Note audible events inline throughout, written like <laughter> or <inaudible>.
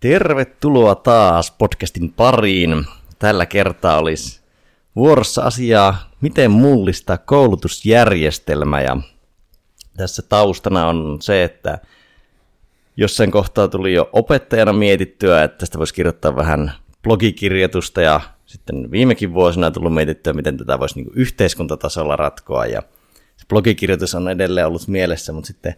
Tervetuloa taas podcastin pariin. Tällä kertaa olisi vuorossa asiaa, miten mullistaa koulutusjärjestelmä. Ja tässä taustana on se, että jossain kohtaa tuli jo opettajana mietittyä, että tästä voisi kirjoittaa vähän blogikirjoitusta ja sitten viimekin vuosina on tullut mietittyä, miten tätä voisi niin yhteiskuntatasolla ratkoa ja se blogikirjoitus on edelleen ollut mielessä, mutta sitten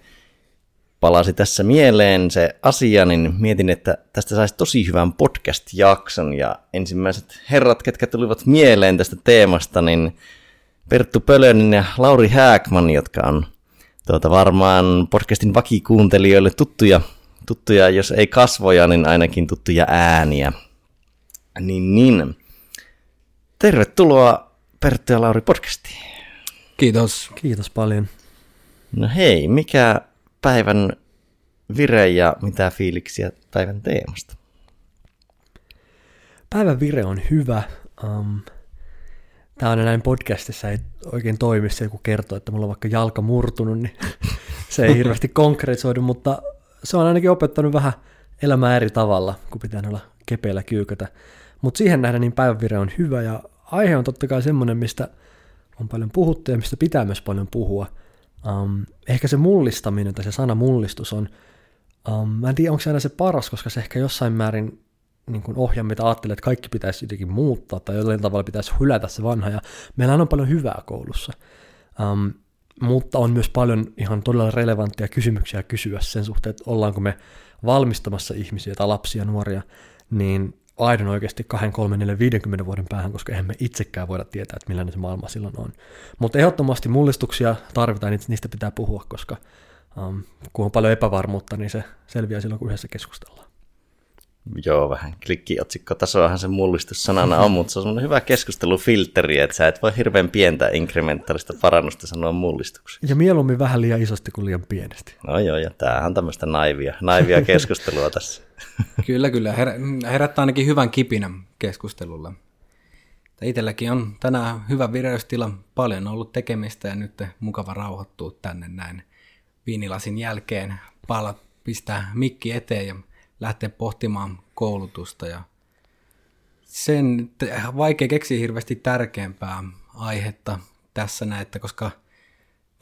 palasi tässä mieleen se asia, niin mietin, että tästä saisi tosi hyvän podcast-jakson ja ensimmäiset herrat, ketkä tulivat mieleen tästä teemasta, niin Perttu Pölönen ja Lauri Hääkman, jotka on tuota, varmaan podcastin vakikuuntelijoille tuttuja, tuttuja, jos ei kasvoja, niin ainakin tuttuja ääniä. Niin, niin. Tervetuloa Perttu ja Lauri podcastiin. Kiitos. Kiitos paljon. No hei, mikä päivän vire ja mitä fiiliksiä päivän teemasta? Päivän vire on hyvä. Um, Tämä on näin podcastissa ei oikein toimi se, kun kertoo, että mulla on vaikka jalka murtunut, niin <laughs> se ei hirveästi konkretisoidu, mutta se on ainakin opettanut vähän elämää eri tavalla, kun pitää olla kepeillä kyykätä. Mutta siihen nähdä niin päivän vire on hyvä ja aihe on totta kai semmoinen, mistä on paljon puhuttu ja mistä pitää myös paljon puhua. Um, ehkä se mullistaminen tai se sana mullistus on, um, mä en tiedä onko se aina se paras, koska se ehkä jossain määrin niin kuin ohjaa, mitä ajattelee, että kaikki pitäisi jotenkin muuttaa tai jollain tavalla pitäisi hylätä se vanha. Ja meillä on paljon hyvää koulussa, um, mutta on myös paljon ihan todella relevantteja kysymyksiä kysyä sen suhteen, että ollaanko me valmistamassa ihmisiä tai lapsia, nuoria, niin aidon oikeasti 2, 3, 4, 50 vuoden päähän, koska eihän me itsekään voida tietää, että millainen se maailma silloin on. Mutta ehdottomasti mullistuksia tarvitaan, niin niistä pitää puhua, koska um, kun on paljon epävarmuutta, niin se selviää silloin, kun yhdessä keskustellaan. Joo, vähän klikkiotsikkotasoahan se mullistus sanana on, mutta se on semmoinen hyvä keskustelufilteri, että sä et voi hirveän pientä inkrementaalista parannusta sanoa mullistuksi. Ja mieluummin vähän liian isosti kuin liian pienesti. No joo, ja tämähän on tämmöistä naivia, naivia <laughs> keskustelua tässä. <laughs> kyllä, kyllä. Her- herättää ainakin hyvän kipinän keskustelulla. Itselläkin on tänään hyvä vireystila, paljon ollut tekemistä ja nyt mukava rauhoittua tänne näin viinilasin jälkeen. Pala pistää mikki eteen ja lähteä pohtimaan koulutusta ja sen vaikea keksiä hirveästi tärkeämpää aihetta tässä näitä, koska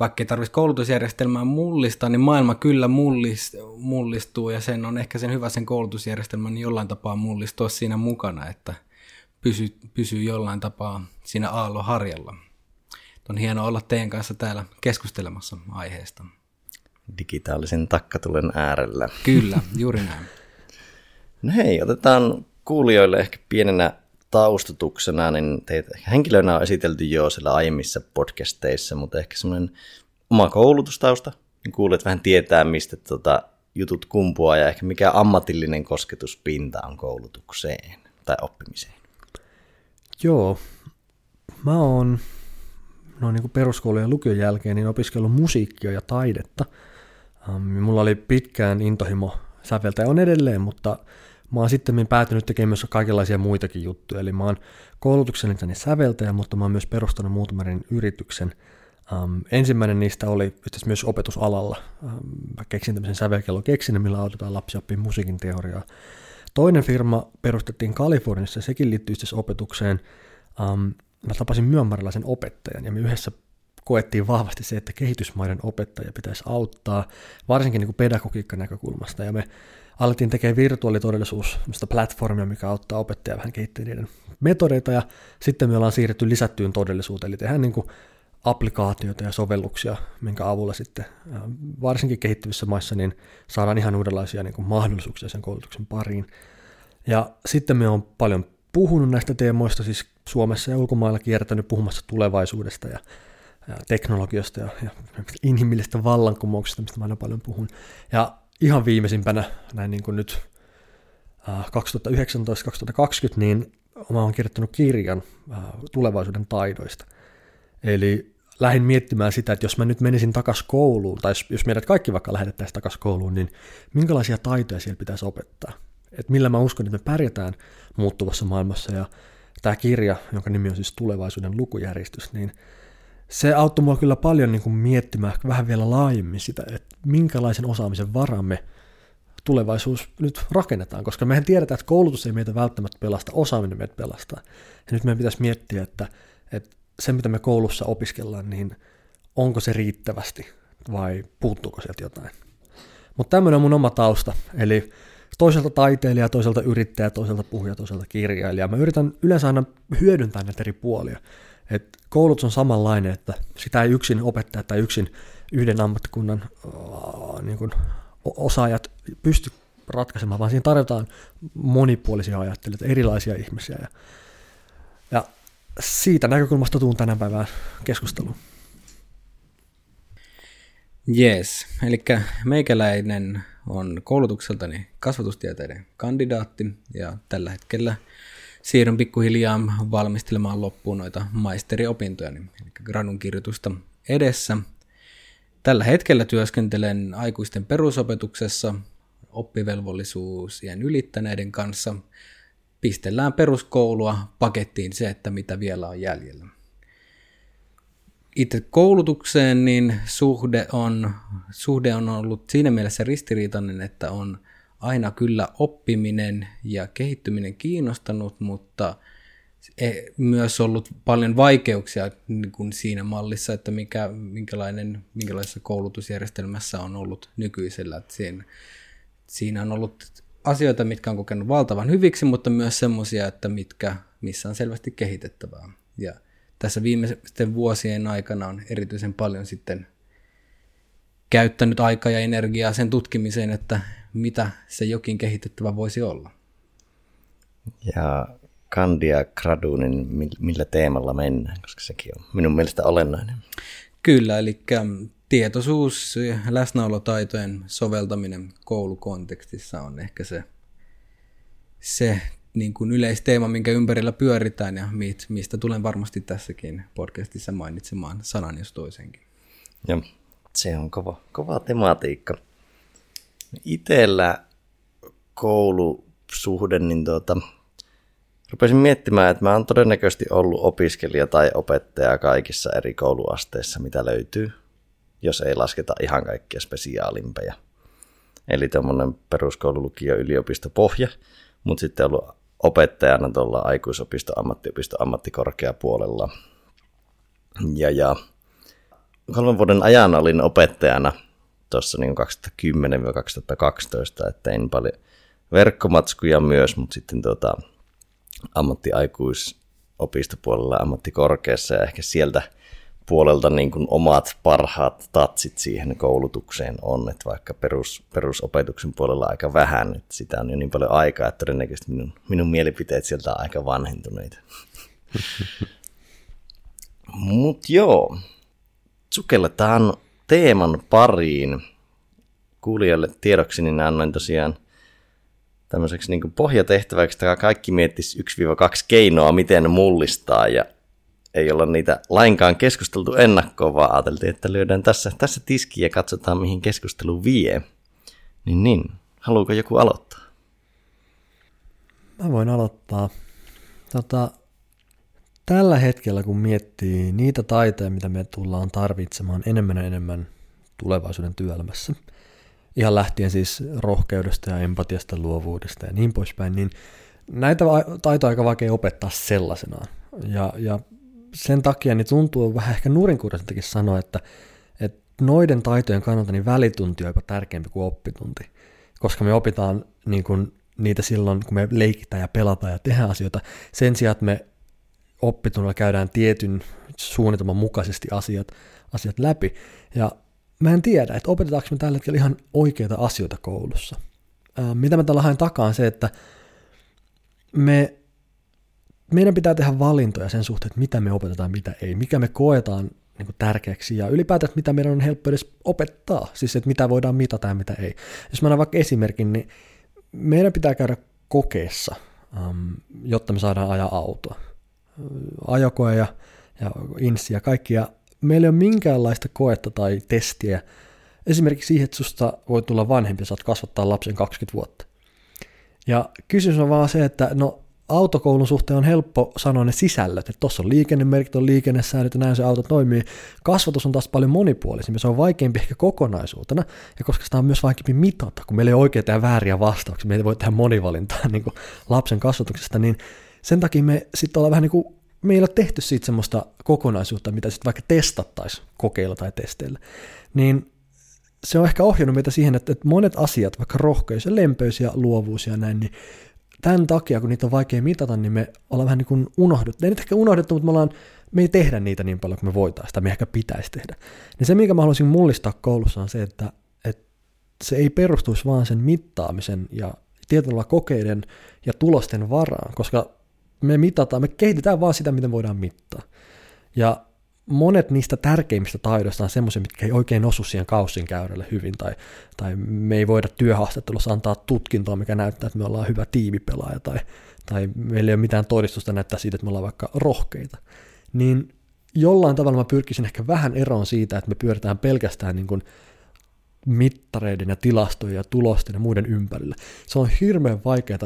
vaikka ei tarvitsisi koulutusjärjestelmää mullistaa, niin maailma kyllä mullis, mullistuu ja sen on ehkä sen hyvä sen koulutusjärjestelmän niin jollain tapaa mullistua siinä mukana, että pysyy, pysyy jollain tapaa siinä aalloharjalla. On hienoa olla teidän kanssa täällä keskustelemassa aiheesta. Digitaalisen takkatulen äärellä. Kyllä, juuri näin. No hei, otetaan kuulijoille ehkä pienenä taustutuksena, niin teitä henkilönä on esitelty jo siellä aiemmissa podcasteissa, mutta ehkä semmoinen oma koulutustausta, niin kuulet vähän tietää, mistä tota jutut kumpuaa ja ehkä mikä ammatillinen kosketuspinta on koulutukseen tai oppimiseen. Joo, mä oon no niin peruskoulun ja lukion jälkeen niin opiskellut musiikkia ja taidetta. mulla oli pitkään intohimo säveltäjä on edelleen, mutta Mä oon sitten päätynyt tekemään myös kaikenlaisia muitakin juttuja, eli mä oon koulutukseni tänne säveltäjä, mutta mä oon myös perustanut muutaman yrityksen. Um, ensimmäinen niistä oli itse myös opetusalalla. Um, mä keksin tämmöisen sävelkellon keksin, millä autetaan lapsia oppimaan musiikin teoriaa. Toinen firma perustettiin Kaliforniassa, sekin liittyy itse opetukseen. Um, mä tapasin myönmäräläisen opettajan, ja me yhdessä koettiin vahvasti se, että kehitysmaiden opettajia pitäisi auttaa, varsinkin niin kuin pedagogiikan näkökulmasta, ja me alettiin tekemään virtuaalitodellisuus, platformia, mikä auttaa opettajia vähän kehittämään niiden metodeita, ja sitten me ollaan siirretty lisättyyn todellisuuteen, eli tehdään niin kuin applikaatioita ja sovelluksia, minkä avulla sitten varsinkin kehittyvissä maissa niin saadaan ihan uudenlaisia niin kuin mahdollisuuksia sen koulutuksen pariin. Ja sitten me on paljon puhunut näistä teemoista, siis Suomessa ja ulkomailla kiertänyt puhumassa tulevaisuudesta ja teknologiasta ja, ja inhimillisestä vallankumouksesta, mistä mä aina paljon puhun. Ja ihan viimeisimpänä, näin niin kuin nyt 2019-2020, niin mä oon kirjoittanut kirjan tulevaisuuden taidoista. Eli lähdin miettimään sitä, että jos mä nyt menisin takaisin kouluun, tai jos meidät kaikki vaikka lähetettäisiin takaisin kouluun, niin minkälaisia taitoja siellä pitäisi opettaa? Että millä mä uskon, että me pärjätään muuttuvassa maailmassa, ja tämä kirja, jonka nimi on siis Tulevaisuuden lukujärjestys, niin se auttoi mua kyllä paljon niin kuin miettimään vähän vielä laajemmin sitä, että minkälaisen osaamisen varamme tulevaisuus nyt rakennetaan, koska mehän tiedetään, että koulutus ei meitä välttämättä pelasta, osaaminen meitä pelastaa. Ja nyt meidän pitäisi miettiä, että, että se, mitä me koulussa opiskellaan, niin onko se riittävästi vai puuttuuko sieltä jotain. Mutta tämmöinen on mun oma tausta, eli toiselta taiteilija, toiselta yrittäjä, toiselta puhuja, toiselta kirjailija. Mä yritän yleensä aina hyödyntää näitä eri puolia. Et koulutus on samanlainen, että sitä ei yksin opettaja tai yksin yhden ammattikunnan niin kuin osaajat pysty ratkaisemaan, vaan siinä tarjotaan monipuolisia ajattelijoita, erilaisia ihmisiä. Ja, ja siitä näkökulmasta tuun tänä päivään keskusteluun. Jees, eli meikäläinen on koulutukseltani kasvatustieteiden kandidaatti ja tällä hetkellä siirryn pikkuhiljaa valmistelemaan loppuun noita maisteriopintoja, eli gradun kirjoitusta edessä. Tällä hetkellä työskentelen aikuisten perusopetuksessa oppivelvollisuusien ylittäneiden kanssa. Pistellään peruskoulua pakettiin se, että mitä vielä on jäljellä itse koulutukseen, niin suhde on, suhde on ollut siinä mielessä ristiriitainen, että on aina kyllä oppiminen ja kehittyminen kiinnostanut, mutta e, myös ollut paljon vaikeuksia niin kuin siinä mallissa, että mikä, minkälainen, minkälaisessa koulutusjärjestelmässä on ollut nykyisellä. Että siinä, siinä on ollut asioita, mitkä on kokenut valtavan hyviksi, mutta myös semmoisia, että mitkä, missä on selvästi kehitettävää. Ja tässä viimeisten vuosien aikana on erityisen paljon sitten käyttänyt aikaa ja energiaa sen tutkimiseen, että mitä se jokin kehitettävä voisi olla. Ja Kandia Gradu, niin millä teemalla mennään, koska sekin on minun mielestä olennainen. Kyllä, eli tietoisuus ja läsnäolotaitojen soveltaminen koulukontekstissa on ehkä se, se niin kuin yleisteema, minkä ympärillä pyöritään ja mistä tulen varmasti tässäkin podcastissa mainitsemaan sanan jos toisenkin. Ja se on kova, kova tematiikka. Itellä koulusuhde, niin tuota, rupesin miettimään, että mä oon todennäköisesti ollut opiskelija tai opettaja kaikissa eri kouluasteissa, mitä löytyy, jos ei lasketa ihan kaikkia spesiaalimpeja. Eli tämmöinen peruskoulu, lukio, yliopisto, pohja, mutta sitten ollut opettajana tuolla aikuisopisto, ammattiopisto, ammattikorkeapuolella. Ja, ja kolmen vuoden ajan olin opettajana tuossa niin 2010-2012, että tein paljon verkkomatskuja myös, mutta sitten tuota, ammattiaikuisopistopuolella ammattikorkeassa ja ehkä sieltä puolelta niin kuin omat parhaat tatsit siihen koulutukseen on, että vaikka perus, perusopetuksen puolella aika vähän, että sitä on jo niin paljon aikaa, että todennäköisesti minun, minun mielipiteet sieltä on aika vanhentuneita. <laughs> Mutta joo, sukelletaan teeman pariin. Kuulijalle tiedoksi, niin annoin tosiaan tämmöiseksi niin pohjatehtäväksi, että kaikki miettisi 1-2 keinoa, miten mullistaa, ja ei olla niitä lainkaan keskusteltu ennakkoon, vaan ajateltiin, että lyödään tässä, tässä tiski ja katsotaan, mihin keskustelu vie. Niin niin, haluuko joku aloittaa? Mä voin aloittaa. Tota, tällä hetkellä, kun miettii niitä taitoja, mitä me tullaan tarvitsemaan enemmän ja enemmän tulevaisuuden työelämässä, ihan lähtien siis rohkeudesta ja empatiasta, luovuudesta ja niin poispäin, niin näitä taitoja aika vaikea opettaa sellaisenaan. Ja, ja sen takia niin tuntuu vähän ehkä nurinkuriseltakin sanoa, että, että noiden taitojen kannalta niin välitunti on jopa tärkeämpi kuin oppitunti, koska me opitaan niin kuin niitä silloin, kun me leikitään ja pelataan ja tehdään asioita, sen sijaan, että me oppitunnilla käydään tietyn suunnitelman mukaisesti asiat, asiat läpi. Ja mä en tiedä, että opetetaanko me tällä hetkellä ihan oikeita asioita koulussa. Ää, mitä mä tällä haen takaa on se, että me meidän pitää tehdä valintoja sen suhteen, että mitä me opetetaan, mitä ei, mikä me koetaan niin kuin tärkeäksi ja ylipäätään, mitä meidän on helppo edes opettaa, siis että mitä voidaan mitata ja mitä ei. Jos mä annan vaikka esimerkin, niin meidän pitää käydä kokeessa, jotta me saadaan ajaa autoa. Ajokoe ja, ja insi ja kaikki, ja meillä ei ole minkäänlaista koetta tai testiä, esimerkiksi siihen, että susta voi tulla vanhempi, saat kasvattaa lapsen 20 vuotta. Ja kysymys on vaan se, että no autokoulun suhteen on helppo sanoa ne sisällöt, että tuossa on liikennemerkit, on liikennesäännöt ja näin se auto toimii. Kasvatus on taas paljon monipuolisempi, se on vaikeampi ehkä kokonaisuutena, ja koska sitä on myös vaikeampi mitata, kun meillä ei ole oikeita ja vääriä vastauksia, meitä voi tehdä monivalintaa <laughs> niin lapsen kasvatuksesta, niin sen takia me sitten ollaan vähän niin kuin, me ei ole tehty siitä semmoista kokonaisuutta, mitä sitten vaikka testattaisiin kokeilla tai testeillä. Niin se on ehkä ohjannut meitä siihen, että, että monet asiat, vaikka rohkeus ja lempeys ja luovuus ja näin, niin tämän takia, kun niitä on vaikea mitata, niin me ollaan vähän niin kuin unohdettu. Ei nyt ehkä unohdettu, mutta me, ollaan, me ei tehdä niitä niin paljon kuin me voitaisiin, tai me ehkä pitäisi tehdä. Niin se, mikä mä haluaisin mullistaa koulussa, on se, että, että se ei perustuisi vaan sen mittaamisen ja tietyllä kokeiden ja tulosten varaan, koska me mitataan, me kehitetään vaan sitä, miten voidaan mittaa. Ja monet niistä tärkeimmistä taidoista on semmoisia, mitkä ei oikein osu siihen kaussin käyrälle hyvin, tai, tai me ei voida työhaastattelussa antaa tutkintoa, mikä näyttää, että me ollaan hyvä tiimipelaaja, tai, tai meillä ei ole mitään todistusta näyttää siitä, että me ollaan vaikka rohkeita. Niin jollain tavalla mä pyrkisin ehkä vähän eroon siitä, että me pyöritään pelkästään niin kuin mittareiden ja tilastojen ja tulosten ja muiden ympärillä. Se on hirveän vaikeaa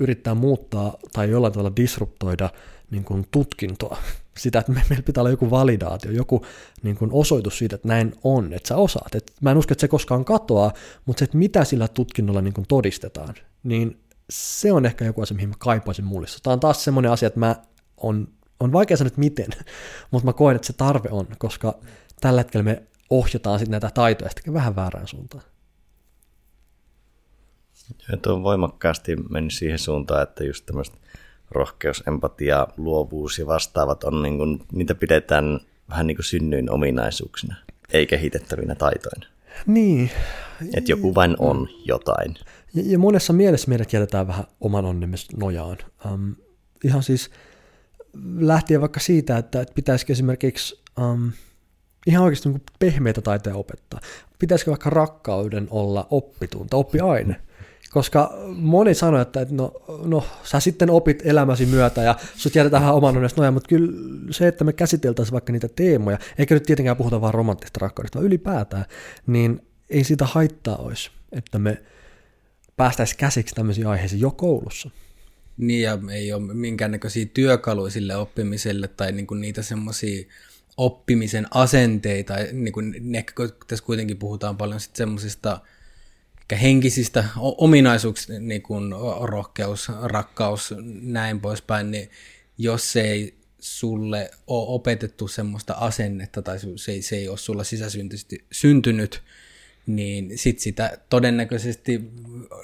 yrittää muuttaa tai jollain tavalla disruptoida niin kuin tutkintoa. <laughs> Sitä, että meillä pitää olla joku validaatio, joku niin kuin osoitus siitä, että näin on, että sä osaat. Et mä en usko, että se koskaan katoaa, mutta se, että mitä sillä tutkinnolla niin kuin todistetaan, niin se on ehkä joku asia, mihin mä kaipaisin mullissa. Tämä on taas semmoinen asia, että mä on, on vaikea sanoa, että miten, <laughs> mutta mä koen, että se tarve on, koska tällä hetkellä me ohjataan sitten näitä taitoja sitten vähän väärään suuntaan. Tuo on voimakkaasti mennyt siihen suuntaan, että just tämmöistä rohkeus, empatia, luovuus ja vastaavat on niin kuin, niitä pidetään vähän niin kuin synnyin ominaisuuksina, ei kehitettävinä taitoina. Niin. Että joku vain on jotain. Ja, ja monessa mielessä meidät jätetään vähän oman onnemme nojaan. Um, ihan siis lähtien vaikka siitä, että, että pitäisikö esimerkiksi um, ihan oikeasti niin pehmeitä taitoja opettaa. Pitäisikö vaikka rakkauden olla oppitunta, oppiaine? Koska moni sanoi, että, no, no, sä sitten opit elämäsi myötä ja sut jätetään vähän oman onnesta noja, mutta kyllä se, että me käsiteltäisiin vaikka niitä teemoja, eikä nyt tietenkään puhuta vaan romanttista rakkaudesta, vaan ylipäätään, niin ei siitä haittaa olisi, että me päästäisiin käsiksi tämmöisiin aiheisiin jo koulussa. Niin ja ei ole minkäännäköisiä työkaluja sille oppimiselle tai niinku niitä semmoisia oppimisen asenteita, niin kuin, ehkä tässä kuitenkin puhutaan paljon sitten semmoisista henkisistä ominaisuuksista, niin kuin rohkeus, rakkaus, näin poispäin, niin jos se ei sulle ole opetettu semmoista asennetta tai se ei, se ei ole sulla sisäsyntyisesti syntynyt, niin sit sitä todennäköisesti,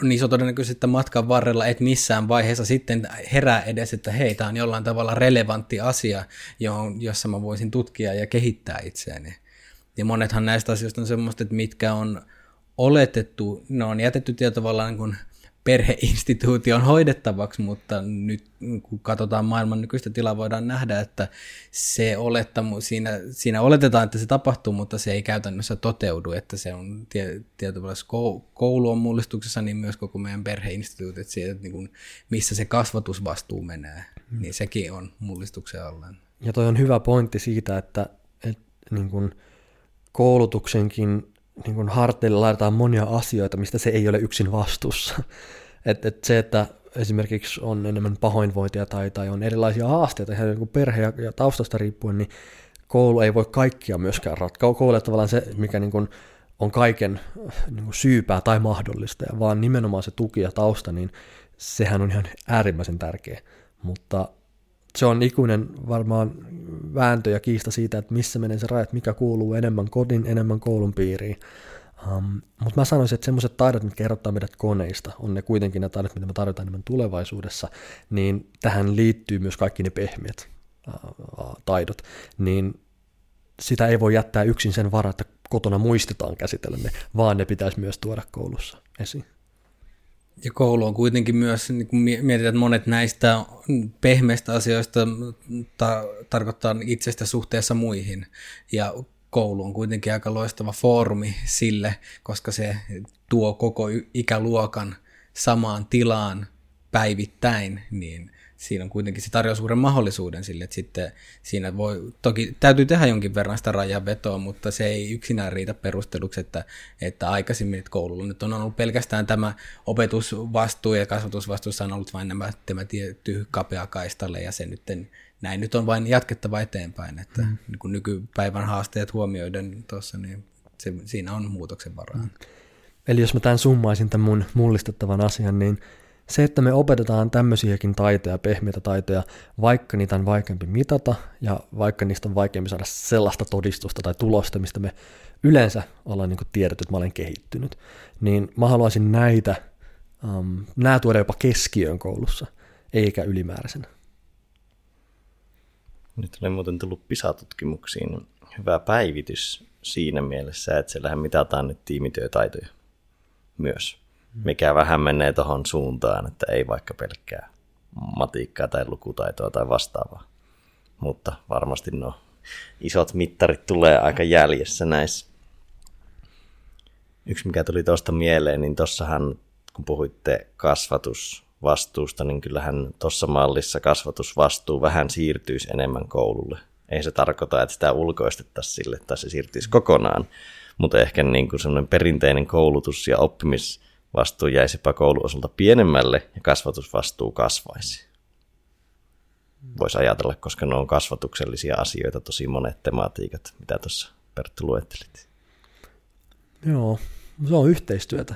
niin se todennäköisesti, että matkan varrella et missään vaiheessa sitten herää edes, että hei, tämä on jollain tavalla relevantti asia, johon, jossa mä voisin tutkia ja kehittää itseäni. Ja monethan näistä asioista on semmoista, että mitkä on oletettu, ne on jätetty tietyllä tavalla niin kuin perheinstituution hoidettavaksi, mutta nyt kun katsotaan maailman nykyistä tilaa, voidaan nähdä, että se olettamu, siinä, siinä oletetaan, että se tapahtuu, mutta se ei käytännössä toteudu, että se on tietyllä koulu on mullistuksessa, niin myös koko meidän perheinstituutit, siitä, niin kuin, missä se kasvatusvastuu menee, hmm. niin sekin on mullistuksen alla. Ja toi on hyvä pointti siitä, että, että niin kuin koulutuksenkin niin kuin harteille laitetaan monia asioita, mistä se ei ole yksin vastuussa. <laughs> Et, et se, että esimerkiksi on enemmän pahoinvointia tai, tai on erilaisia haasteita ihan niin perhe- ja, ja taustasta riippuen, niin koulu ei voi kaikkia myöskään ratkaa. Koulu on tavallaan se, mikä niin kuin on kaiken niin kuin syypää tai mahdollista, vaan nimenomaan se tuki ja tausta, niin sehän on ihan äärimmäisen tärkeä. Mutta se on ikuinen varmaan vääntö ja kiista siitä, että missä menee se raja, että mikä kuuluu enemmän kodin, enemmän koulun piiriin. Um, mutta mä sanoisin, että semmoiset taidot, mitkä erottaa meidät koneista, on ne kuitenkin ne taidot, mitä me tarvitaan enemmän tulevaisuudessa, niin tähän liittyy myös kaikki ne pehmeät uh, taidot, niin sitä ei voi jättää yksin sen varaa, että kotona muistetaan käsitellä ne, vaan ne pitäisi myös tuoda koulussa esiin. Ja koulu on kuitenkin myös, niin kun mietitään, että monet näistä pehmeistä asioista ta- tarkoittaa itsestä suhteessa muihin. Ja koulu on kuitenkin aika loistava foorumi sille, koska se tuo koko ikäluokan samaan tilaan päivittäin, niin siinä on kuitenkin se tarjoaa suuren mahdollisuuden sille, että sitten siinä voi, toki täytyy tehdä jonkin verran sitä rajanvetoa, mutta se ei yksinään riitä perusteluksi, että, että aikaisemmin että koululla nyt on ollut pelkästään tämä opetusvastuu ja kasvatusvastuussa on ollut vain nämä, tämä tietty kapea kaistalle ja se nyt näin nyt on vain jatkettava eteenpäin, että mm. niin kun nykypäivän haasteet huomioiden tuossa, niin se, siinä on muutoksen varaa. Mm. Eli jos mä tämän summaisin tämän mun mullistettavan asian, niin se, että me opetetaan tämmöisiäkin taitoja, pehmeitä taitoja, vaikka niitä on vaikeampi mitata ja vaikka niistä on vaikeampi saada sellaista todistusta tai tulosta, mistä me yleensä ollaan niin tiedetty, että mä olen kehittynyt, niin mä haluaisin näitä, um, nämä tuoda jopa keskiöön koulussa, eikä ylimääräisenä. Nyt oli muuten tullut PISA-tutkimuksiin hyvä päivitys siinä mielessä, että siellähän mitataan nyt tiimityötaitoja myös, mikä vähän menee tuohon suuntaan, että ei vaikka pelkkää matiikkaa tai lukutaitoa tai vastaavaa. Mutta varmasti no isot mittarit tulee aika jäljessä näissä. Yksi mikä tuli tuosta mieleen, niin tuossahan kun puhuitte kasvatusvastuusta, niin kyllähän tuossa mallissa kasvatusvastuu vähän siirtyisi enemmän koululle. Ei se tarkoita, että sitä ulkoistettaisiin sille tai se siirtyisi kokonaan, mutta ehkä niin kuin semmoinen perinteinen koulutus ja oppimisvastuu jäisipä kouluosalta pienemmälle ja kasvatusvastuu kasvaisi. Voisi ajatella, koska ne on kasvatuksellisia asioita, tosi monet tematiikat, mitä tuossa Perttu luettelit. Joo, se on yhteistyötä.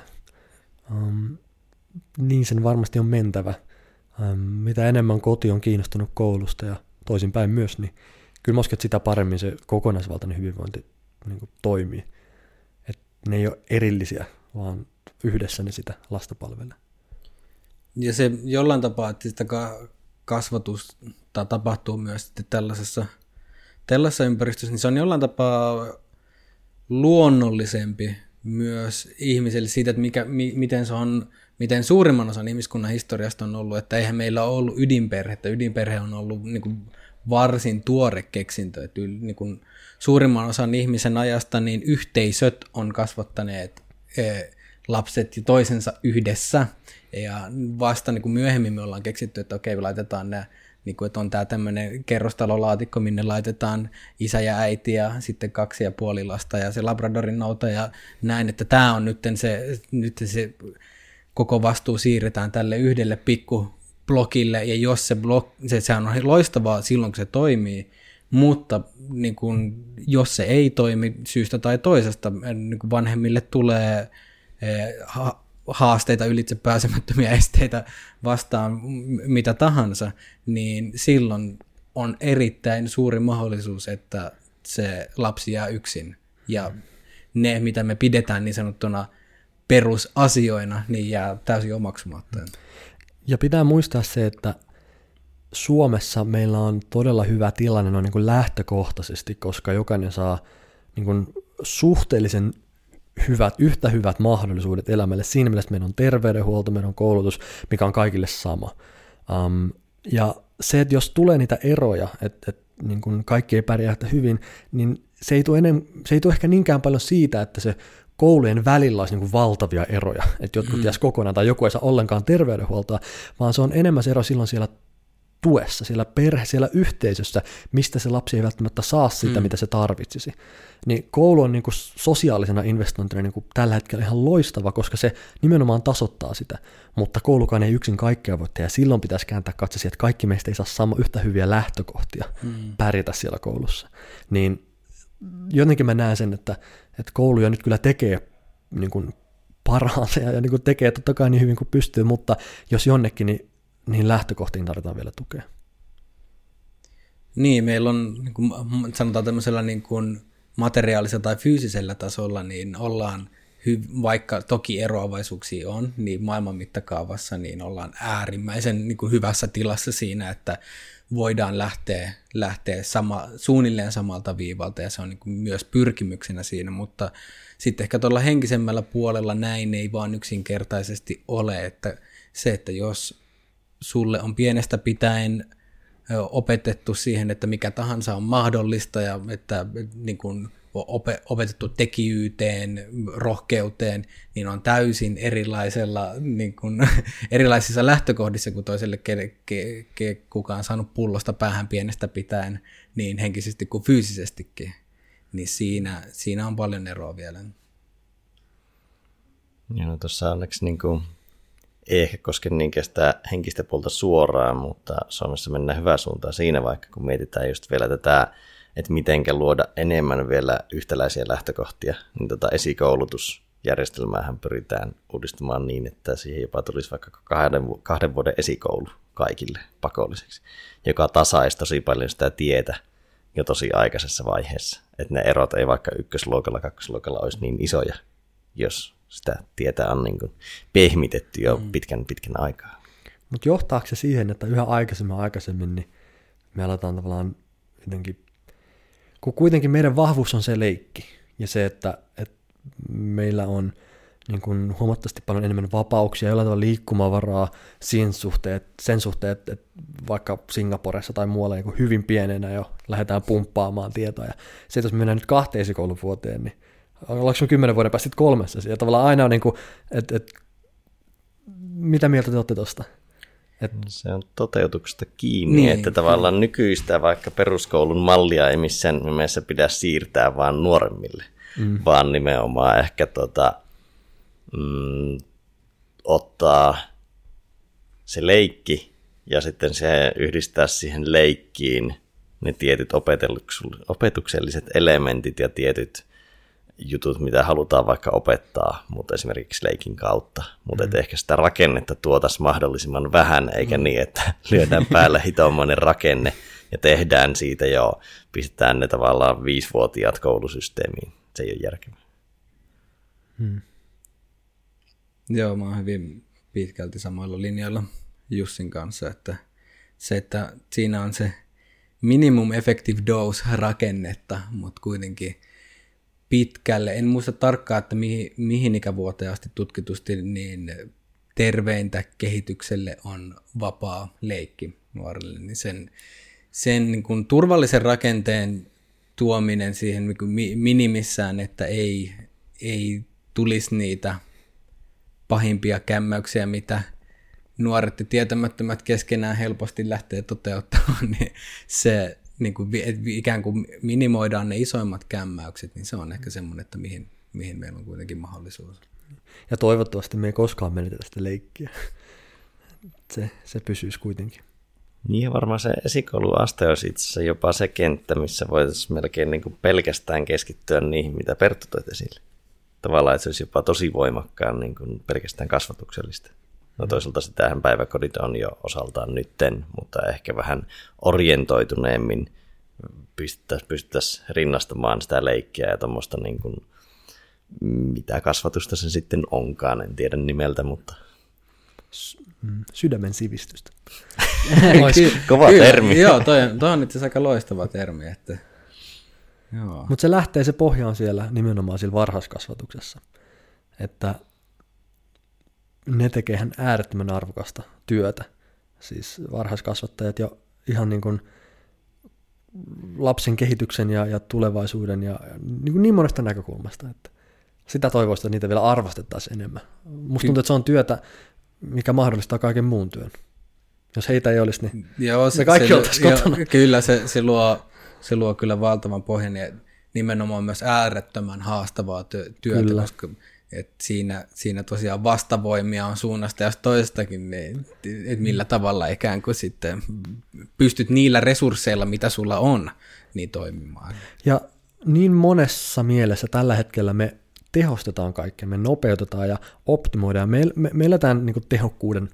Um, niin sen varmasti on mentävä. Um, mitä enemmän koti on kiinnostunut koulusta ja toisinpäin myös, niin kyllä mä sitä paremmin se kokonaisvaltainen hyvinvointi niin kuin toimii ne ei ole erillisiä, vaan yhdessä ne sitä lasta palvelee. Ja se jollain tapaa, että sitä kasvatusta tapahtuu myös sitten tällaisessa, tällaisessa ympäristössä, niin se on jollain tapaa luonnollisempi myös ihmiselle siitä, että mikä, mi, miten se on, miten suurimman osan ihmiskunnan historiasta on ollut, että eihän meillä ole ollut ydinperhettä. Ydinperhe on ollut niin kuin varsin tuore keksintö, että niin kuin suurimman osan ihmisen ajasta niin yhteisöt on kasvattaneet e, lapset ja toisensa yhdessä. Ja vasta niin kuin myöhemmin me ollaan keksitty, että okei, laitetaan nämä niin kuin, että on tämä tämmöinen kerrostalolaatikko, minne laitetaan isä ja äiti ja sitten kaksi ja puoli lasta ja se Labradorin nouta ja näin, että tämä on nyt se, nyt se koko vastuu siirretään tälle yhdelle pikku blokille ja jos se blok, se, sehän on loistavaa silloin, kun se toimii, mutta niin kun, jos se ei toimi syystä tai toisesta, niin vanhemmille tulee haasteita, ylitse pääsemättömiä <laughs> esteitä vastaan, mitä tahansa, niin silloin on erittäin suuri mahdollisuus, että se lapsi jää yksin. Ja ne, mitä me pidetään niin sanottuna perusasioina, niin jää täysin omaksumatta. Ja pitää muistaa se, että Suomessa meillä on todella hyvä tilanne noin niin kuin lähtökohtaisesti, koska jokainen saa niin kuin suhteellisen hyvät, yhtä hyvät mahdollisuudet elämälle. Siinä mielessä meidän on terveydenhuolto, meidän on koulutus, mikä on kaikille sama. Um, ja se, että jos tulee niitä eroja, että, että niin kuin kaikki ei pärjää hyvin, niin se ei, tule enem, se ei tule ehkä niinkään paljon siitä, että se koulujen välillä olisi niin valtavia eroja, että jotkut mm. jäisi kokonaan tai joku ei saa ollenkaan terveydenhuoltoa, vaan se on enemmän se ero silloin siellä tuessa, siellä perhe, siellä yhteisössä, mistä se lapsi ei välttämättä saa sitä, mm. mitä se tarvitsisi. Niin koulu on niin kuin sosiaalisena investointina niin kuin tällä hetkellä ihan loistava, koska se nimenomaan tasoittaa sitä, mutta koulukaan ei yksin kaikkea voi tehdä. Silloin pitäisi kääntää katse siihen, että kaikki meistä ei saa sama yhtä hyviä lähtökohtia mm. pärjätä siellä koulussa. Niin jotenkin mä näen sen, että, että kouluja nyt kyllä tekee niin kuin parhaansa ja niin kuin tekee totta kai niin hyvin kuin pystyy, mutta jos jonnekin, niin niihin lähtökohtiin tarvitaan vielä tukea. Niin, meillä on, niin kuin sanotaan tämmöisellä niin kuin materiaalisella tai fyysisellä tasolla, niin ollaan, hy- vaikka toki eroavaisuuksia on, niin maailman mittakaavassa niin ollaan äärimmäisen niin kuin hyvässä tilassa siinä, että voidaan lähteä, lähteä sama, suunnilleen samalta viivalta ja se on niin kuin myös pyrkimyksenä siinä, mutta sitten ehkä tuolla henkisemmällä puolella näin ei vaan yksinkertaisesti ole, että se, että jos sulle on pienestä pitäen opetettu siihen, että mikä tahansa on mahdollista ja että niin kuin opetettu tekijyyteen, rohkeuteen, niin on täysin erilaisella, niin kuin, <laughs> erilaisissa lähtökohdissa kuin toiselle, ke, ke, ke, kuka on saanut pullosta päähän pienestä pitäen, niin henkisesti kuin fyysisestikin. Niin siinä, siinä on paljon eroa vielä. Joo, tuossa onneksi niin kuin, ei ehkä koske niinkään sitä henkistä puolta suoraan, mutta Suomessa mennään hyvää suuntaan siinä, vaikka kun mietitään just vielä tätä että mitenkä luoda enemmän vielä yhtäläisiä lähtökohtia, niin tota esikoulutusjärjestelmäähän pyritään uudistamaan niin, että siihen jopa tulisi vaikka kahden, kahden vuoden esikoulu kaikille pakolliseksi, joka tasaisi tosi paljon sitä tietä jo tosi aikaisessa vaiheessa. Että ne erot ei vaikka ykkösluokalla, kakkosluokalla olisi niin isoja, jos sitä tietä on niin kuin pehmitetty jo mm. pitkän pitkän aikaa. Mutta johtaako se siihen, että yhä aikaisemmin aikaisemmin niin me aletaan tavallaan jotenkin kun kuitenkin meidän vahvuus on se leikki ja se, että, että meillä on niin kuin huomattavasti paljon enemmän vapauksia, jollain tavalla liikkumavaraa sen suhteen, sen suhteen että, että vaikka Singaporessa tai muualla niin hyvin pienenä jo lähdetään pumppaamaan tietoa. Ja se, että jos mennään nyt kahteen esikouluvuoteen, niin ollaanko kymmenen vuoden päästä kolmessa? Ja tavallaan aina on niin kuin, että, että mitä mieltä te olette tuosta? Et... Se on toteutuksesta kiinni, niin, että tavallaan nykyistä vaikka peruskoulun mallia ei missään nimessä pidä siirtää vaan nuoremmille, mm. vaan nimenomaan ehkä tota, mm, ottaa se leikki ja sitten se yhdistää siihen leikkiin ne tietyt opetukselliset elementit ja tietyt jutut, mitä halutaan vaikka opettaa, mutta esimerkiksi leikin kautta. Mutta mm. ehkä sitä rakennetta tuotaisiin mahdollisimman vähän, eikä mm. niin, että <laughs> lyödään päälle hitomainen rakenne ja tehdään siitä jo, pistetään ne tavallaan viisivuotiaat koulusysteemiin. Se ei ole järkevää. Mm. Joo, mä oon hyvin pitkälti samoilla linjoilla Jussin kanssa, että se, että siinä on se minimum effective dose rakennetta, mutta kuitenkin – pitkälle. En muista tarkkaan, että mihin, mihin ikävuoteen asti tutkitusti niin terveintä kehitykselle on vapaa leikki nuorille. Niin sen sen niin kuin turvallisen rakenteen tuominen siihen niin kuin minimissään, että ei, ei tulisi niitä pahimpia kämmäyksiä, mitä nuoret ja tietämättömät keskenään helposti lähtee toteuttamaan, <laughs> niin se, niin kuin, ikään kuin minimoidaan ne isoimmat kämmäykset, niin se on ehkä semmoinen, että mihin, mihin meillä on kuitenkin mahdollisuus. Ja toivottavasti me ei koskaan menetetä sitä leikkiä. Se, se pysyisi kuitenkin. Niin ja varmaan se esikouluaste olisi itse asiassa jopa se kenttä, missä voitaisiin melkein niin kuin pelkästään keskittyä niihin, mitä Perttu toit esille. Tavallaan, että se olisi jopa tosi voimakkaan niin kuin pelkästään kasvatuksellista. No toisaalta sitähän päiväkodit on jo osaltaan nytten, mutta ehkä vähän orientoituneemmin pystyttäisiin pystyttäisi rinnastamaan sitä leikkiä ja tuommoista niin kuin, mitä kasvatusta se sitten onkaan, en tiedä nimeltä, mutta... Mm, sydämen sivistystä. <laughs> <laughs> Kova Kyllä, termi. Joo, toi, toi on itse aika loistava termi. Että... Mutta se lähtee, se pohja on siellä nimenomaan sillä varhaiskasvatuksessa. Että ne tekee ihan äärettömän arvokasta työtä. Siis varhaiskasvattajat jo ihan niin kuin lapsen kehityksen ja, ja tulevaisuuden ja niin, kuin niin monesta näkökulmasta, että sitä toivoista, että niitä vielä arvostettaisiin enemmän. Musta tuntuu, että se on työtä, mikä mahdollistaa kaiken muun työn. Jos heitä ei olisi, niin Joo, se, me kaikki se, oltaisiin kotona. Jo, kyllä, se, se, luo, se luo kyllä valtavan pohjan ja nimenomaan myös äärettömän haastavaa työtä, kyllä. koska et siinä, siinä tosiaan vastavoimia on suunnasta ja toisestakin, niin, että millä tavalla ikään kuin sitten pystyt niillä resursseilla, mitä sulla on, niin toimimaan. Ja niin monessa mielessä tällä hetkellä me tehostetaan kaikkea, me nopeutetaan ja optimoidaan. Me, me, me eletään niin tehokkuuden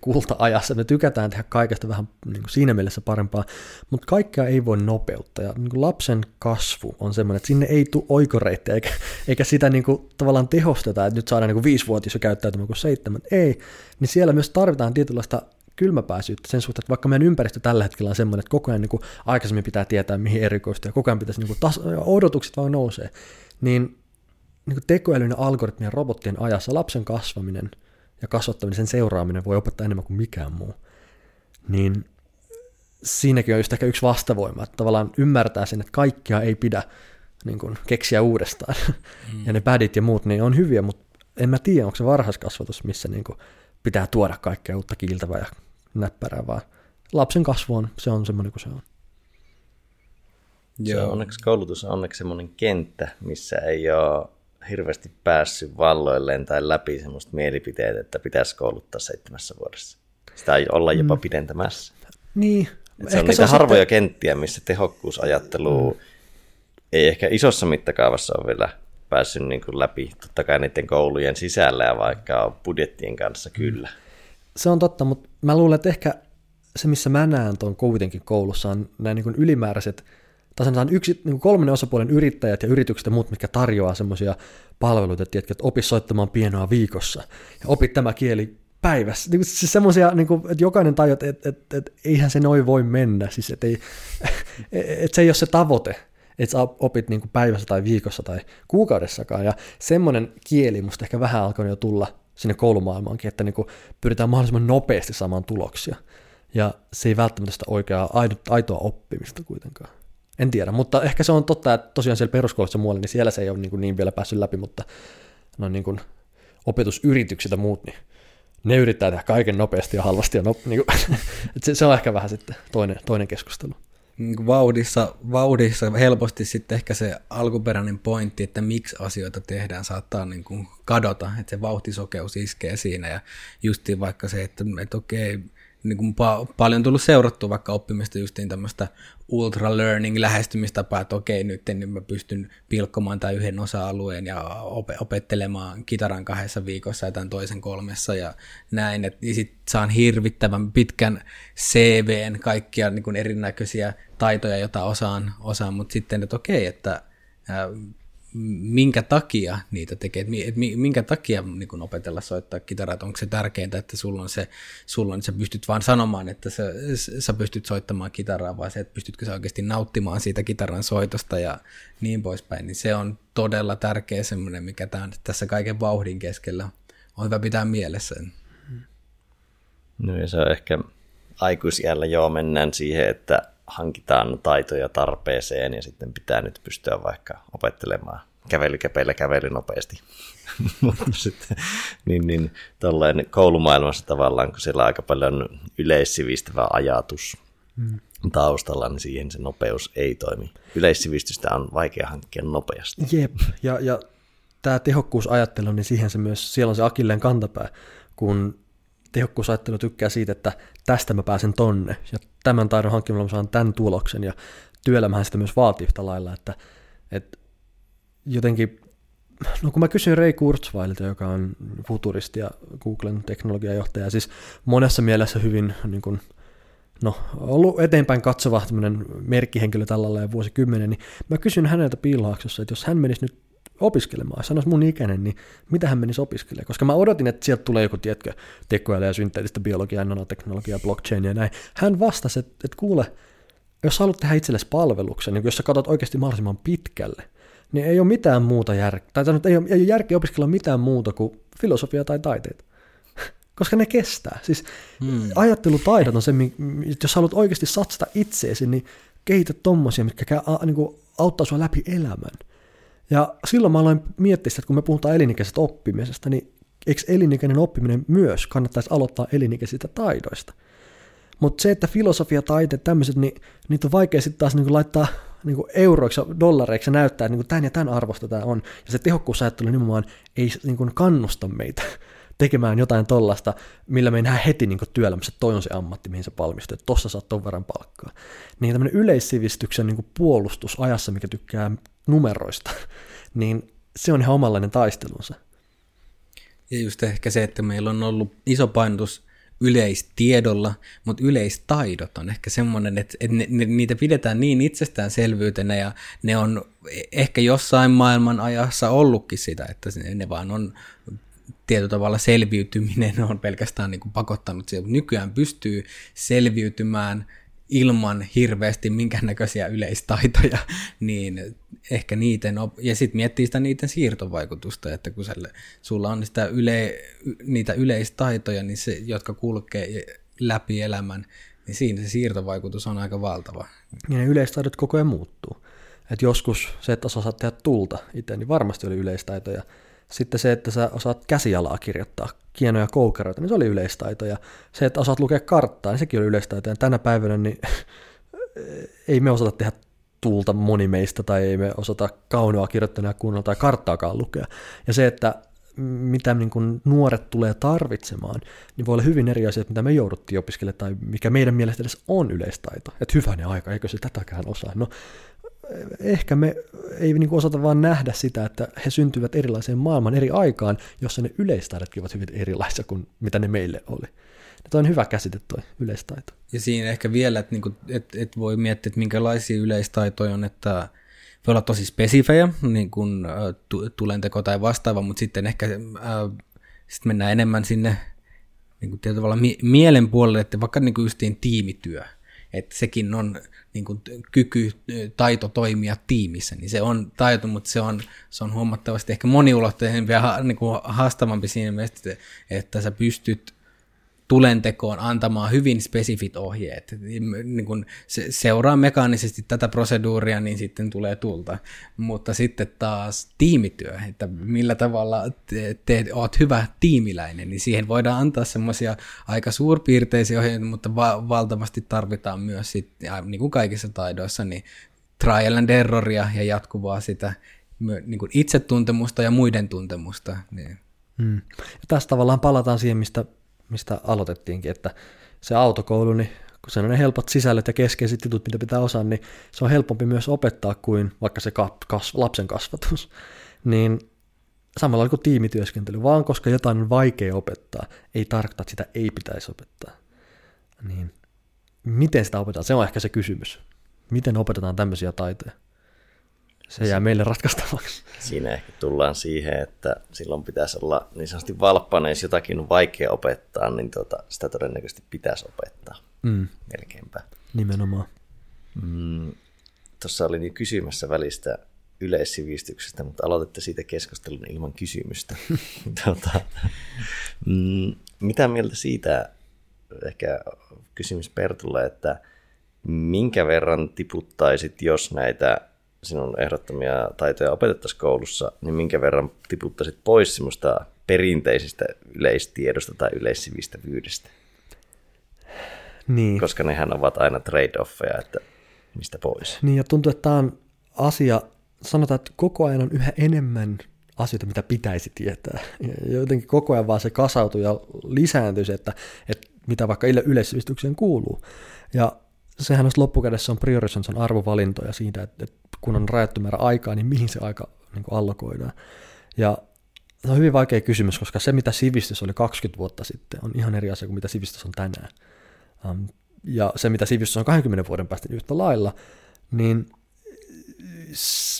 kulta-ajassa. Me tykätään tehdä kaikesta vähän niin kuin siinä mielessä parempaa, mutta kaikkea ei voi nopeuttaa. Ja niin kuin lapsen kasvu on semmoinen, että sinne ei tule oikoreittejä, eikä, eikä sitä niin kuin tavallaan tehosteta, että nyt saadaan niin kuin viisivuotias jo käyttäytymään kuin seitsemän. Ei, niin siellä myös tarvitaan tietynlaista kylmäpäisyyttä sen suhteen, että vaikka meidän ympäristö tällä hetkellä on semmoinen, että koko ajan niin kuin aikaisemmin pitää tietää, mihin erikoistua, ja koko ajan pitäisi niin kuin tas- odotukset vaan nousee, niin, niin kuin tekoälyn algoritmien ja robottien ajassa lapsen kasvaminen – ja kasvattaminen, sen seuraaminen voi opettaa enemmän kuin mikään muu. Niin siinäkin on just ehkä yksi vastavoima, että tavallaan ymmärtää sen, että kaikkia ei pidä niin kuin keksiä uudestaan. Mm. Ja ne pädit ja muut, niin on hyviä, mutta en mä tiedä, onko se varhaiskasvatus, missä niin kuin pitää tuoda kaikkea uutta kiiltävää ja näppärää, vaan lapsen kasvu on, se on semmoinen kuin se on. Joo. Se on onneksi koulutus on onneksi semmoinen kenttä, missä ei ole hirveästi päässyt valloilleen tai läpi semmoista mielipiteet, että pitäisi kouluttaa seitsemässä vuodessa. Sitä ei olla jopa mm. pidentämässä. Niin. se on niitä se on harvoja sitten... kenttiä, missä tehokkuusajattelu mm. ei ehkä isossa mittakaavassa ole vielä päässyt niin kuin läpi. Totta kai niiden koulujen sisällä ja vaikka budjettien kanssa kyllä. Se on totta, mutta mä luulen, että ehkä se, missä mä näen tuon kuitenkin koulussa, on nämä niin ylimääräiset, tai sanotaan yksi, niin kolmannen osapuolen yrittäjät ja yritykset ja muut, mitkä tarjoaa semmoisia palveluita, että, että opit soittamaan pienoa viikossa ja opit tämä kieli päivässä. Niin siis semmoisia, niin kuin, että jokainen tajuu, että, että, että, että eihän se noin voi mennä, siis että, ei, <laughs> että se ei ole se tavoite, että sä opit niin kuin päivässä tai viikossa tai kuukaudessakaan, ja semmoinen kieli musta ehkä vähän alkoi jo tulla sinne koulumaailmaankin, että niin kuin pyritään mahdollisimman nopeasti saamaan tuloksia, ja se ei välttämättä sitä oikeaa aitoa oppimista kuitenkaan. En tiedä, mutta ehkä se on totta, että tosiaan siellä peruskoulussa muualle, niin siellä se ei ole niin, kuin niin vielä päässyt läpi, mutta no niin kuin opetusyritykset ja muut, niin ne yrittää tehdä kaiken nopeasti ja halvasti. Ja no, niin kuin, <laughs> se, se on ehkä vähän sitten toinen, toinen keskustelu. Niin vauhdissa, vauhdissa helposti sitten ehkä se alkuperäinen pointti, että miksi asioita tehdään, saattaa niin kuin kadota, että se vauhtisokeus iskee siinä ja justiin vaikka se, että, että okei, niin kuin pa- paljon tullut seurattua vaikka oppimista justiin tämmöistä ultra learning lähestymistapaa, että okei, nyt niin mä pystyn pilkkomaan tämän yhden osa-alueen ja op- opettelemaan kitaran kahdessa viikossa ja tämän toisen kolmessa ja näin, että niin sit saan hirvittävän pitkän CVn kaikkia niin kuin erinäköisiä taitoja, joita osaan, osaan. Mutta sitten, että okei, että minkä takia niitä tekee, että minkä takia niin kun opetella soittaa kitaraa, onko se tärkeintä, että sulla on se, sulla on, sä pystyt vaan sanomaan, että sä, sä pystyt soittamaan kitaraa, vai se, että pystytkö sä oikeasti nauttimaan siitä kitaran soitosta ja niin poispäin, niin se on todella tärkeä semmoinen, mikä tämän, tässä kaiken vauhdin keskellä. On hyvä pitää mielessä. No ja se on ehkä aikuisiällä joo mennään siihen, että hankitaan taitoja tarpeeseen ja sitten pitää nyt pystyä vaikka opettelemaan kävelykäpeillä kävely nopeasti. <laughs> Mutta sitten niin, niin tollain koulumaailmassa tavallaan, kun siellä on aika paljon yleissivistävä ajatus hmm. taustalla, niin siihen se nopeus ei toimi. Yleissivistystä on vaikea hankkia nopeasti. Jep, ja, ja tämä tehokkuusajattelu, niin siihen se myös, siellä on se akilleen kantapää, kun tehokkuusajattelu tykkää siitä, että tästä mä pääsen tonne, ja tämän taidon hankkimalla mä saan tämän tuloksen, ja työelämähän sitä myös vaatii yhtä lailla, että, että jotenkin, no kun mä kysyin Ray Kurzweililta, joka on futuristi ja Googlen teknologiajohtaja, siis monessa mielessä hyvin niin kuin, no, ollut eteenpäin katsova merkkihenkilö tällä lailla vuosikymmenen, niin mä kysyn häneltä piilaaksossa, että jos hän menisi nyt opiskelemaan, sanoisi mun ikäinen, niin mitä hän menisi opiskelemaan? Koska mä odotin, että sieltä tulee joku, tiedätkö, tekoäly ja synteettistä biologiaa, nanoteknologiaa, blockchain ja näin. Hän vastasi, että, että kuule, jos haluat tehdä itsellesi palveluksen, niin jos sä katsot oikeasti mahdollisimman pitkälle, niin ei ole mitään muuta järkeä, tai sanot, ei ole, ei ole järkeä opiskella mitään muuta kuin filosofia tai taiteita. <laughs> Koska ne kestää. Siis hmm. ajattelutaidot on se, että jos haluat oikeasti satsata itseesi, niin kehitä tommosia, mitkä niin kuin, auttaa sua läpi elämän. Ja silloin mä aloin miettiä sitä, että kun me puhutaan elinikäisestä oppimisesta, niin eikö elinikäinen oppiminen myös kannattaisi aloittaa elinikäisistä taidoista? Mutta se, että filosofia, taite, tämmöiset, niin niitä on vaikea sitten taas niinku laittaa niinku euroiksi ja dollareiksi ja näyttää, että niinku tämän ja tämän arvosta tämä on. Ja se tehokkuusajattelu nimenomaan ei niinku kannusta meitä <laughs> tekemään jotain tollasta, millä me ei nähdä heti niin työelämässä, että toi on se ammatti, mihin sä valmistut, että tossa saat ton verran palkkaa. Niin tämmöinen yleissivistyksen niin puolustus ajassa, mikä tykkää numeroista, <laughs> niin se on ihan omanlainen taistelunsa. Ja just ehkä se, että meillä on ollut iso painotus yleistiedolla, mutta yleistaidot on ehkä semmoinen, että, että ne, ne, niitä pidetään niin itsestäänselvyytenä ja ne on ehkä jossain maailman ajassa ollutkin sitä, että ne vaan on tietyllä tavalla selviytyminen on pelkästään niin kuin pakottanut siihen, nykyään pystyy selviytymään ilman hirveästi minkäännäköisiä yleistaitoja, <laughs> niin ehkä niiden, op- ja sitten miettii sitä niiden siirtovaikutusta, että kun sulla on sitä yle, niitä yleistaitoja, niin se, jotka kulkee läpi elämän, niin siinä se siirtovaikutus on aika valtava. Ja ne yleistaidot koko ajan muuttuu. että joskus se, että osaat tehdä tulta itse, niin varmasti oli yleistaito. Sitten se, että sä osaat käsialaa kirjoittaa, kienoja koukeroita, niin se oli yleistaito. Ja se, että osaat lukea karttaa, niin sekin oli yleistaito. Ja tänä päivänä niin <laughs> ei me osata tehdä tulta moni meistä, tai ei me osata kaunoa kirjoittaa kunnolla tai karttaakaan lukea. Ja se, että mitä niin kuin nuoret tulee tarvitsemaan, niin voi olla hyvin eri asiat, mitä me jouduttiin opiskelemaan, tai mikä meidän mielestä edes on yleistaito. Että hyvänen aika, eikö se tätäkään osaa? No, ehkä me ei niin osata vaan nähdä sitä, että he syntyvät erilaiseen maailman eri aikaan, jossa ne yleistaidotkin ovat hyvin erilaisia kuin mitä ne meille oli. Tuo on hyvä käsite tuo yleistaito. Ja siinä ehkä vielä, että, niinku, että, että voi miettiä, että minkälaisia yleistaitoja on, että voi olla tosi spesifejä, niin kuin tulenteko tai vastaava, mutta sitten ehkä äh, sitten mennään enemmän sinne niin kuin tavalla mie- mielen puolelle, että vaikka niin kuin justiin tiimityö, että sekin on niin kuin kyky, taito toimia tiimissä, niin se on taito, mutta se on, se on huomattavasti ehkä moniulotteisempi ja niin kuin haastavampi siinä mielessä, että sä pystyt tulentekoon antamaan hyvin spesifit ohjeet. Niin kun se seuraa mekaanisesti tätä proseduuria, niin sitten tulee tulta. Mutta sitten taas tiimityö, että millä tavalla te, te oot hyvä tiimiläinen, niin siihen voidaan antaa semmoisia aika suurpiirteisiä ohjeita, mutta va- valtavasti tarvitaan myös sitten, niin kuin kaikissa taidoissa, niin trial and erroria ja jatkuvaa sitä niin kuin itsetuntemusta ja muiden tuntemusta. Niin. Hmm. Tässä tavallaan palataan siihen, mistä mistä aloitettiinkin, että se autokoulu, niin kun se on ne helpot sisällöt ja keskeiset jutut, mitä pitää osaa, niin se on helpompi myös opettaa kuin vaikka se kas, lapsen kasvatus. <laughs> Niin samalla kuin tiimityöskentely, vaan koska jotain on vaikea opettaa, ei tarkoita, että sitä ei pitäisi opettaa. Niin miten sitä opetetaan, se on ehkä se kysymys. Miten opetetaan tämmöisiä taitoja? Se jää meille ratkaistavaksi. Siinä ehkä tullaan siihen, että silloin pitäisi olla niin sanotusti valppana, jos jotakin on vaikea opettaa, niin tota, sitä todennäköisesti pitäisi opettaa mm. melkeinpä. Nimenomaan. Mm, Tuossa oli niin kysymässä välistä yleissivistyksestä, mutta aloitette siitä keskustelun ilman kysymystä. <laughs> tota, mm, mitä mieltä siitä, ehkä kysymys Pertulle, että minkä verran tiputtaisit, jos näitä sinun ehdottomia taitoja opetettaisiin koulussa, niin minkä verran tiputtaisit pois semmoista perinteisistä yleistiedosta tai yleissivistävyydestä? Niin. Koska nehän ovat aina trade-offeja, että mistä pois. Niin, ja tuntuu, että tämä on asia, sanotaan, että koko ajan on yhä enemmän asioita, mitä pitäisi tietää. Ja jotenkin koko ajan vaan se kasautuu ja lisääntyy se, että, että mitä vaikka yleissivistykseen kuuluu. Ja sehän on loppukädessä on priorisointi, on arvovalintoja siitä, että, että kun on rajattu määrä aikaa, niin mihin se aika niin kuin allokoidaan. Ja se on hyvin vaikea kysymys, koska se, mitä sivistys oli 20 vuotta sitten, on ihan eri asia kuin mitä sivistys on tänään. Um, ja se, mitä sivistys on 20 vuoden päästä niin yhtä lailla, niin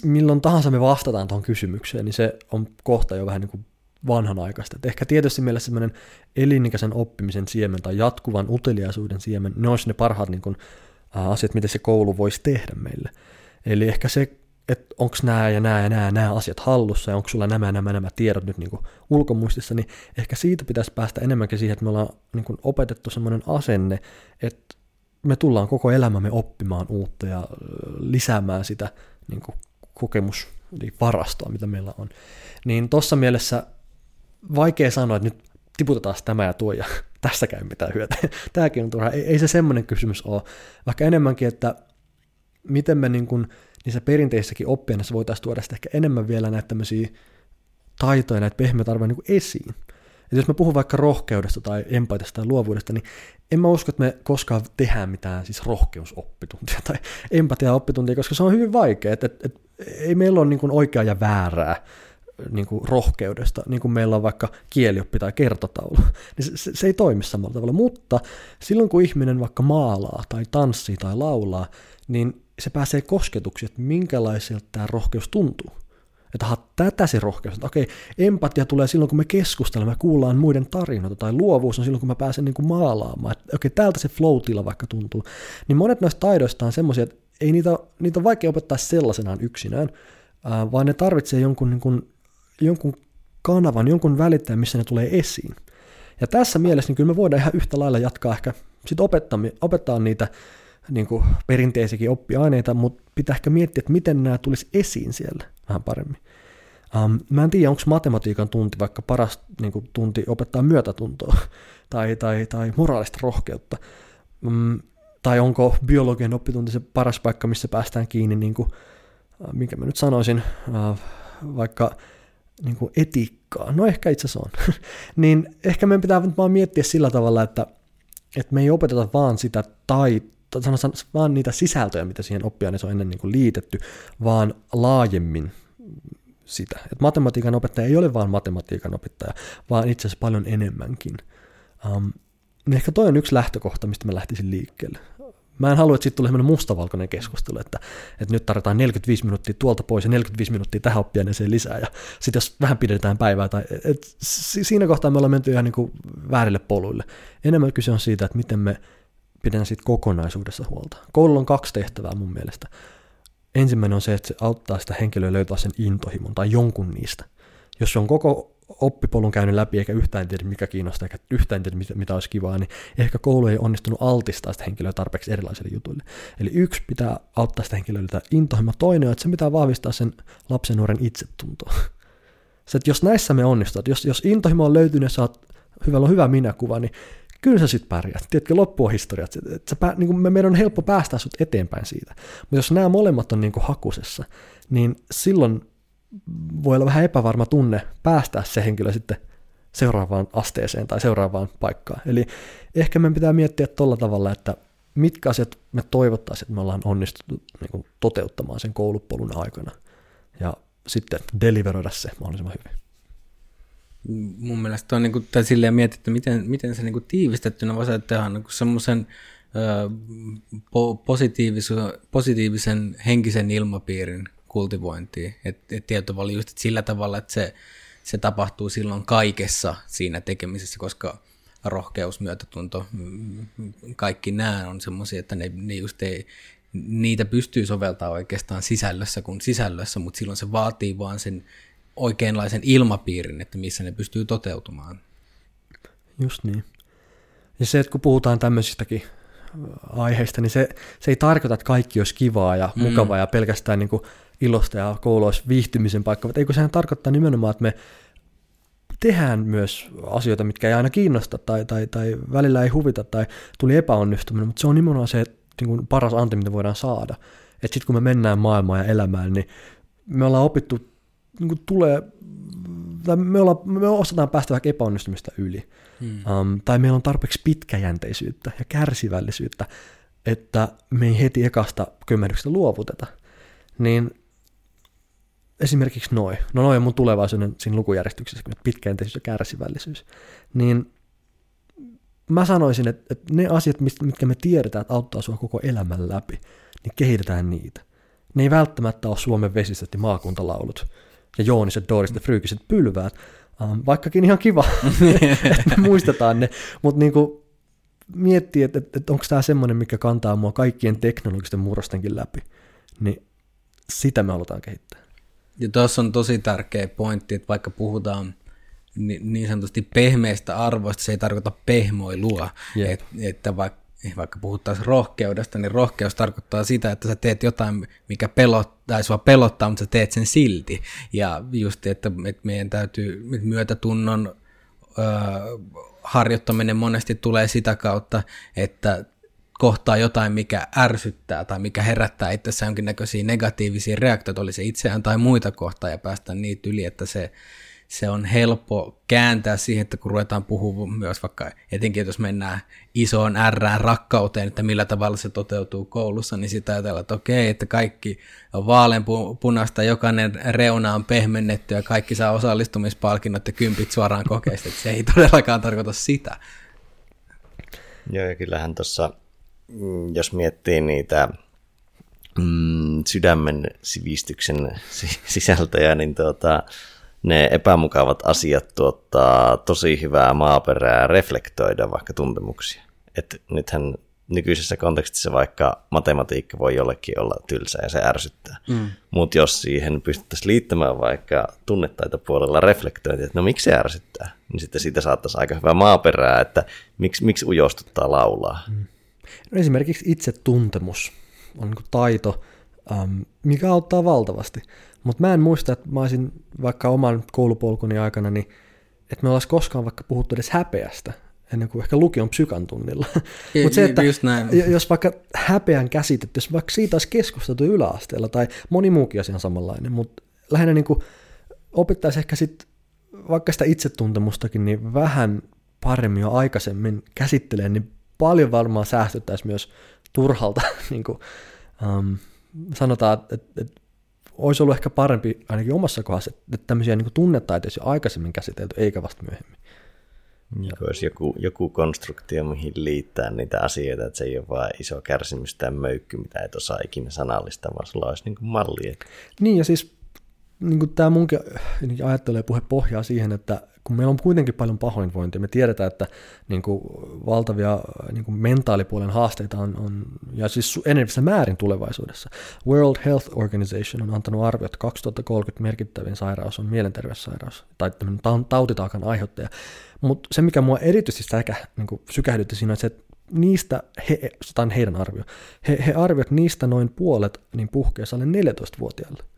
milloin tahansa me vastataan tuohon kysymykseen, niin se on kohta jo vähän niin kuin vanhanaikaista. Et ehkä tietysti meillä semmoinen elinikäisen oppimisen siemen tai jatkuvan uteliaisuuden siemen, ne olisi ne parhaat niin kuin, asiat, mitä se koulu voisi tehdä meille. Eli ehkä se, että onko nämä ja nämä ja nämä, nämä asiat hallussa ja onko sulla nämä nämä nämä tiedot nyt niin ulkomuistissa, niin ehkä siitä pitäisi päästä enemmänkin siihen, että me ollaan niin kuin opetettu semmoinen asenne, että me tullaan koko elämämme oppimaan uutta ja lisäämään sitä niin kuin kokemusvarastoa, mitä meillä on. Niin tuossa mielessä vaikea sanoa, että nyt tiputetaan tämä ja tuo ja <laughs> tässä käy mitään hyötyä. <laughs> Tämäkin on turha. Ei, ei se semmoinen kysymys ole. Vaikka enemmänkin, että miten me niin kuin, niissä perinteisissäkin oppiaineissa voitaisiin tuoda sitä ehkä enemmän vielä näitä tämmöisiä taitoja, näitä pehmeitä arvoja niin esiin. Et jos mä puhun vaikka rohkeudesta tai empatiasta tai luovuudesta, niin en mä usko, että me koskaan tehdään mitään siis rohkeusoppituntia <laughs> tai empatia-oppituntia, koska se on hyvin vaikea. Et, et, et, ei meillä ole niin kuin oikeaa ja väärää niin kuin rohkeudesta, niin kuin meillä on vaikka kielioppi tai kertotaulu, <laughs> niin se, se ei toimi samalla tavalla. Mutta silloin kun ihminen vaikka maalaa tai tanssii tai laulaa, niin se pääsee kosketuksi, että minkälaiselta tämä rohkeus tuntuu. Että aha, tätä se rohkeus. Että okei, empatia tulee silloin, kun me keskustelemme, me kuullaan muiden tarinoita, tai luovuus on silloin, kun mä pääsen niin kuin maalaamaan. Että okei, täältä se flow vaikka tuntuu. Niin monet noista taidoista on semmoisia, että ei niitä, niitä on vaikea opettaa sellaisenaan yksinään, vaan ne tarvitsee jonkun, niin kuin, jonkun kanavan, jonkun välittäjän, missä ne tulee esiin. Ja tässä mielessä niin kyllä me voidaan ihan yhtä lailla jatkaa ehkä sit opettaa, opettaa niitä niin kuin perinteisiäkin oppiaineita, mutta pitää ehkä miettiä, että miten nämä tulisi esiin siellä vähän paremmin. Um, mä en tiedä, onko matematiikan tunti vaikka paras niin kuin, tunti opettaa myötätuntoa <laughs> tai, tai, tai moraalista rohkeutta. Um, tai onko biologian oppitunti se paras paikka, missä päästään kiinni, niin kuin, uh, minkä mä nyt sanoisin, uh, vaikka niin kuin etiikkaa. No ehkä itse asiassa on. <laughs> niin ehkä meidän pitää vaan miettiä sillä tavalla, että, että me ei opeteta vaan sitä tai sanotaan, vaan niitä sisältöjä, mitä siihen oppiaineeseen on ennen niin kuin liitetty, vaan laajemmin sitä. Et matematiikan opettaja ei ole vain matematiikan opettaja, vaan itse asiassa paljon enemmänkin. Um, ehkä toi on yksi lähtökohta, mistä mä lähtisin liikkeelle. Mä en halua, että siitä tulee mustavalkoinen keskustelu, että, että nyt tarvitaan 45 minuuttia tuolta pois ja 45 minuuttia tähän oppiaineeseen lisää, ja sitten jos vähän pidetään päivää, tai, et, siinä kohtaa me ollaan menty ihan niin kuin väärille poluille. Enemmän kyse on siitä, että miten me pidetään siitä kokonaisuudessa huolta. Koululla on kaksi tehtävää mun mielestä. Ensimmäinen on se, että se auttaa sitä henkilöä löytää sen intohimon tai jonkun niistä. Jos se on koko oppipolun käynyt läpi eikä yhtään tiedä mikä kiinnostaa eikä yhtään tiedä mitä, mitä olisi kivaa, niin ehkä koulu ei onnistunut altistaa sitä henkilöä tarpeeksi erilaisille jutuille. Eli yksi pitää auttaa sitä henkilöä intohimo, toinen on, että se pitää vahvistaa sen lapsen nuoren itsetuntoa. Se, että jos näissä me onnistuu, jos, jos intohimo on löytynyt ja saat hyvällä on hyvä minäkuva, niin kyllä sä sitten pärjäät. Tiedätkö, loppu on historia. Sä, niin kuin meidän on helppo päästä sut eteenpäin siitä. Mutta jos nämä molemmat on niin kuin hakusessa, niin silloin voi olla vähän epävarma tunne päästää se henkilö sitten seuraavaan asteeseen tai seuraavaan paikkaan. Eli ehkä meidän pitää miettiä tuolla tavalla, että mitkä asiat me toivottaisiin, että me ollaan onnistuttu niin kuin toteuttamaan sen koulupolun aikana. Ja sitten deliveroida se mahdollisimman hyvin mun mielestä on niin kuin, tai silleen mietitty, miten, miten se niin kuin tiivistettynä voisi tehdä niin semmoisen po, positiivisen, positiivisen henkisen ilmapiirin kultivointiin, että et tietyllä just että sillä tavalla, että se, se tapahtuu silloin kaikessa siinä tekemisessä, koska rohkeus, myötätunto, kaikki nämä on semmoisia, että ne, ne just ei, niitä pystyy soveltaa oikeastaan sisällössä kuin sisällössä, mutta silloin se vaatii vaan sen oikeanlaisen ilmapiirin, että missä ne pystyy toteutumaan. Just niin. Ja se, että kun puhutaan tämmöisistäkin aiheista, niin se, se ei tarkoita, että kaikki olisi kivaa ja mm. mukavaa ja pelkästään niin kuin ilosta ja koulu olisi viihtymisen paikka, mutta eikö sehän tarkoittaa nimenomaan, että me tehdään myös asioita, mitkä ei aina kiinnosta tai, tai, tai välillä ei huvita tai tuli epäonnistuminen, mutta se on nimenomaan se niin kuin paras anti, mitä voidaan saada. Että sitten kun me mennään maailmaan ja elämään, niin me ollaan opittu niin kuin tulee, tai me, olla, me osataan päästä vaikka epäonnistumista yli, hmm. um, tai meillä on tarpeeksi pitkäjänteisyyttä ja kärsivällisyyttä, että me ei heti ekasta kymmenyksestä luovuteta, niin esimerkiksi noin, no noin on mun tulevaisuuden siinä lukujärjestyksessä, pitkäjänteisyys ja kärsivällisyys, niin mä sanoisin, että, että ne asiat, mitkä me tiedetään, että auttaa sua koko elämän läpi, niin kehitetään niitä. Ne ei välttämättä ole Suomen vesistöt ja maakuntalaulut, ja Jooniset, Dooriset ja Fryykiset pylväät, um, vaikkakin ihan kiva, <laughs> <laughs> että me muistetaan ne, mutta niinku miettii, että, että, että onko tämä semmoinen, mikä kantaa mua kaikkien teknologisten murrostenkin läpi, niin sitä me halutaan kehittää. Ja tuossa on tosi tärkeä pointti, että vaikka puhutaan niin sanotusti pehmeistä arvoista, se ei tarkoita pehmoilua, yeah. Et, että vaikka niin vaikka puhuttaisiin rohkeudesta, niin rohkeus tarkoittaa sitä, että sä teet jotain, mikä pelottaa, sua pelottaa, mutta sä teet sen silti. Ja just, että, että meidän täytyy myötätunnon ö, harjoittaminen monesti tulee sitä kautta, että kohtaa jotain, mikä ärsyttää tai mikä herättää itsessään jonkinnäköisiä negatiivisia reaktioita, oli se itseään tai muita kohtaa ja päästä niitä yli, että se, se on helppo kääntää siihen, että kun ruvetaan puhumaan myös vaikka, etenkin jos mennään isoon R rakkauteen, että millä tavalla se toteutuu koulussa, niin sitä ajatellaan, että okei, että kaikki on vaaleanpunasta, jokainen reuna on pehmennetty ja kaikki saa osallistumispalkinnot ja kympit suoraan kokeista, että se ei todellakaan tarkoita sitä. Joo, ja kyllähän tuossa, jos miettii niitä mm, sydämen sivistyksen <laughs> sisältöjä, niin tuota, ne epämukavat asiat tuottaa tosi hyvää maaperää reflektoida vaikka tuntemuksia. Et nythän nykyisessä kontekstissa vaikka matematiikka voi jollekin olla tylsää ja se ärsyttää. Mm. Mutta jos siihen pystyttäisiin liittämään vaikka tunnetaita puolella reflektointia, että no miksi se ärsyttää, niin sitten siitä saattaisi aika hyvää maaperää, että miksi, miksi ujostuttaa laulaa. Mm. No esimerkiksi itsetuntemus on niin taito, mikä auttaa valtavasti. Mutta mä en muista, että mä olisin vaikka oman koulupolkuni aikana, niin että me ollaan koskaan vaikka puhuttu edes häpeästä, ennen kuin ehkä lukion psykan tunnilla. <laughs> Mutta se, että just näin. jos vaikka häpeän käsitetty, jos vaikka siitä olisi keskusteltu yläasteella, tai moni muukin asia samanlainen, mutta lähinnä niin kuin opettaisi ehkä sitten vaikka sitä itsetuntemustakin, niin vähän paremmin jo aikaisemmin käsittelee, niin paljon varmaan säästyttäisiin myös turhalta, <laughs> niin kuin, um, sanotaan, että, että, että olisi ollut ehkä parempi ainakin omassa kohdassa, että tämmöisiä niin tunnetaitoja olisi aikaisemmin käsitelty, eikä vasta myöhemmin. Ja olisi joku, joku konstruktio, mihin liittää niitä asioita, että se ei ole vain iso kärsimys tai möykky, mitä et osaa ikinä sanallista, vaan sulla olisi niin kuin malli. Niin ja siis niin kuin tämä munkin ajattelu ja puhe pohjaa siihen, että kun meillä on kuitenkin paljon pahoinvointia, me tiedetään, että niin kuin, valtavia niin kuin mentaalipuolen haasteita on, on, ja siis enemmissä määrin tulevaisuudessa. World Health Organization on antanut arvio, että 2030 merkittävin sairaus on mielenterveyssairaus, tai tautitaakan aiheuttaja. Mutta se, mikä mua erityisesti säkä, niin kuin sykähdytti siinä, on se, että niistä, he, tämä on heidän arvio, he, he arvioivat niistä noin puolet niin puhkeessa alle 14-vuotiaille.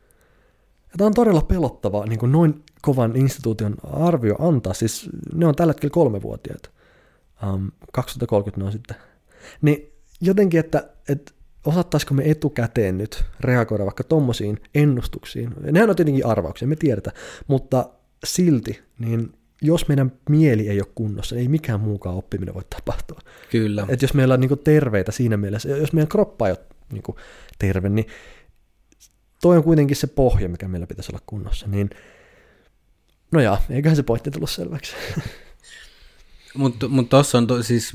Ja tämä on todella pelottava niin kuin noin kovan instituution arvio antaa, siis ne on tällä hetkellä kolmevuotiaita, um, 2030 ne on sitten. Niin jotenkin, että, että osattaisiko me etukäteen nyt reagoida vaikka tommosiin ennustuksiin. Nehän on tietenkin arvauksia, me tiedetään, mutta silti, niin jos meidän mieli ei ole kunnossa, niin ei mikään muukaan oppiminen voi tapahtua. Kyllä. Et jos meillä on niin terveitä siinä mielessä, jos meidän kroppa ei ole niin terve, niin toi on kuitenkin se pohja, mikä meillä pitäisi olla kunnossa, niin no ja, eiköhän se pointti tullut selväksi. Mutta <laughs> mut tuossa on to, siis,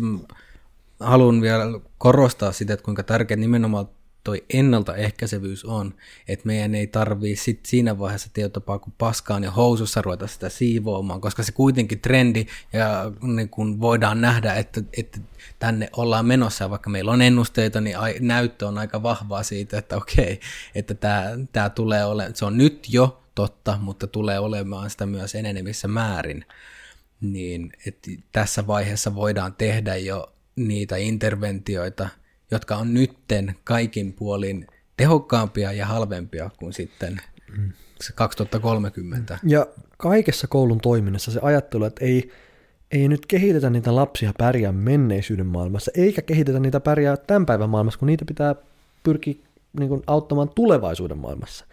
haluan vielä korostaa sitä, että kuinka tärkeä nimenomaan toi ennaltaehkäisevyys on, että meidän ei tarvii sit siinä vaiheessa tietotapaa, kun paskaan ja housussa ruveta sitä siivoamaan, koska se kuitenkin trendi ja niin kun voidaan nähdä, että, että tänne ollaan menossa ja vaikka meillä on ennusteita, niin näyttö on aika vahvaa siitä, että okei, että tämä, tämä tulee olemaan, se on nyt jo totta, mutta tulee olemaan sitä myös enenevissä määrin, niin että tässä vaiheessa voidaan tehdä jo niitä interventioita, jotka on nytten kaikin puolin tehokkaampia ja halvempia kuin sitten se 2030. Ja kaikessa koulun toiminnassa se ajattelu, että ei, ei nyt kehitetä niitä lapsia pärjää menneisyyden maailmassa, eikä kehitetä niitä pärjää tämän päivän maailmassa, kun niitä pitää pyrkiä niin kuin, auttamaan tulevaisuuden maailmassa.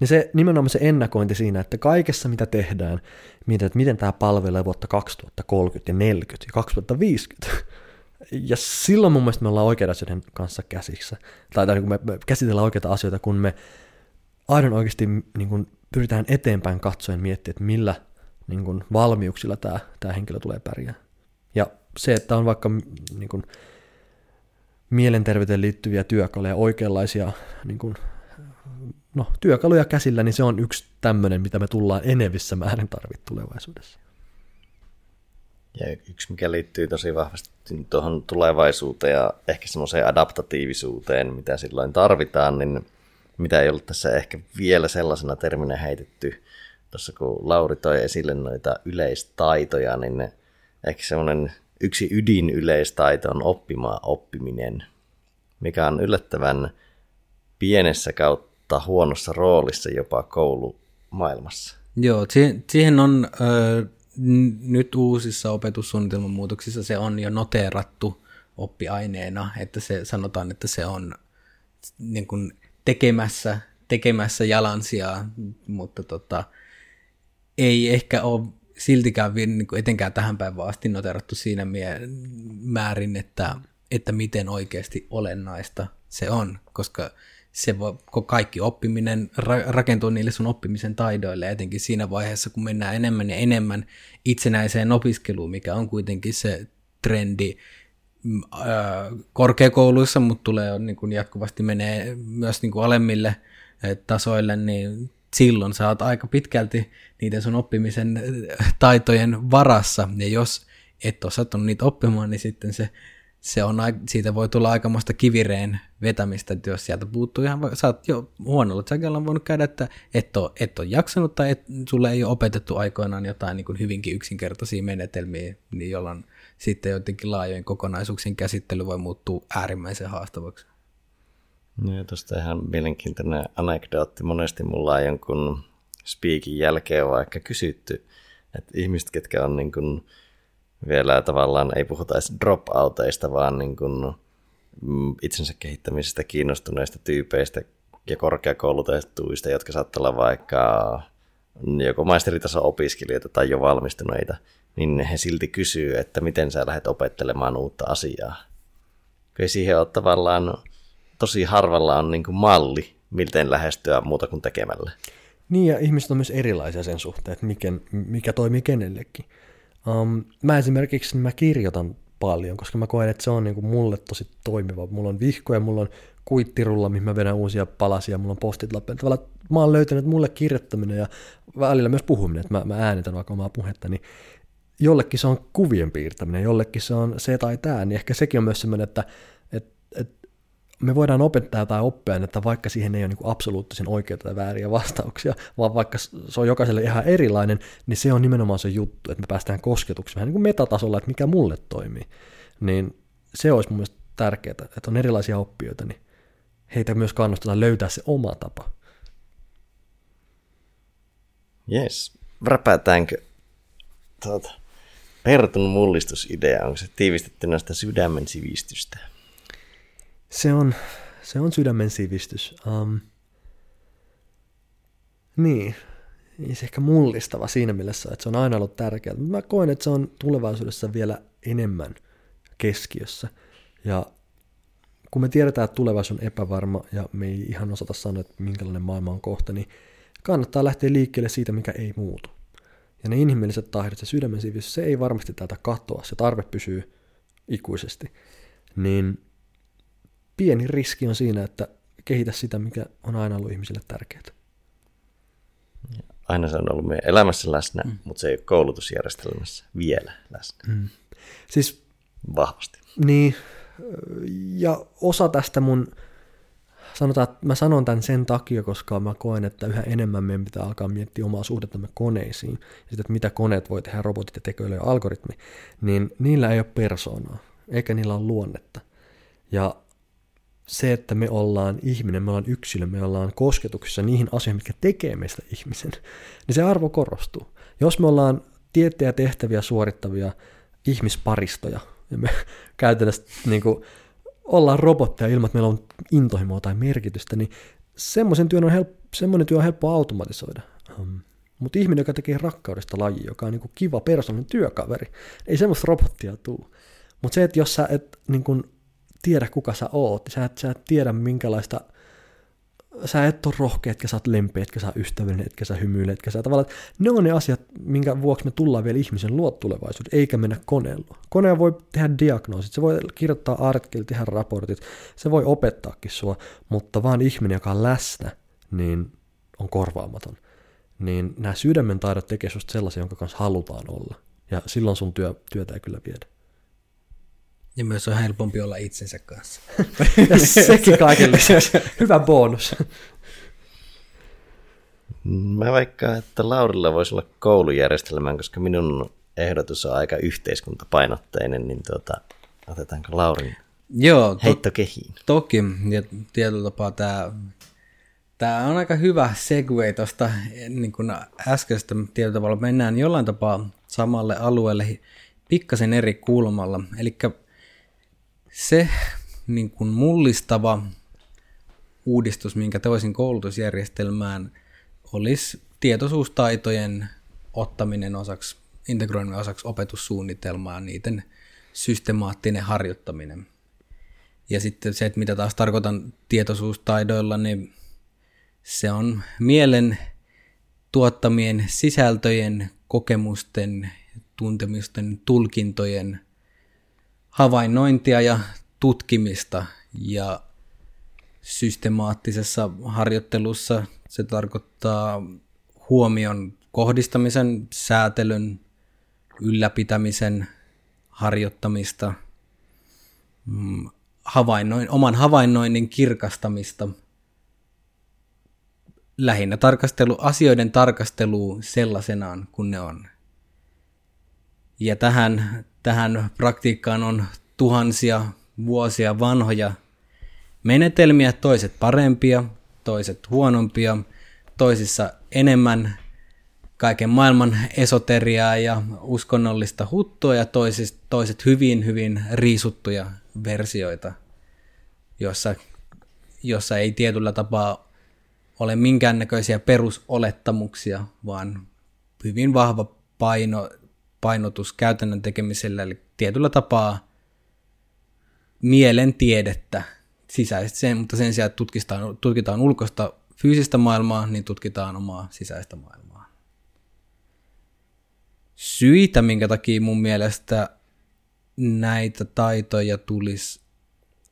Niin se nimenomaan se ennakointi siinä, että kaikessa mitä tehdään, mietitään, että miten tämä palvelee vuotta 2030 ja 40 ja 2050. Ja silloin mun mielestä me ollaan oikeiden asioiden kanssa käsissä. Tai, tai niin me, me käsitellään oikeita asioita, kun me aidon oikeasti niin kuin pyritään eteenpäin katsoen miettiä, että millä niin kuin valmiuksilla tämä, tämä henkilö tulee pärjää. Ja se, että on vaikka niin kuin, mielenterveyteen liittyviä työkaluja, oikeanlaisia niin kuin, no, työkaluja käsillä, niin se on yksi tämmöinen, mitä me tullaan enevissä määrin tarvitse tulevaisuudessa. Ja yksi, mikä liittyy tosi vahvasti tuohon tulevaisuuteen ja ehkä semmoiseen adaptatiivisuuteen, mitä silloin tarvitaan, niin mitä ei ollut tässä ehkä vielä sellaisena terminä heitetty, tuossa kun Lauri toi esille noita yleistaitoja, niin ehkä semmoinen yksi ydin yleistaito on oppimaan oppiminen, mikä on yllättävän pienessä kautta huonossa roolissa jopa koulumaailmassa. Joo, siihen on nyt uusissa opetussuunnitelman muutoksissa se on jo noteerattu oppiaineena, että se sanotaan, että se on niin kuin tekemässä, tekemässä jalansijaa, mutta tota, ei ehkä ole siltikään niin kuin etenkään tähän päivään asti noterattu siinä määrin, että, että miten oikeasti olennaista se on, koska se voi, kaikki oppiminen ra- rakentuu niille sun oppimisen taidoille, etenkin siinä vaiheessa, kun mennään enemmän ja enemmän itsenäiseen opiskeluun, mikä on kuitenkin se trendi mm, korkeakouluissa, mutta tulee niin kuin jatkuvasti menee myös niin kuin alemmille tasoille, niin silloin sä oot aika pitkälti niiden sun oppimisen taitojen varassa, ja jos et osata niitä oppimaan, niin sitten se se on, siitä voi tulla aikamoista kivireen vetämistä, että jos sieltä puuttuu ihan, sä oot jo huonolla tsäkellä on voinut käydä, että et ole, et ole jaksanut tai et, sulle ei ole opetettu aikoinaan jotain niin kuin hyvinkin yksinkertaisia menetelmiä, niin jolloin sitten jotenkin laajojen kokonaisuuksien käsittely voi muuttua äärimmäisen haastavaksi. No ja tuosta ihan mielenkiintoinen anekdootti. Monesti mulla on jonkun speakin jälkeen vaikka kysytty, että ihmiset, ketkä on niin kuin vielä tavallaan, ei puhuta edes dropouteista, vaan niin kuin mm, itsensä kehittämisestä kiinnostuneista tyypeistä ja korkeakoulutettuista, jotka saattaa olla vaikka joko maisteritason opiskelijoita tai jo valmistuneita, niin he silti kysyy, että miten sä lähdet opettelemaan uutta asiaa. Kyllä siihen on tavallaan, tosi harvalla on niin kuin malli, miten lähestyä muuta kuin tekemällä. Niin, ja ihmiset on myös erilaisia sen suhteen, että mikä, mikä toimii kenellekin. Um, mä esimerkiksi mä kirjoitan paljon, koska mä koen, että se on niinku mulle tosi toimiva. Mulla on vihkoja, mulla on kuittirulla, mihin mä vedän uusia palasia, mulla on postit Tavallaan mä oon löytänyt, mulle kirjoittaminen ja välillä myös puhuminen, että mä, mä äänitän vaikka omaa puhetta, niin jollekin se on kuvien piirtäminen, jollekin se on se tai tämä, niin ehkä sekin on myös semmoinen, että me voidaan opettaa tai oppia, että vaikka siihen ei ole niin absoluuttisen oikeita tai vääriä vastauksia, vaan vaikka se on jokaiselle ihan erilainen, niin se on nimenomaan se juttu, että me päästään kosketuksi vähän niin kuin metatasolla, että mikä mulle toimii. Niin se olisi mun mielestä tärkeää, että on erilaisia oppijoita, niin heitä myös kannustetaan löytää se oma tapa. Yes. Räpätäänkö tuota, Pertun mullistusidea, onko se tiivistetty näistä sydämen sivistystä? Se on, se on sydämen sivistys. Um, niin, se ehkä mullistava siinä mielessä, että se on aina ollut tärkeää. Mä koen, että se on tulevaisuudessa vielä enemmän keskiössä. Ja kun me tiedetään, että tulevaisuus on epävarma ja me ei ihan osata sanoa, että minkälainen maailma on kohta, niin kannattaa lähteä liikkeelle siitä, mikä ei muutu. Ja ne inhimilliset tahdot, se sydämen sivistys, se ei varmasti täältä katoa, se tarve pysyy ikuisesti. Niin pieni riski on siinä, että kehitä sitä, mikä on aina ollut ihmisille tärkeää. Aina se on ollut meidän elämässä läsnä, mm. mutta se ei ole koulutusjärjestelmässä vielä läsnä. Mm. Siis, Vahvasti. Niin, ja osa tästä mun, sanotaan, että mä sanon tämän sen takia, koska mä koen, että yhä enemmän meidän pitää alkaa miettiä omaa suhdettamme koneisiin, ja sitä, että mitä koneet voi tehdä, robotit ja tekoäly ja algoritmi, niin niillä ei ole persoonaa, eikä niillä ole luonnetta. Ja se, että me ollaan ihminen, me ollaan yksilö, me ollaan kosketuksissa niihin asioihin, mitkä tekee meistä ihmisen, <laughs> niin se arvo korostuu. Jos me ollaan tiettyjä tehtäviä suorittavia ihmisparistoja, ja me <laughs> käytännössä niin kuin, ollaan robotteja ilman, että meillä on intohimoa tai merkitystä, niin semmoisen työn on help, semmoinen työ on helppo automatisoida. Um, mutta ihminen, joka tekee rakkaudesta laji, joka on niin kuin kiva persoonallinen työkaveri, ei semmoista robottia tule. Mutta se, että jos sä et niin kuin, tiedä, kuka sä oot, sä et, sä et tiedä, minkälaista – sä et ole rohkea, etkä sä oot lempeä, etkä sä ystävällinen, etkä sä hymyile, etkä sä tavallaan, ne on ne asiat, minkä vuoksi me tullaan vielä ihmisen luot tulevaisuuden, eikä mennä koneella. Konea voi tehdä diagnoosit, se voi kirjoittaa artikkelit, tehdä raportit, se voi opettaakin sua, mutta vaan ihminen, joka on läsnä, niin on korvaamaton. Niin nämä sydämen taidot tekee susta sellaisia, jonka kanssa halutaan olla. Ja silloin sun työ, työtä ei kyllä viedä. Ja myös on helpompi olla itsensä kanssa. ja <laughs> sekin kaiken lisäksi. Hyvä bonus. Mä vaikka, että Laurilla voisi olla koulujärjestelmään, koska minun ehdotus on aika yhteiskuntapainotteinen, niin tuota, otetaanko Laurin Joo, to- heitto kehiin? Toki, ja tietyllä tapaa tämä Tämä on aika hyvä segue tuosta niin kuin äskeistä tietyllä tavalla. Mennään jollain tapaa samalle alueelle pikkasen eri kulmalla. Eli se niin kuin mullistava uudistus, minkä toisin koulutusjärjestelmään, olisi tietoisuustaitojen ottaminen osaksi, integroiminen osaksi opetussuunnitelmaa, niiden systemaattinen harjoittaminen. Ja sitten se, että mitä taas tarkoitan tietoisuustaidoilla, niin se on mielen tuottamien sisältöjen, kokemusten, tuntemisten, tulkintojen havainnointia ja tutkimista ja systemaattisessa harjoittelussa se tarkoittaa huomion kohdistamisen, säätelyn, ylläpitämisen harjoittamista, mm, havainnoin, oman havainnoinnin kirkastamista, lähinnä tarkastelu, asioiden tarkastelu sellaisenaan kuin ne on. Ja tähän tähän praktiikkaan on tuhansia vuosia vanhoja menetelmiä, toiset parempia, toiset huonompia, toisissa enemmän kaiken maailman esoteriaa ja uskonnollista huttua ja toiset, toiset hyvin, hyvin riisuttuja versioita, jossa, jossa ei tietyllä tapaa ole minkäännäköisiä perusolettamuksia, vaan hyvin vahva paino, painotus käytännön tekemisellä, eli tietyllä tapaa mielen tiedettä sisäisesti sen, mutta sen sijaan, että tutkitaan, tutkitaan ulkoista fyysistä maailmaa, niin tutkitaan omaa sisäistä maailmaa. Syitä, minkä takia mun mielestä näitä taitoja tulisi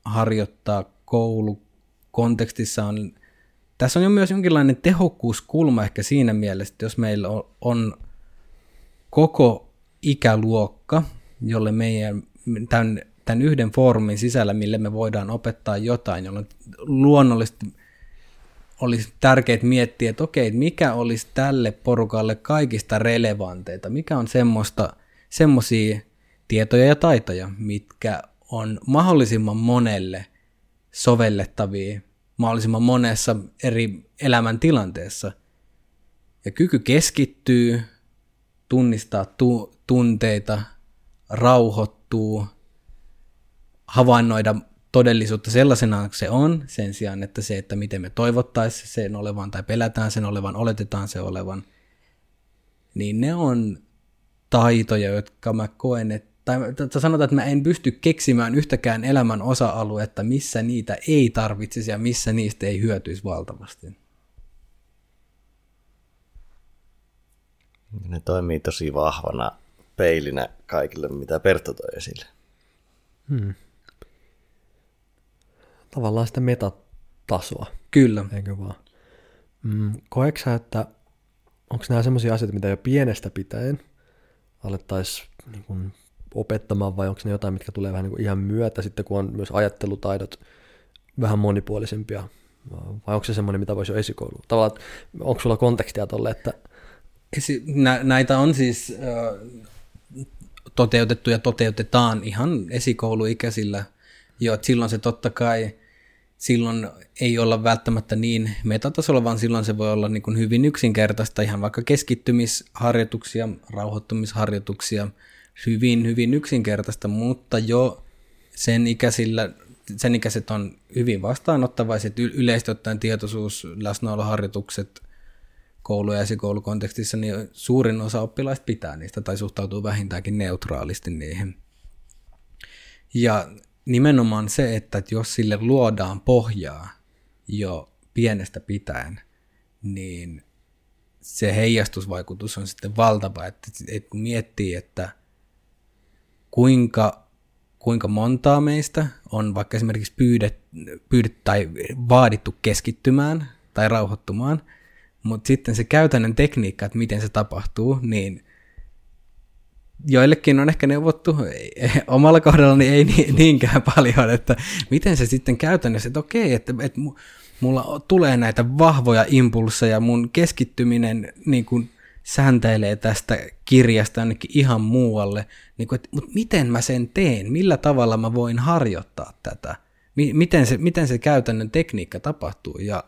harjoittaa koulukontekstissa on, tässä on jo myös jonkinlainen tehokkuuskulma ehkä siinä mielessä, että jos meillä on, on koko ikäluokka, jolle meidän tämän, tämän yhden foorumin sisällä, mille me voidaan opettaa jotain, jolloin luonnollisesti olisi tärkeää miettiä, että okei, mikä olisi tälle porukalle kaikista relevanteita, mikä on semmoista, semmoisia tietoja ja taitoja, mitkä on mahdollisimman monelle sovellettavia mahdollisimman monessa eri elämäntilanteessa. Ja kyky keskittyy, tunnistaa tu- tunteita, rauhoittuu, havainnoida todellisuutta sellaisena se on, sen sijaan, että se, että miten me toivottaisiin sen olevan tai pelätään sen olevan, oletetaan se olevan, niin ne on taitoja, jotka mä koen, että tai sanotaan, että mä en pysty keksimään yhtäkään elämän osa-aluetta, missä niitä ei tarvitsisi ja missä niistä ei hyötyisi valtavasti. Ne toimii tosi vahvana peilinä kaikille, mitä Pertto toi esille. Hmm. Tavallaan sitä metatasoa. Kyllä. Eikö vaan? Mm, koeksä, että onko nämä sellaisia asioita, mitä jo pienestä pitäen alettaisiin niin opettamaan vai onko ne jotain, mitkä tulee vähän niin kuin ihan myötä sitten, kun on myös ajattelutaidot vähän monipuolisempia vai onko se semmoinen, mitä voisi jo esikoulu? Tavallaan, onko sulla kontekstia tolle, että... Esi- nä- näitä on siis äh, toteutettu ja toteutetaan ihan esikouluikäisillä. Jo, silloin se totta kai, silloin ei olla välttämättä niin metatasolla, vaan silloin se voi olla niin kuin hyvin yksinkertaista, ihan vaikka keskittymisharjoituksia, rauhoittumisharjoituksia, hyvin, hyvin yksinkertaista, mutta jo sen ikäisillä, sen ikäiset on hyvin vastaanottavaiset, yleisesti ottaen tietoisuus, läsnäoloharjoitukset koulu- ja esikoulukontekstissa, niin suurin osa oppilaista pitää niistä tai suhtautuu vähintäänkin neutraalisti niihin. Ja nimenomaan se, että jos sille luodaan pohjaa jo pienestä pitäen, niin se heijastusvaikutus on sitten valtava, että, että kun miettii, että kuinka, kuinka montaa meistä on vaikka esimerkiksi pyydet, pyydet tai vaadittu keskittymään tai rauhoittumaan, mutta sitten se käytännön tekniikka, että miten se tapahtuu, niin joillekin on ehkä neuvottu, <laughs> omalla kohdallani ei niinkään paljon, että miten se sitten käytännössä, että okei, että, että mulla tulee näitä vahvoja impulseja, mun keskittyminen niin kuin sääntäilee tästä kirjasta ainakin ihan muualle, niin kuin, että, mutta miten mä sen teen, millä tavalla mä voin harjoittaa tätä, miten se, miten se käytännön tekniikka tapahtuu, ja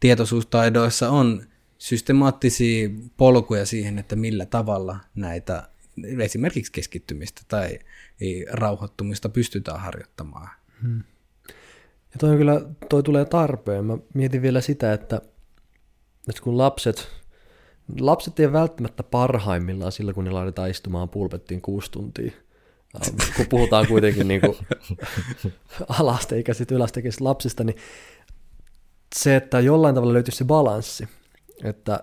tietoisuustaidoissa on systemaattisia polkuja siihen, että millä tavalla näitä esimerkiksi keskittymistä tai rauhoittumista pystytään harjoittamaan. Hmm. Ja toi, kyllä, toi tulee tarpeen. Mä mietin vielä sitä, että, että kun lapset lapset ei välttämättä parhaimmillaan sillä, kun ne laitetaan istumaan pulpettiin kuusi tuntia. Ähm, kun puhutaan kuitenkin <laughs> niin kuin alasteikäisistä, ylästeikäisistä lapsista, niin se, että jollain tavalla löytyisi se balanssi, että,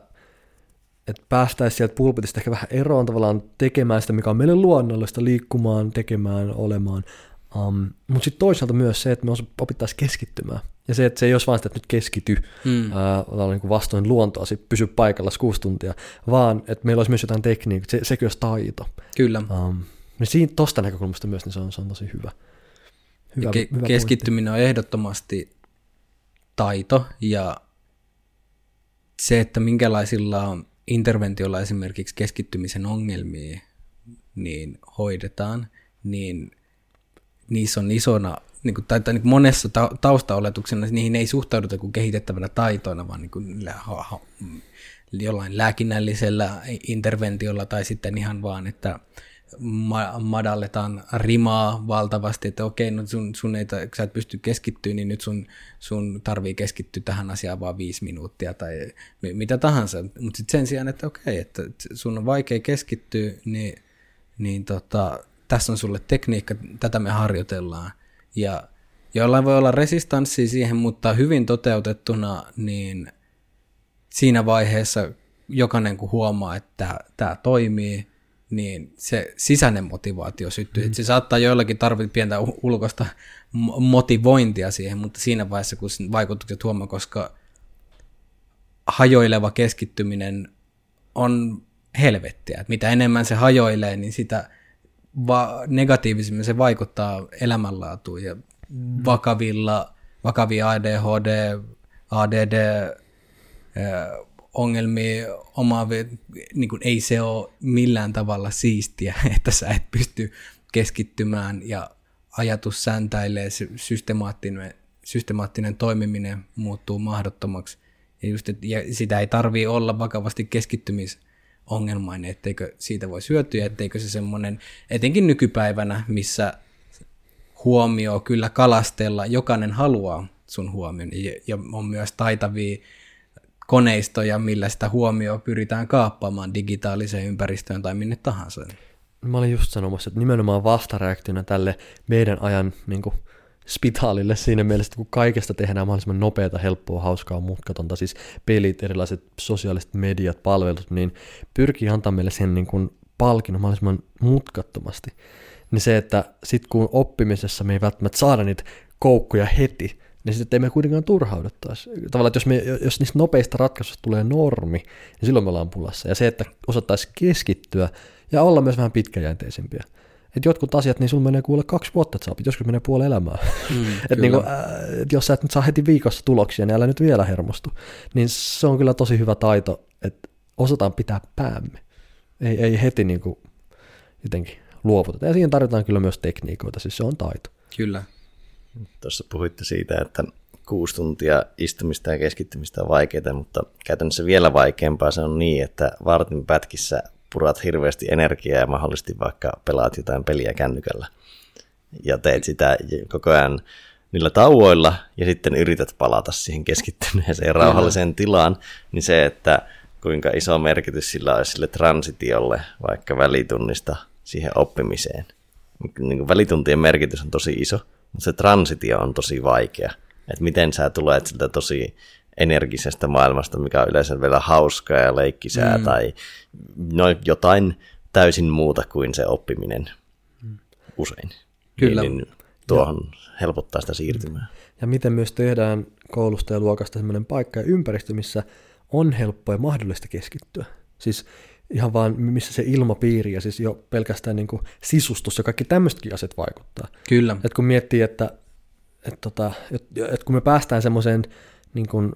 että päästäisiin sieltä pulpetista ehkä vähän eroon tavallaan tekemään sitä, mikä on meille luonnollista, liikkumaan, tekemään, olemaan, Um, mutta sitten toisaalta myös se, että me opittaisiin keskittymään. Ja se, että se ei olisi vain sitä, että nyt keskity mm. uh, niin kuin vastoin luontoa, sit pysy paikalla kuusi tuntia, vaan että meillä olisi myös jotain tekniikkaa, se, sekin olisi taito. Kyllä. Um, niin siinä tuosta näkökulmasta myös niin se, on, se on tosi hyvä. hyvä, ke- hyvä keskittyminen pointti. on ehdottomasti taito ja se, että minkälaisilla interventiolla esimerkiksi keskittymisen ongelmia niin hoidetaan, niin niissä on isona, niin kuin, tai, tai niin kuin monessa ta- taustaoletuksena niihin ei suhtauduta kuin kehitettävänä taitoina, vaan niin kuin, ha, ha, jollain lääkinnällisellä interventiolla tai sitten ihan vaan, että ma- madalletaan rimaa valtavasti, että okei, no sun, sun ei, sä et pysty keskittyä, niin nyt sun, sun tarvii keskittyä tähän asiaan vaan viisi minuuttia tai mitä tahansa. Mutta sitten sen sijaan, että okei, että sun on vaikea keskittyä, niin, niin tota, tässä on sulle tekniikka, tätä me harjoitellaan. Ja jollain voi olla resistanssi siihen, mutta hyvin toteutettuna, niin siinä vaiheessa jokainen kun huomaa, että tämä toimii, niin se sisäinen motivaatio syttyy. Mm. Se saattaa joillakin tarvita pientä ulkoista motivointia siihen, mutta siinä vaiheessa, kun vaikutukset huomaa, koska hajoileva keskittyminen on helvettiä. Että mitä enemmän se hajoilee, niin sitä va- negatiivisemmin se vaikuttaa elämänlaatuun ja mm. vakavilla, vakavia ADHD, ADD, ongelmia omaavia, niin kuin ei se ole millään tavalla siistiä, <laughs> että sä et pysty keskittymään ja ajatus säntäilee, systemaattinen, systemaattinen toimiminen muuttuu mahdottomaksi. Ja, just, ja sitä ei tarvii olla vakavasti keskittymisongelmainen, etteikö siitä voi syötyä, etteikö se semmoinen, etenkin nykypäivänä, missä huomio kyllä kalastella, jokainen haluaa sun huomion ja, ja on myös taitavia koneistoja, millä sitä huomioon pyritään kaappaamaan digitaaliseen ympäristöön tai minne tahansa. Mä olin just sanomassa, että nimenomaan vastareaktiona tälle meidän ajan niin kuin, spitaalille siinä mielessä, että kun kaikesta tehdään mahdollisimman nopeata, helppoa, hauskaa, mutkatonta, siis pelit, erilaiset sosiaaliset mediat, palvelut, niin pyrkii antaa meille sen niin kuin palkinnon mahdollisimman mutkattomasti. Niin se, että sitten kun oppimisessa me ei välttämättä saada niitä koukkuja heti, niin sitten ei me kuitenkaan turhauduttaisi. Tavallaan, että jos, me, jos niistä nopeista ratkaisuista tulee normi, niin silloin me ollaan pulassa. Ja se, että osattaisi keskittyä ja olla myös vähän pitkäjänteisempiä. Että jotkut asiat, niin sulla menee kuule kaksi vuotta, että saa, joskus menee puoli elämää. Mm, <laughs> että niin kuin, äh, et jos sä et nyt saa heti viikossa tuloksia, niin älä nyt vielä hermostu. Niin se on kyllä tosi hyvä taito, että osataan pitää päämme. Ei, ei heti niin kuin jotenkin luovuteta. Ja siihen tarvitaan kyllä myös tekniikoita, siis se on taito. Kyllä. Tuossa puhuitte siitä, että kuusi tuntia istumista ja keskittymistä on vaikeaa, mutta käytännössä vielä vaikeampaa se on niin, että vartin pätkissä purat hirveästi energiaa ja mahdollisesti vaikka pelaat jotain peliä kännykällä. Ja teet sitä koko ajan niillä tauoilla ja sitten yrität palata siihen keskittyneeseen rauhalliseen tilaan, niin se, että kuinka iso merkitys sillä olisi sille transitiolle vaikka välitunnista siihen oppimiseen. Niin kuin välituntien merkitys on tosi iso, mutta se transitio on tosi vaikea. Että miten sä tulet siltä tosi energisestä maailmasta, mikä on yleensä vielä hauskaa ja leikkisää, mm. tai no, jotain täysin muuta kuin se oppiminen mm. usein. Kyllä. Niin, niin tuohon ja. helpottaa sitä siirtymää. Ja miten myös tehdään koulusta ja luokasta sellainen paikka ja ympäristö, missä on helppo ja mahdollista keskittyä. Siis ihan vaan missä se ilmapiiri ja siis jo pelkästään niin kuin sisustus ja kaikki tämmöisetkin asiat vaikuttaa. Kyllä. Et kun miettii, että et tota, et, et kun me päästään semmoiseen niin kuin,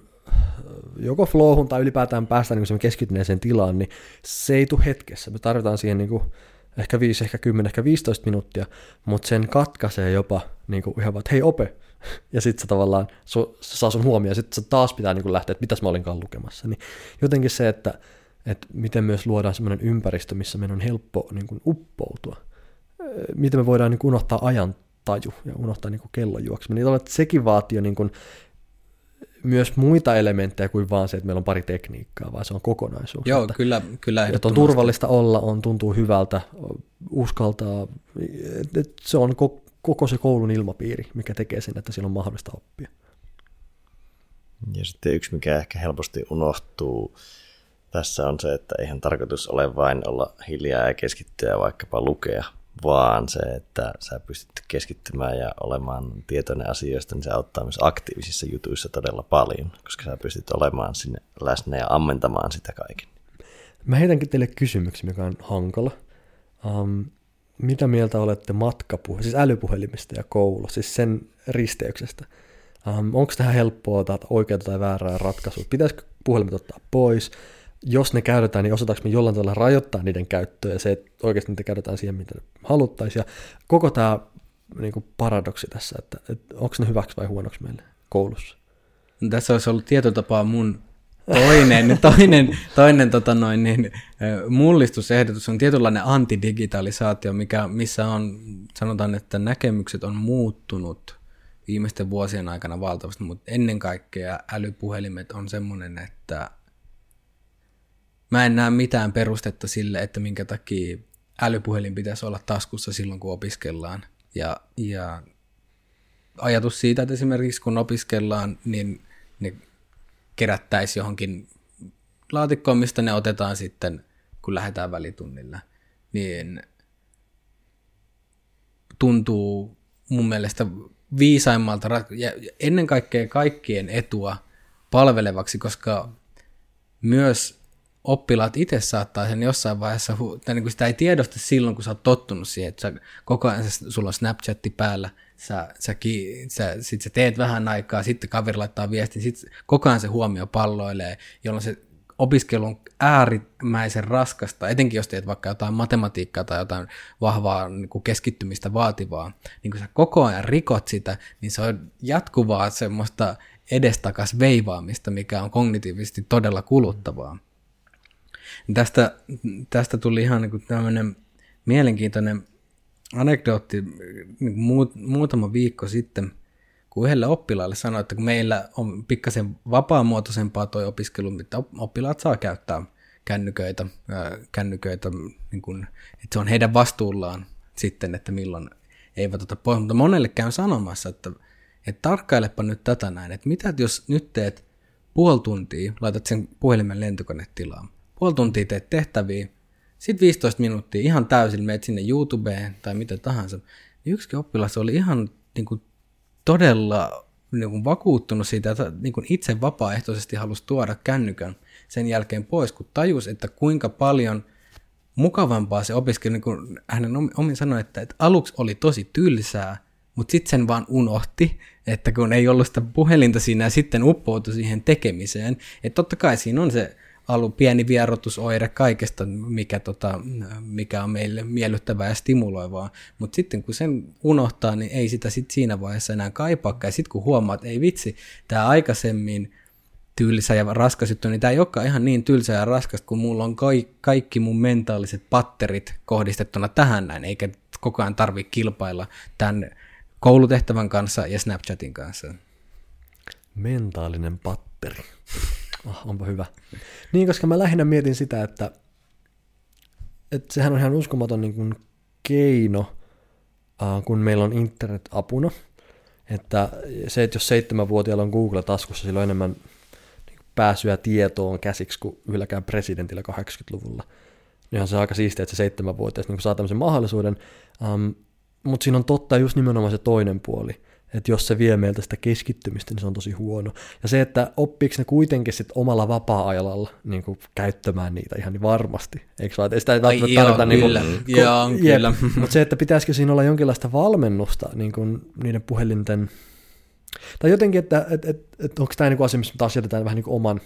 joko flowhun tai ylipäätään päästään niin keskittyneeseen tilaan, niin se ei tule hetkessä. Me tarvitaan siihen niin kuin, ehkä 5, ehkä 10, ehkä 15 minuuttia, mutta sen katkaisee jopa niin kuin ihan vaan, että hei ope, <laughs> ja sitten se tavallaan su, se saa sun huomioon, ja sitten taas pitää niin kuin lähteä, että mitäs mä olinkaan lukemassa. Niin jotenkin se, että että miten myös luodaan sellainen ympäristö, missä meidän on helppo niin kuin uppoutua. Miten me voidaan niin kuin unohtaa ajan taju ja unohtaa niin kuin kellon juokseminen. Niin että sekin vaatii niin kuin myös muita elementtejä kuin vaan se, että meillä on pari tekniikkaa, vaan se on kokonaisuus. Joo, että, kyllä, kyllä Että on turvallista olla, on tuntuu hyvältä, uskaltaa. Että se on koko se koulun ilmapiiri, mikä tekee sen, että siellä on mahdollista oppia. Ja sitten yksi, mikä ehkä helposti unohtuu, tässä on se, että eihän tarkoitus ole vain olla hiljaa ja keskittyä vaikkapa lukea, vaan se, että sä pystyt keskittymään ja olemaan tietoinen asioista, niin se auttaa myös aktiivisissa jutuissa todella paljon, koska sä pystyt olemaan sinne läsnä ja ammentamaan sitä kaiken. Mä heitänkin teille kysymyksen, mikä on hankala. Um, mitä mieltä olette matkapuhe, siis älypuhelimista ja koulu, siis sen risteyksestä? Um, onko tähän helppoa tai oikeaa tai väärää ratkaisua? Pitäisikö puhelimet ottaa pois? Jos ne käytetään, niin osataanko me jollain tavalla rajoittaa niiden käyttöä ja se, että oikeasti niitä käytetään siihen, mitä haluttaisiin. Ja koko tämä niin kuin paradoksi tässä, että, että onko ne hyväksi vai huonoksi meille koulussa. No, tässä olisi ollut tietotapaa mun toinen, <laughs> toinen, toinen tota noin, niin, mullistusehdotus on tietynlainen antidigitalisaatio, mikä, missä on, sanotaan, että näkemykset on muuttunut viimeisten vuosien aikana valtavasti, mutta ennen kaikkea älypuhelimet on semmoinen, että mä en näe mitään perustetta sille, että minkä takia älypuhelin pitäisi olla taskussa silloin, kun opiskellaan. Ja, ja ajatus siitä, että esimerkiksi kun opiskellaan, niin ne kerättäisiin johonkin laatikkoon, mistä ne otetaan sitten, kun lähdetään välitunnilla, niin tuntuu mun mielestä viisaimmalta ja ennen kaikkea kaikkien etua palvelevaksi, koska myös oppilaat itse saattaa sen jossain vaiheessa, tai niin kuin sitä ei tiedosta silloin, kun sä oot tottunut siihen, että sä, koko ajan sulla on Snapchatti päällä, sä, sä, sä, sit sä teet vähän aikaa, sitten kaveri laittaa viestin, sitten koko ajan se huomio palloilee, jolloin se opiskelu on äärimmäisen raskasta, etenkin jos teet vaikka jotain matematiikkaa tai jotain vahvaa niin kuin keskittymistä vaativaa, niin kun sä koko ajan rikot sitä, niin se on jatkuvaa semmoista edestakas veivaamista, mikä on kognitiivisesti todella kuluttavaa. Tästä, tästä tuli ihan niin tämmöinen mielenkiintoinen anekdootti niin muut, muutama viikko sitten, kun yhdelle oppilaalle sanoi, että kun meillä on pikkasen vapaamuotoisempaa tuo opiskelu, mitä oppilaat saa käyttää kännyköitä, ää, kännyköitä niin kun, että se on heidän vastuullaan sitten, että milloin eivät ota pois. Mutta monelle käyn sanomassa, että, että tarkkailepa nyt tätä näin, että mitä jos nyt teet puoli tuntia, laitat sen puhelimen lentokonetilaan, puoli tuntia teet tehtäviä, sitten 15 minuuttia ihan täysin meet sinne YouTubeen tai mitä tahansa. Niin yksikin oppilas oli ihan niin kuin, todella niin kuin, vakuuttunut siitä, että niin kuin, itse vapaaehtoisesti halusi tuoda kännykän sen jälkeen pois, kun tajus, että kuinka paljon mukavampaa se opiskelu, niin kuin hänen omin sanoi, että, että aluksi oli tosi tylsää, mutta sitten sen vaan unohti, että kun ei ollut sitä puhelinta siinä ja sitten uppoutui siihen tekemiseen. Että totta kai siinä on se ollut pieni vierotusoire kaikesta, mikä, tota, mikä on meille miellyttävää ja stimuloivaa. Mutta sitten kun sen unohtaa, niin ei sitä sit siinä vaiheessa enää kaipaakaan. Ja sitten kun huomaa, että ei vitsi, tämä aikaisemmin tylsä ja raskas juttu, niin tämä ei olekaan ihan niin tylsä ja raskas, kun mulla on kaikki mun mentaaliset patterit kohdistettuna tähän näin, eikä koko ajan tarvitse kilpailla tämän koulutehtävän kanssa ja Snapchatin kanssa. Mentaalinen patteri. Oh, onpa hyvä. Niin, koska mä lähinnä mietin sitä, että, että sehän on ihan uskomaton niin kuin keino, kun meillä on internet apuna. Että se, että jos seitsemänvuotiaalla on Google taskussa, sillä on enemmän niin pääsyä tietoon käsiksi kuin yhdelläkään presidentillä 80-luvulla. Niin on se aika siistiä, että se seitsemänvuotias niin saa tämmöisen mahdollisuuden. Um, mutta siinä on totta just nimenomaan se toinen puoli että jos se vie meiltä sitä keskittymistä, niin se on tosi huono. Ja se, että oppiiko ne kuitenkin sit omalla vapaa-ajalla niin kuin, käyttämään niitä ihan niin varmasti, eikö vaan? Sitä ei välttämättä tarvita niin kuin, joo, ku, kyllä. <laughs> Mutta se, että pitäisikö siinä olla jonkinlaista valmennusta niin kuin, niiden puhelinten, tai jotenkin, että et, et, et, onko tämä niin asia, missä taas jätetään vähän niin kuin oman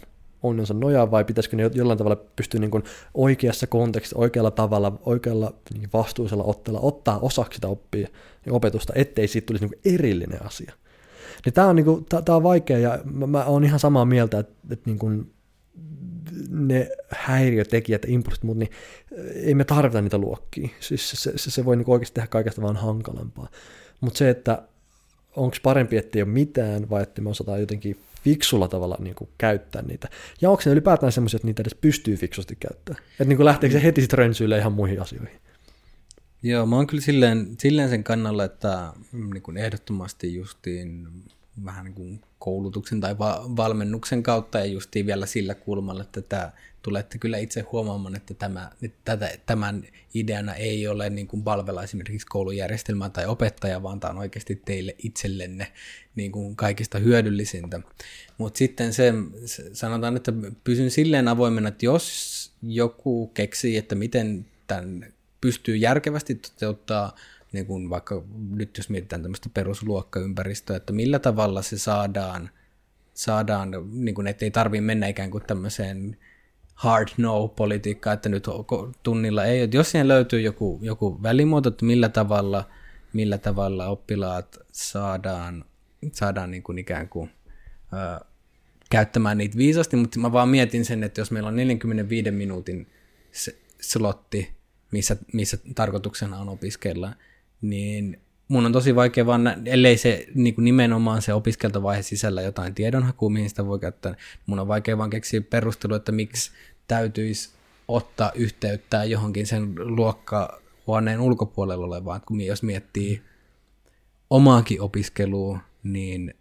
onnensa nojaa, vai pitäisikö ne jollain tavalla pystyä niin kuin oikeassa kontekstissa, oikealla tavalla, oikealla niin vastuullisella otteella ottaa osaksi sitä oppia, opetusta, ettei siitä tulisi niin erillinen asia. Niin tämä on, niin kuin, tää, on vaikea, ja mä, mä oon ihan samaa mieltä, että, että niin kuin ne häiriötekijät impulsit, mutta niin ei me tarvita niitä luokkia. Siis se, se, se voi niin oikeasti tehdä kaikesta vaan hankalampaa. Mutta se, että onko parempi, että ei ole mitään, vai että me osataan jotenkin fiksulla tavalla niin kuin, käyttää niitä. Ja onko ne ylipäätään semmoisia, että niitä edes pystyy fiksusti käyttämään? Että niin kuin, lähteekö se heti sitten rönsyille ihan muihin asioihin? Joo, mä oon kyllä silleen, silleen sen kannalla, että mm, niin kuin ehdottomasti justiin vähän niin kuin koulutuksen tai va- valmennuksen kautta ja justiin vielä sillä kulmalla, että tämä, tulette kyllä itse huomaamaan, että tämä, tätä, tämän ideana ei ole niin kuin palvella esimerkiksi koulujärjestelmää tai opettajaa, vaan tämä on oikeasti teille itsellenne niin kuin kaikista hyödyllisintä. Mutta sitten se, sanotaan, että pysyn silleen avoimena, että jos joku keksii, että miten tämän pystyy järkevästi toteuttaa niin kuin vaikka nyt jos mietitään tämmöistä perusluokkaympäristöä, että millä tavalla se saadaan, saadaan niin kuin, ettei tarvitse mennä ikään kuin tämmöiseen hard no-politiikkaa, että nyt tunnilla ei. Että jos siihen löytyy joku, joku välimuoto, että millä tavalla, millä tavalla oppilaat saadaan, saadaan niin kuin ikään kuin, ö, käyttämään niitä viisasti, mutta mä vaan mietin sen, että jos meillä on 45 minuutin slotti, missä, missä tarkoituksena on opiskella, niin mun on tosi vaikea vaan, ellei se niin kuin nimenomaan se opiskeltavaihe sisällä jotain tiedonhakua, mihin sitä voi käyttää, mun on vaikea vaan keksiä perustelu, että miksi täytyisi ottaa yhteyttä johonkin sen luokkahuoneen ulkopuolella olevaan, kun jos miettii omaakin opiskelua, niin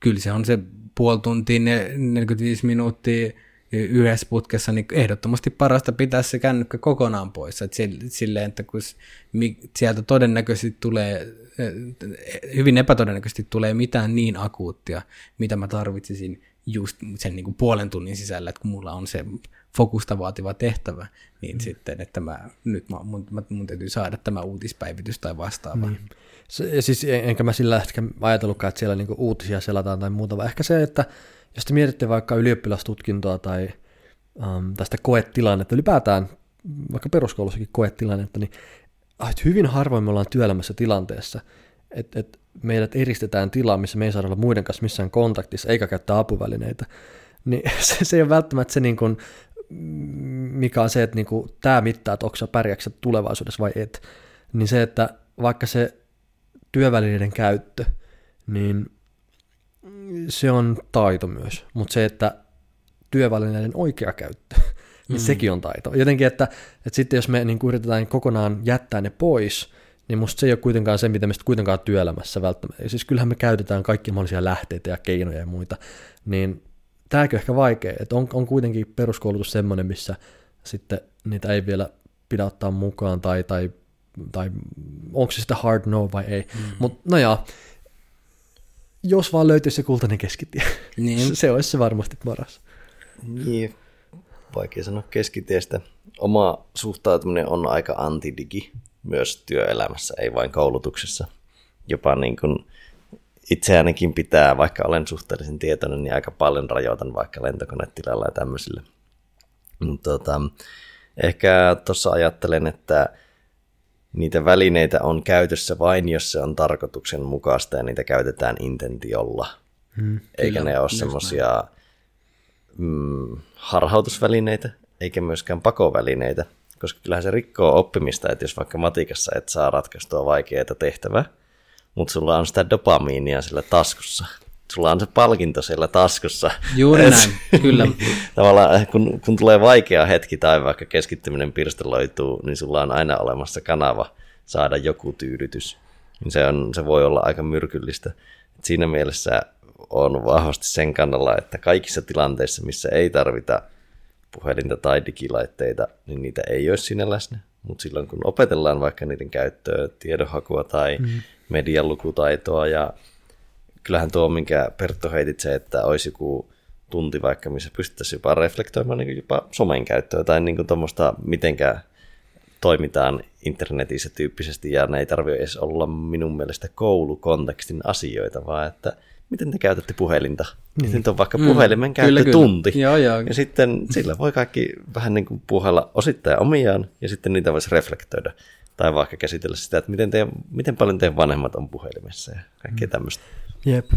kyllä se on se puoli tuntia, 45 minuuttia yhdessä putkessa, niin ehdottomasti parasta pitää se kännykkä kokonaan pois. Et silleen, että kun sieltä todennäköisesti tulee, hyvin epätodennäköisesti tulee mitään niin akuuttia, mitä mä tarvitsisin just sen niin kuin puolen tunnin sisällä, että kun mulla on se fokusta vaativa tehtävä, niin mm. sitten, että mä, nyt mä, mun, mä, mun täytyy saada tämä uutispäivitys tai vastaava. Niin. Se, siis enkä mä sillä ehkä ajatellutkaan, että siellä niinku uutisia selataan tai muuta, vaan ehkä se, että jos te mietitte vaikka ylioppilastutkintoa tai um, tästä koetilannetta, ylipäätään vaikka peruskoulussakin koetilannetta, niin hyvin harvoin me ollaan työelämässä tilanteessa, että et meidät eristetään tilaa, missä me ei saada olla muiden kanssa missään kontaktissa, eikä käyttää apuvälineitä. Niin <laughs> se, se ei ole välttämättä se, niin kuin, mikä on se, että niin kuin, tämä mittaa, että onko sä pärjääksä tulevaisuudessa vai et. Niin se, että vaikka se työvälineiden käyttö, niin se on taito myös, mutta se, että työvälineiden oikea käyttö, <laughs> niin mm. sekin on taito. Jotenkin, että, että sitten jos me niin kuin yritetään kokonaan jättää ne pois, niin musta se ei ole kuitenkaan se, mitä me sitten kuitenkaan työelämässä välttämättä. Siis kyllähän me käytetään kaikki mahdollisia lähteitä ja keinoja ja muita, niin tämäkin on ehkä vaikea, että on, on kuitenkin peruskoulutus semmoinen, missä sitten niitä ei vielä pidä ottaa mukaan, tai, tai, tai onko se sitä hard no vai ei. Mm. Mutta no jaa, jos vaan löytyisi se kultainen keskitie, niin. <laughs> se olisi se varmasti paras. Niin, vaikea sanoa keskitiestä. Oma suhtautuminen on aika antidigi myös työelämässä, ei vain koulutuksessa. Jopa niin kuin itseäänikin pitää, vaikka olen suhteellisen tietoinen, niin aika paljon rajoitan vaikka lentokonetilalla ja tämmöisille. Tota, ehkä tuossa ajattelen, että niitä välineitä on käytössä vain, jos se on tarkoituksenmukaista ja niitä käytetään intentiolla. Hmm, Eikä kyllä, ne ole semmoisia mm, harhautusvälineitä, eikä myöskään pakovälineitä, koska kyllähän se rikkoo oppimista, että jos vaikka matikassa et saa ratkaistua vaikeaa tehtävää, mutta sulla on sitä dopamiinia sillä taskussa. Sulla on se palkinto siellä taskussa. Juuri <laughs> näin, kyllä. Tavallaan kun, kun tulee vaikea hetki tai vaikka keskittyminen pirstaloituu, niin sulla on aina olemassa kanava saada joku tyydytys. Niin se, on, se voi olla aika myrkyllistä. Et siinä mielessä on vahvasti sen kannalla, että kaikissa tilanteissa, missä ei tarvita puhelinta tai digilaitteita, niin niitä ei ole siinä läsnä. Mutta silloin kun opetellaan vaikka niiden käyttöä, tiedonhakua tai mm. median lukutaitoa ja kyllähän tuo, minkä Pertto heitit se, että olisi joku tunti vaikka, missä pystyttäisiin jopa reflektoimaan niin jopa somen käyttöä tai niin tuommoista, mitenkä toimitaan internetissä tyyppisesti, ja ne ei tarvitse edes olla minun mielestä koulukontekstin asioita, vaan että miten te käytätte puhelinta. Niin. Nyt on vaikka mm. puhelimen mm, käyttötunti. Kyllä, kyllä. Joo, joo. Ja sitten sillä voi kaikki vähän niin kuin puhalla osittain omiaan, ja sitten niitä voisi reflektoida. Tai vaikka käsitellä sitä, että miten, teidän, miten paljon teidän vanhemmat on puhelimessa ja kaikkea mm. tämmöistä. Jep.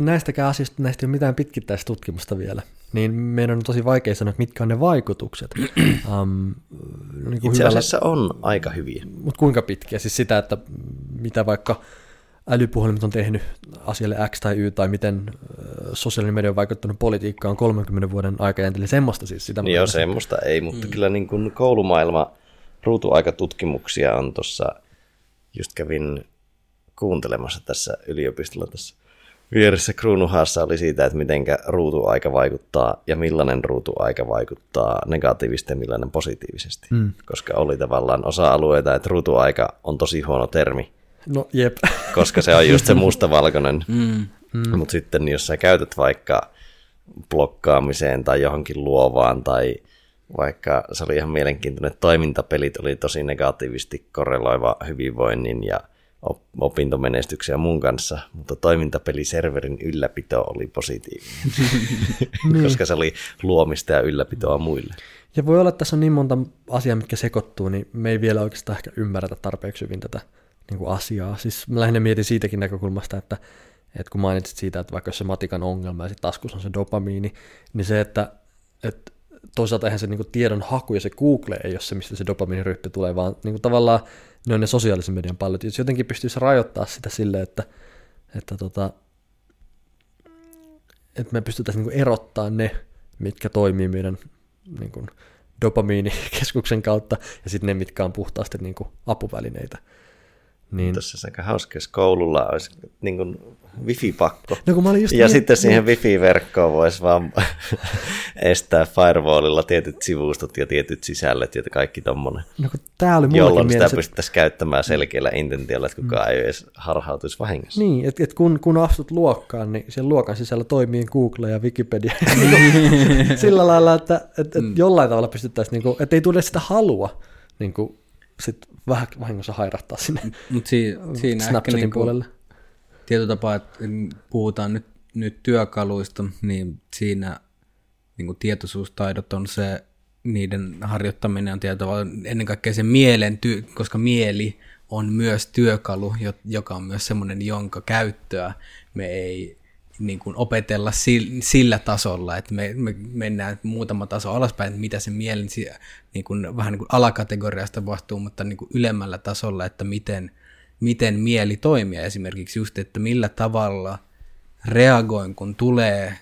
Näistäkään asioista, näistä ei ole mitään pitkittäistutkimusta vielä, niin meidän on tosi vaikea sanoa, että mitkä on ne vaikutukset. <clears throat> um, niin kuin Itse asiassa hyvällä, on aika hyviä. Mutta kuinka pitkiä? Siis sitä, että mitä vaikka älypuhelimet on tehnyt asialle X tai Y, tai miten sosiaalinen media on vaikuttanut politiikkaan 30 vuoden aikajänteellä, semmoista siis sitä. Joo, semmoista ei, mutta mm. kyllä niin kuin koulumaailma ruutuaikatutkimuksia on tuossa, just kävin kuuntelemassa tässä yliopistolla tässä vieressä kruunuhaassa oli siitä, että miten ruutuaika vaikuttaa ja millainen ruutuaika vaikuttaa negatiivisesti ja millainen positiivisesti. Mm. Koska oli tavallaan osa-alueita, että ruutuaika on tosi huono termi. No jep. <laughs> Koska se on just se mustavalkoinen. Mm. Mm. Mutta sitten jos sä käytät vaikka blokkaamiseen tai johonkin luovaan tai vaikka se oli ihan mielenkiintoinen, että toimintapelit oli tosi negatiivisesti korreloiva hyvinvoinnin ja opintomenestyksiä mun kanssa, mutta toimintapeliserverin ylläpito oli positiivinen, <laughs> niin. koska se oli luomista ja ylläpitoa muille. Ja voi olla, että tässä on niin monta asiaa, mitkä sekoittuu, niin me ei vielä oikeastaan ehkä ymmärretä tarpeeksi hyvin tätä niin kuin asiaa. Siis mä lähinnä mietin siitäkin näkökulmasta, että, että kun mainitsit siitä, että vaikka se matikan ongelma ja sitten taskussa on se dopamiini, niin se, että, että toisaalta eihän se niin kuin tiedon haku ja se Google ei ole se, mistä se dopamiiniryppy tulee, vaan niin kuin tavallaan ne on ne sosiaalisen median pallot. Jos jotenkin pystyisi rajoittaa sitä silleen, että, että, tota, että me pystyttäisiin niin erottaa ne, mitkä toimii meidän niin kuin, dopamiinikeskuksen kautta, ja sitten ne, mitkä on puhtaasti niin kuin, apuvälineitä. Niin. Tuossa se aika hauska, jos koululla olisi niin kuin wifi-pakko. No, kun mä olin just ja niin, sitten siihen niin. wifi-verkkoon voisi vaan <laughs> estää firewallilla tietyt sivustot ja tietyt sisällöt ja kaikki tommonen. No, kun tää oli jolloin sitä mielessä... pystyttäisiin käyttämään selkeällä intentiolla, että kukaan mm. ei edes harhautuisi vahingossa. Niin, että et kun, kun astut luokkaan, niin sen luokan sisällä toimii Google ja Wikipedia. <laughs> Sillä lailla, että et, et mm. jollain tavalla pystyttäisiin, niin kuin, että ei tule sitä halua niin kuin, sit vähän vahingossa hairahtaa sinne Mut si- siinä Snapchatin niinku, puolelle. Tietyllä tapaa, että puhutaan nyt, nyt työkaluista, niin siinä niin tietoisuustaidot on se, niiden harjoittaminen on tietyllä ennen kaikkea se mielen, ty- koska mieli on myös työkalu, joka on myös semmoinen, jonka käyttöä me ei niin kuin opetella sillä tasolla, että me, me mennään muutama taso alaspäin, että mitä se mielen niin kuin, vähän niin kuin alakategoriasta tapahtuu, mutta niin kuin ylemmällä tasolla, että miten, miten mieli toimii. Esimerkiksi just, että millä tavalla reagoin, kun tulee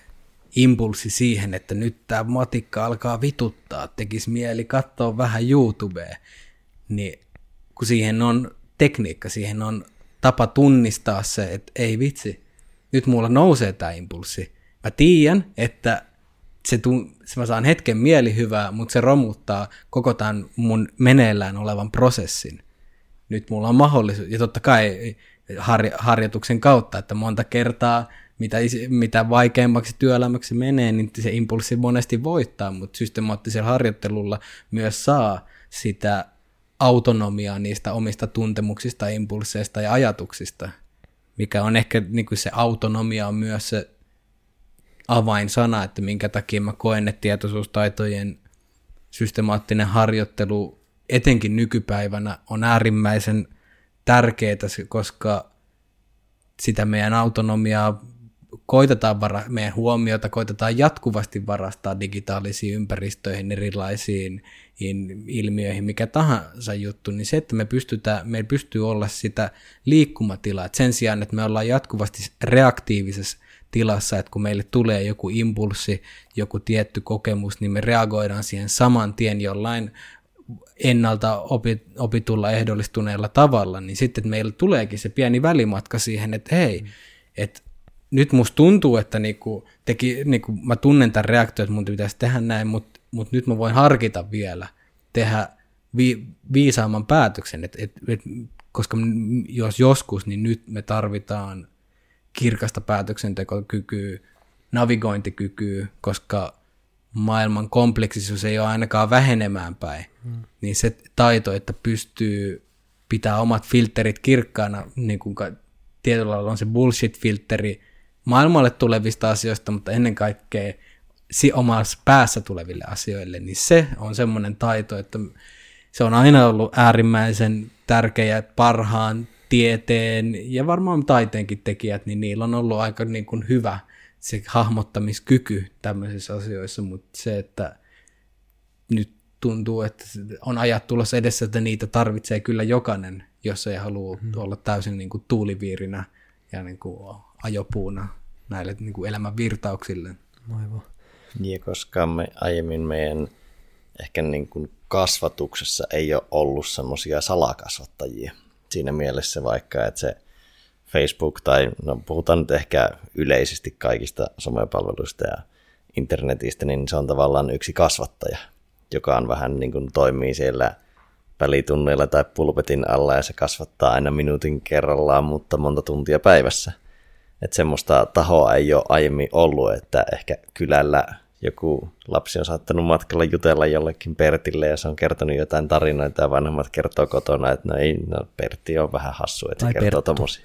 impulssi siihen, että nyt tämä matikka alkaa vituttaa, tekisi mieli katsoa vähän YouTubea, niin kun siihen on tekniikka, siihen on tapa tunnistaa se, että ei vitsi, nyt mulla nousee tämä impulssi. Mä tiedän, että se, tun, se mä saan hetken mielihyvää, mutta se romuttaa koko tämän mun meneillään olevan prosessin. Nyt mulla on mahdollisuus, ja totta kai har, harjoituksen kautta, että monta kertaa, mitä, mitä vaikeammaksi työelämäksi menee, niin se impulssi monesti voittaa, mutta systemaattisella harjoittelulla myös saa sitä autonomiaa niistä omista tuntemuksista, impulseista ja ajatuksista mikä on ehkä niin kuin se autonomia on myös se avainsana, että minkä takia mä koen, että tietoisuustaitojen systemaattinen harjoittelu etenkin nykypäivänä on äärimmäisen tärkeää, koska sitä meidän autonomiaa koitetaan vara, meidän huomiota koitetaan jatkuvasti varastaa digitaalisiin ympäristöihin, erilaisiin ilmiöihin, mikä tahansa juttu, niin se, että me pystytään, meillä pystyy olla sitä liikkumatilaa, että sen sijaan, että me ollaan jatkuvasti reaktiivisessa tilassa, että kun meille tulee joku impulssi, joku tietty kokemus, niin me reagoidaan siihen saman tien jollain ennalta opitulla ehdollistuneella tavalla, niin sitten meillä tuleekin se pieni välimatka siihen, että hei, että nyt musta tuntuu, että niinku teki, niinku mä tunnen tämän reaktion, että mun pitäisi tehdä näin, mutta mut nyt mä voin harkita vielä tehdä vi, viisaamman päätöksen, et, et, et, koska jos joskus, niin nyt me tarvitaan kirkasta päätöksentekokykyä, navigointikykyä, koska maailman kompleksisuus ei ole ainakaan vähenemään päin, hmm. niin se taito, että pystyy pitää omat filterit kirkkaana, niin kuin tietyllä lailla on se bullshit-filteri, maailmalle tulevista asioista, mutta ennen kaikkea si- omassa päässä tuleville asioille, niin se on semmoinen taito, että se on aina ollut äärimmäisen tärkeä parhaan tieteen ja varmaan taiteenkin tekijät, niin niillä on ollut aika niin kuin hyvä se hahmottamiskyky tämmöisissä asioissa, mutta se, että nyt tuntuu, että on ajat tulossa edessä, että niitä tarvitsee kyllä jokainen, jos ei halua hmm. olla täysin niin kuin tuuliviirinä ja niin kuin ajopuuna näille niin kuin elämän virtauksille. Aivan. Ja koska me aiemmin meidän ehkä niin kuin kasvatuksessa ei ole ollut semmoisia salakasvattajia. Siinä mielessä vaikka, että se Facebook tai no puhutaan nyt ehkä yleisesti kaikista somepalveluista ja internetistä, niin se on tavallaan yksi kasvattaja, joka on vähän niin kuin toimii siellä välitunneilla tai pulpetin alla ja se kasvattaa aina minuutin kerrallaan, mutta monta tuntia päivässä. Että semmoista tahoa ei ole aiemmin ollut, että ehkä kylällä joku lapsi on saattanut matkalla jutella jollekin Pertille ja se on kertonut jotain tarinoita ja vanhemmat kertoo kotona, että no ei, no Pertti on vähän hassu, että se kertoo tommosia.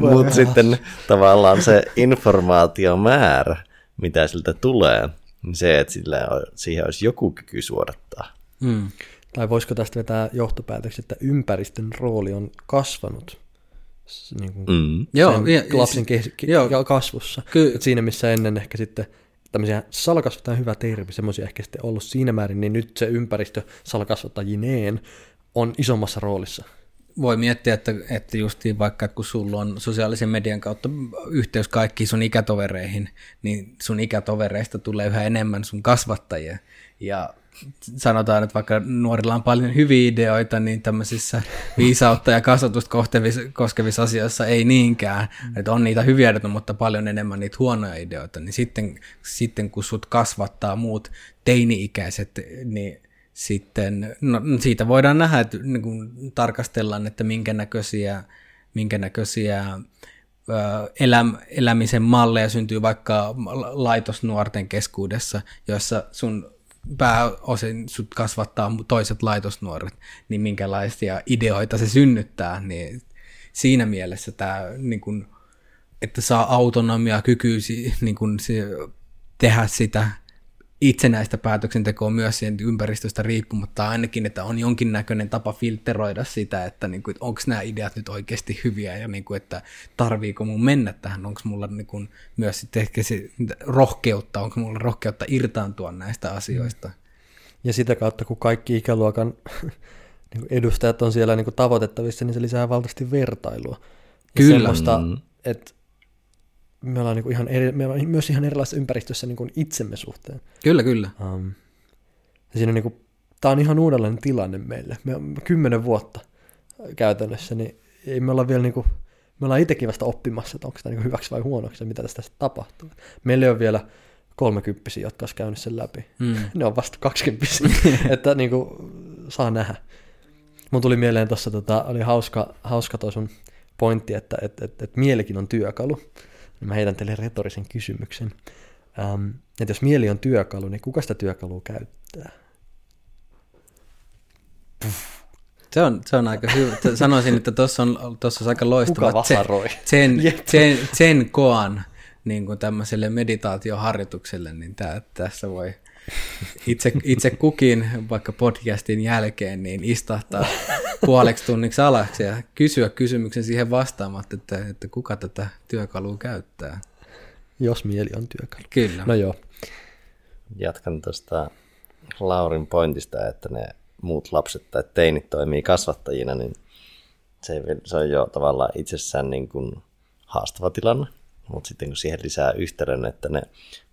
<laughs> Mutta sitten tavallaan se informaatiomäärä, mitä siltä tulee, niin se, että sillä on, siihen olisi joku kyky suodattaa. Mm. Tai voisiko tästä vetää johtopäätöksen, että ympäristön rooli on kasvanut niin kuin Mm. Joo, sen ja- ja lapsen si- ke- ke- joo. ja kasvussa. Ky- Et siinä missä ennen ehkä sitten tämmöisiä salakasvattajia hyvä termi, semmoisia ehkä sitten ollut siinä määrin, niin nyt se ympäristö salakasvattajineen on isommassa roolissa. voi miettiä, että, että justiin vaikka kun sulla on sosiaalisen median kautta yhteys kaikkiin sun ikätovereihin, niin sun ikätovereista tulee yhä enemmän sun kasvattajia. Ja sanotaan, että vaikka nuorilla on paljon hyviä ideoita, niin tämmöisissä viisautta ja kasvatusta koskevissa, koskevissa asioissa ei niinkään. Että on niitä hyviä ideoita, mutta paljon enemmän niitä huonoja ideoita. Niin sitten, sitten kun sut kasvattaa muut teini-ikäiset, niin sitten no, siitä voidaan nähdä, että niin kun tarkastellaan, että minkä näköisiä, minkä näköisiä eläm, elämisen malleja syntyy vaikka laitosnuorten keskuudessa, joissa sun pääosin sut kasvattaa toiset laitosnuoret, niin minkälaisia ideoita se synnyttää, niin siinä mielessä tämä, niin kun, että saa autonomia kyky si- niin kun se, tehdä sitä itsenäistä päätöksentekoa myös siihen ympäristöstä riippumatta, ainakin, että on jonkinnäköinen tapa filteroida sitä, että, niin kuin, että onko nämä ideat nyt oikeasti hyviä ja niin kuin, että tarviiko mun mennä tähän, onko mulla niin kuin, myös sitten ehkä se rohkeutta, onko mulla rohkeutta irtaantua näistä asioista. Ja sitä kautta, kun kaikki ikäluokan <laughs> niin kuin edustajat on siellä niin kuin tavoitettavissa, niin se lisää valtavasti vertailua. Ja Kyllä. Semmoista, että me ollaan niin ihan eri, me ollaan myös ihan erilaisessa ympäristössä niin kuin itsemme suhteen. Kyllä, kyllä. Um, ja siinä on niin kuin, tämä on ihan uudenlainen tilanne meille. Me on kymmenen vuotta käytännössä, niin ei me olla vielä niin kuin, me ollaan itsekin vasta oppimassa, että onko tämä niin hyväksi vai huonoksi mitä tästä tapahtuu. Meillä on vielä kolmekymppisiä, jotka olisi käynyt sen läpi. Mm. Ne on vasta kaksikymppisiä, <laughs> että niin kuin, saa nähdä. Mun tuli mieleen tuossa, tota, oli hauska, hauska toi sun pointti, että et, et, et mielikin on työkalu. Niin Mä heitän teille retorisen kysymyksen. Ähm, että jos mieli on työkalu, niin kuka sitä työkalua käyttää? Se on, se on aika hyvä. Sanoisin, että tuossa on, tossa on aika loistava Jep. zen, zen koan niin kuin tämmöiselle meditaatioharjoitukselle, niin tää, tässä voi itse, itse kukin vaikka podcastin jälkeen niin istahtaa puoleksi tunniksi alaksi ja kysyä kysymyksen siihen vastaamatta, että, että kuka tätä työkalua käyttää. Jos mieli on työkalu. Kyllä. No joo. Jatkan tuosta Laurin pointista, että ne muut lapset tai teinit toimii kasvattajina, niin se, se on jo tavallaan itsessään niin kuin haastava tilanne. Mutta sitten kun siihen lisää yhtälön, että ne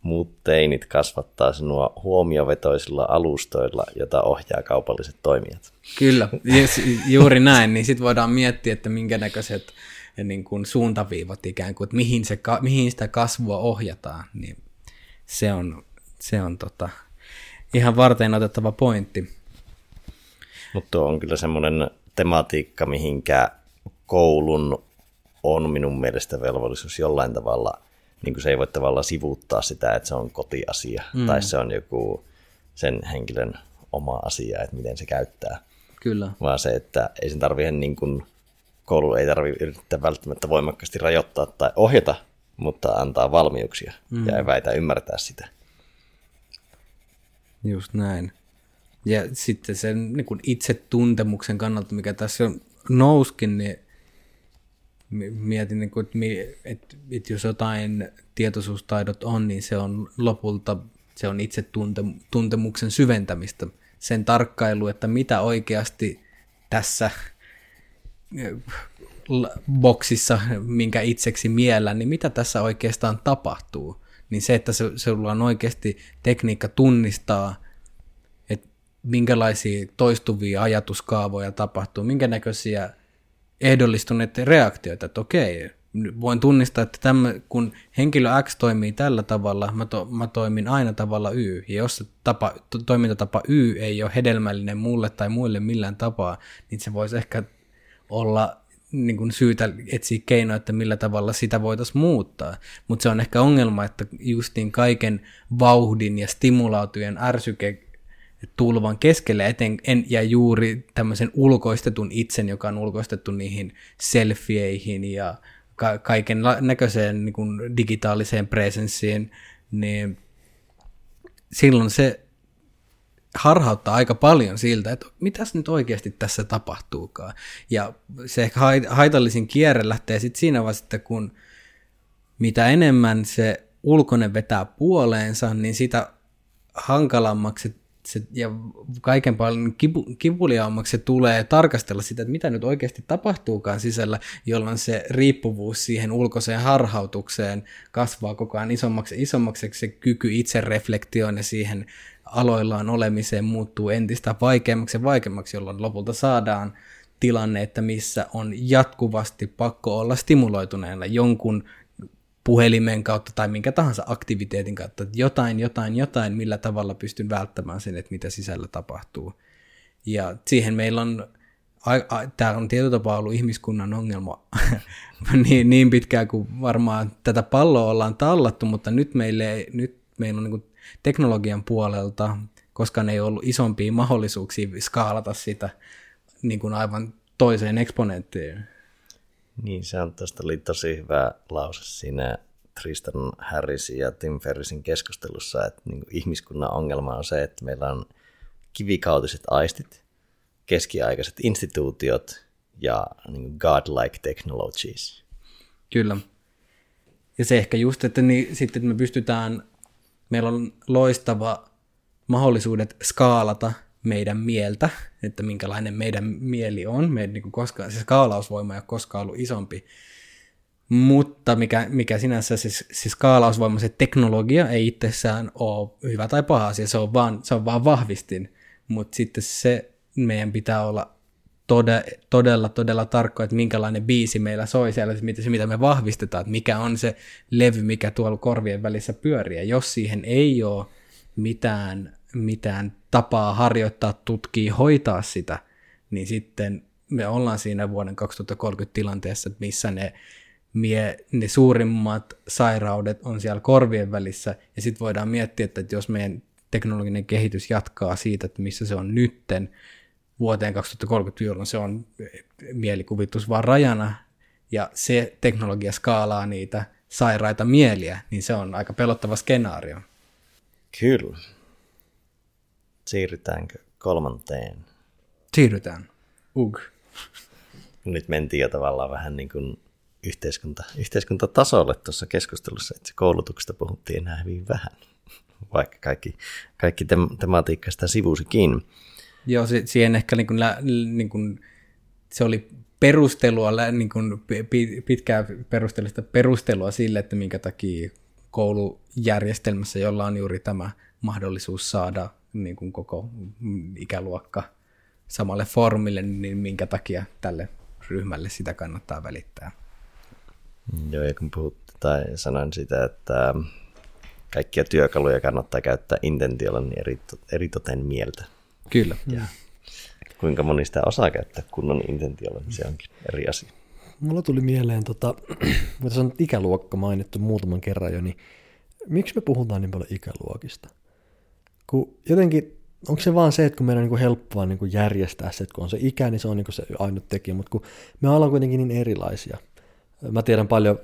muut teinit kasvattaa sinua huomiovetoisilla alustoilla, jota ohjaa kaupalliset toimijat. Kyllä, yes, juuri näin. Niin sitten voidaan miettiä, että minkä näköiset niin kuin suuntaviivat ikään kuin, että mihin, se, mihin sitä kasvua ohjataan. Niin se on, se on tota, ihan varten otettava pointti. Mutta on kyllä semmoinen tematiikka, mihinkä koulun on minun mielestä velvollisuus jollain tavalla, niin kuin se ei voi tavallaan sivuuttaa sitä, että se on kotiasia, mm. tai se on joku sen henkilön oma asia, että miten se käyttää, Kyllä. vaan se, että ei sen tarvitse niin kuin, koulu ei tarvitse yrittää välttämättä voimakkaasti rajoittaa tai ohjata, mutta antaa valmiuksia mm. ja eväitä ymmärtää sitä. Just näin. Ja sitten sen niin kuin itsetuntemuksen kannalta, mikä tässä on nouskin, niin mietin, niin kuin, että, että, että jos jotain tietoisuustaidot on, niin se on lopulta se on itsetuntemuksen syventämistä. Sen tarkkailu, että mitä oikeasti tässä boksissa, minkä itseksi miellän, niin mitä tässä oikeastaan tapahtuu. Niin se, että se, sulla on oikeasti tekniikka tunnistaa, että minkälaisia toistuvia ajatuskaavoja tapahtuu, minkä näköisiä ehdollistuneita reaktioita, että okei, voin tunnistaa, että tämä, kun henkilö X toimii tällä tavalla, mä, to, mä toimin aina tavalla Y, ja jos se tapa, to, toimintatapa Y ei ole hedelmällinen mulle tai muille millään tapaa, niin se voisi ehkä olla niin kuin syytä etsiä keinoja, että millä tavalla sitä voitaisiin muuttaa. Mutta se on ehkä ongelma, että justiin kaiken vauhdin ja stimulaatujen ärsyke tulvan keskelle eten, en, ja juuri tämmöisen ulkoistetun itsen, joka on ulkoistettu niihin selfieihin ja ka- kaiken näköiseen niin digitaaliseen presenssiin, niin silloin se harhauttaa aika paljon siltä, että mitäs nyt oikeasti tässä tapahtuukaan. Ja se ehkä haitallisin kierre lähtee sitten siinä vaiheessa, kun mitä enemmän se ulkoinen vetää puoleensa, niin sitä hankalammaksi se, ja kaiken paljon kipu, kipuliaammaksi se tulee tarkastella sitä, että mitä nyt oikeasti tapahtuukaan sisällä, jolloin se riippuvuus siihen ulkoiseen harhautukseen kasvaa koko ajan isommaksi isommaksi, se kyky itsereflektioon ja siihen aloillaan olemiseen muuttuu entistä vaikeammaksi ja vaikeammaksi, jolloin lopulta saadaan tilanne, että missä on jatkuvasti pakko olla stimuloituneena jonkun puhelimen kautta tai minkä tahansa aktiviteetin kautta, jotain, jotain, jotain, millä tavalla pystyn välttämään sen, että mitä sisällä tapahtuu. Ja siihen meillä on, tämä on tietyllä tapaa ollut ihmiskunnan ongelma <laughs> niin, niin pitkään kuin varmaan tätä palloa ollaan tallattu, mutta nyt, meille, nyt meillä on niin teknologian puolelta, koska ne ei ollut isompia mahdollisuuksia skaalata sitä niin aivan toiseen eksponenttiin. Niin, se on, tästä oli tosi hyvä lause siinä Tristan Harrisin ja Tim Ferrisin keskustelussa, että niin ihmiskunnan ongelma on se, että meillä on kivikautiset aistit, keskiaikaiset instituutiot ja niin godlike technologies. Kyllä. Ja se ehkä just, että niin, sitten me pystytään, meillä on loistava mahdollisuudet skaalata meidän mieltä, että minkälainen meidän mieli on. Meidän, niin koskaan, se skaalausvoima ei ole koskaan ollut isompi. Mutta mikä, mikä sinänsä siis, siis skaalausvoima, se teknologia ei itsessään ole hyvä tai paha asia, se on vaan, se on vaan vahvistin. Mutta sitten se meidän pitää olla tode, todella, todella tarkka, että minkälainen biisi meillä soi siellä, se mitä me vahvistetaan, että mikä on se levy, mikä tuolla korvien välissä pyörii. Ja jos siihen ei ole mitään, mitään tapaa harjoittaa, tutkia, hoitaa sitä, niin sitten me ollaan siinä vuoden 2030 tilanteessa, missä ne, mie, ne suurimmat sairaudet on siellä korvien välissä, ja sitten voidaan miettiä, että jos meidän teknologinen kehitys jatkaa siitä, että missä se on nytten, vuoteen 2030, jolloin se on mielikuvitus vaan rajana, ja se teknologia skaalaa niitä sairaita mieliä, niin se on aika pelottava skenaario. Kyllä. Siirrytäänkö kolmanteen? Siirrytään. Ug. Nyt mentiin jo tavallaan vähän niin kuin yhteiskunta, yhteiskuntatasolle tuossa keskustelussa, että koulutuksesta puhuttiin enää hyvin vähän, vaikka kaikki, kaikki tem- tematiikka sitä sivusikin. Joo, se, siihen ehkä niin kuin, niin kuin, se oli perustelua, niin kuin pitkää perusteellista perustelua sille, että minkä takia koulujärjestelmässä, jolla on juuri tämä mahdollisuus saada niin kuin koko ikäluokka samalle formille, niin minkä takia tälle ryhmälle sitä kannattaa välittää. Joo, ja kun puhut, tai sanoin sitä, että kaikkia työkaluja kannattaa käyttää intentiolla, niin eri, eritoten mieltä. Kyllä. Ja kuinka moni sitä osaa käyttää kunnon intentiolla, niin se onkin eri asia. Mulla tuli mieleen, tota, <clears throat> mutta se on ikäluokka mainittu muutaman kerran jo, niin miksi me puhutaan niin paljon ikäluokista? Kun jotenkin, onko se vaan se, että kun meidän on niin helppoa niin järjestää se, että kun on se ikä, niin se on niin se ainut tekijä, mutta kun me ollaan kuitenkin niin erilaisia. Mä tiedän paljon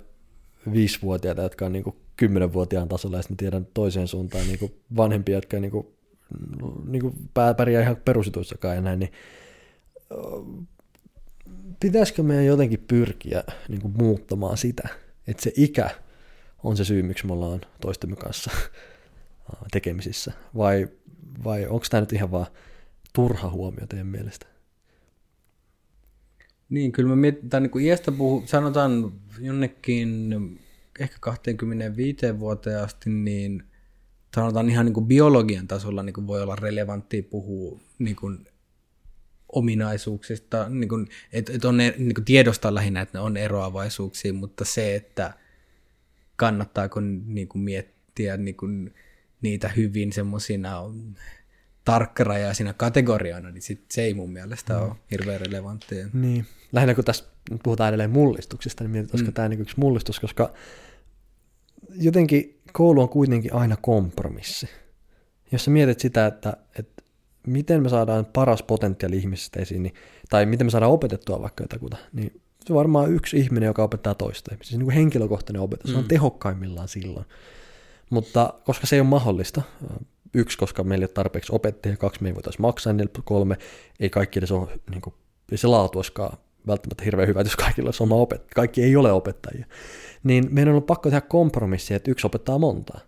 viisivuotiaita, jotka on niin kymmenenvuotiaan tasolla, ja sitten mä tiedän toiseen suuntaan niin vanhempia, jotka niin kuin, niin kuin pärjää ihan perusituissakaan ja näin, niin pitäisikö meidän jotenkin pyrkiä niin kuin muuttamaan sitä, että se ikä on se syy, miksi me ollaan toistemme kanssa tekemisissä, vai, vai onko tämä nyt ihan vaan turha huomio teidän mielestä? Niin, kyllä me mietitään, niin kuin iästä puhu, sanotaan jonnekin ehkä 25 vuoteen asti, niin sanotaan ihan niin kuin biologian tasolla niin kuin voi olla relevanttia puhua niin kuin ominaisuuksista, niin kuin, että, että on niin kuin tiedostaa lähinnä, että ne on eroavaisuuksia, mutta se, että kannattaako niin kuin miettiä niin kuin niitä hyvin semmoisina tarkkarajaisina kategorioina, niin sit se ei mun mielestä mm. ole hirveän relevanttia. Niin. Lähinnä kun tässä puhutaan edelleen mullistuksista, niin mietit, olisiko mm. tämä niin yksi mullistus, koska jotenkin koulu on kuitenkin aina kompromissi. Jos sä mietit sitä, että, että miten me saadaan paras potentiaali ihmisestä esiin, niin, tai miten me saadaan opetettua vaikka jotakuta, niin se on varmaan yksi ihminen, joka opettaa toista ihmistä. Siis niin kuin henkilökohtainen opetus, se on mm. tehokkaimmillaan silloin. Mutta koska se ei ole mahdollista, yksi, koska meillä ei ole tarpeeksi opettajia, kaksi, me ei voitaisiin maksaa, neljä, kolme, ei kaikki edes ole, niin kuin, ei se laatu olisikaan välttämättä hirveän hyvä, jos kaikilla olisi oma opettaja. Kaikki ei ole opettajia. Niin meidän on ollut pakko tehdä kompromissi, että yksi opettaa montaa.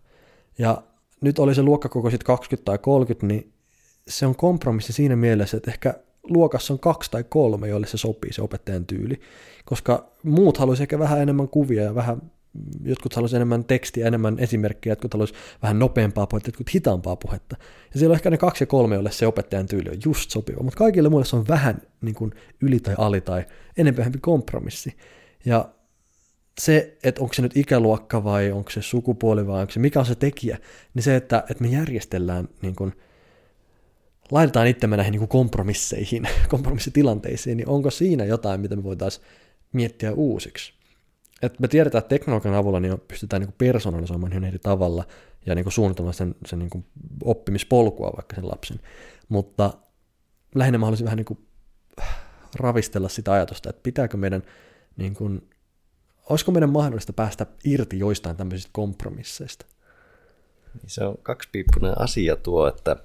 Ja nyt oli se luokkakoko sitten 20 tai 30, niin se on kompromissi siinä mielessä, että ehkä luokassa on kaksi tai kolme, joille se sopii se opettajan tyyli, koska muut haluaisivat ehkä vähän enemmän kuvia ja vähän jotkut haluaisivat enemmän tekstiä, enemmän esimerkkejä, jotkut haluaisivat vähän nopeampaa puhetta, jotkut hitaampaa puhetta. Ja siellä on ehkä ne kaksi ja kolme, joille se opettajan tyyli on just sopiva, mutta kaikille muille se on vähän niin kuin yli tai ali tai enemmän kompromissi. Ja se, että onko se nyt ikäluokka vai onko se sukupuoli vai onko se, mikä on se tekijä, niin se, että, että me järjestellään, niin kuin, laitetaan itsemme näihin niin kuin kompromisseihin, <laughs> kompromissitilanteisiin, niin onko siinä jotain, mitä me voitaisiin miettiä uusiksi? Et me tiedetään, että teknologian avulla niin pystytään niin personalisoimaan ihan eri tavalla ja niin suunnitelmaan sen, sen niin oppimispolkua vaikka sen lapsen. Mutta lähinnä mä haluaisin vähän niin ravistella sitä ajatusta, että pitääkö meidän, niin kuin, olisiko meidän mahdollista päästä irti joistain tämmöisistä kompromisseista? Niin se on kaksipiippunen asia tuo, että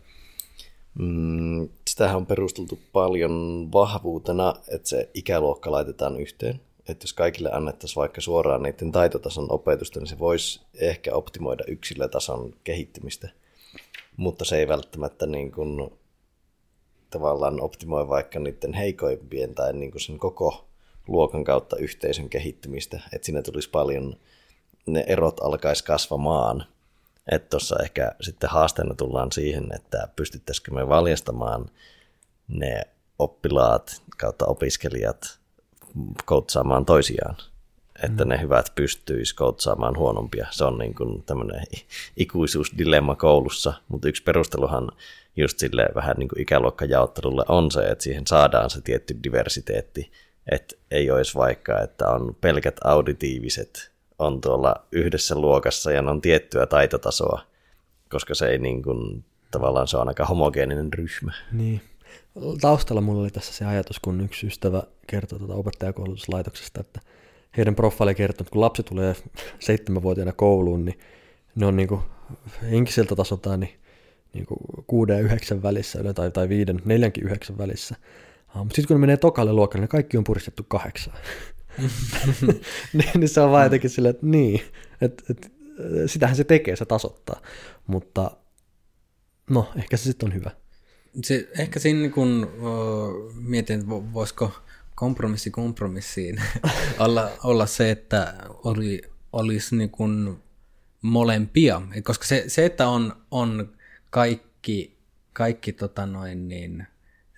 mm, sitähän on perusteltu paljon vahvuutena, että se ikäluokka laitetaan yhteen että jos kaikille annettaisiin vaikka suoraan niiden taitotason opetusta, niin se voisi ehkä optimoida yksilötason kehittymistä, mutta se ei välttämättä niin kuin, tavallaan optimoi vaikka niiden heikoimpien tai niin kuin sen koko luokan kautta yhteisön kehittymistä, että siinä tulisi paljon, ne erot alkaisi kasvamaan. Että tuossa ehkä sitten haasteena tullaan siihen, että pystyttäisikö me valjastamaan ne oppilaat kautta opiskelijat koutsaamaan toisiaan. Että mm. ne hyvät pystyisi koutsaamaan huonompia. Se on niin kuin tämmöinen <laughs> ikuisuusdilemma koulussa, mutta yksi perusteluhan just sille vähän niin kuin ikäluokkajaottelulle on se, että siihen saadaan se tietty diversiteetti, että ei olisi vaikka, että on pelkät auditiiviset on tuolla yhdessä luokassa ja ne on tiettyä taitotasoa, koska se ei niin kuin, tavallaan se on aika homogeeninen ryhmä. Niin taustalla mulla oli tässä se ajatus, kun yksi ystävä kertoi tuota opettajakoulutuslaitoksesta, että heidän profiili kertoo, että kun lapsi tulee seitsemänvuotiaana kouluun, niin ne on niin kuin henkiseltä tasoltaan niin, niin kuin kuuden ja yhdeksän välissä, tai, tai viiden, neljänkin yhdeksän välissä. Mutta sitten kun ne menee tokalle luokalle, niin kaikki on puristettu kahdeksaan. <laughs> niin, niin se on vaan jotenkin silleen, että niin, että, että sitähän se tekee, se tasoittaa. Mutta no, ehkä se sitten on hyvä se, ehkä siinä niin kun, uh, mietin, että voisiko kompromissi kompromissiin <laughs> olla, olla se, että oli, olisi niin kun molempia. Koska se, se, että on, on kaikki, kaikki tota noin niin,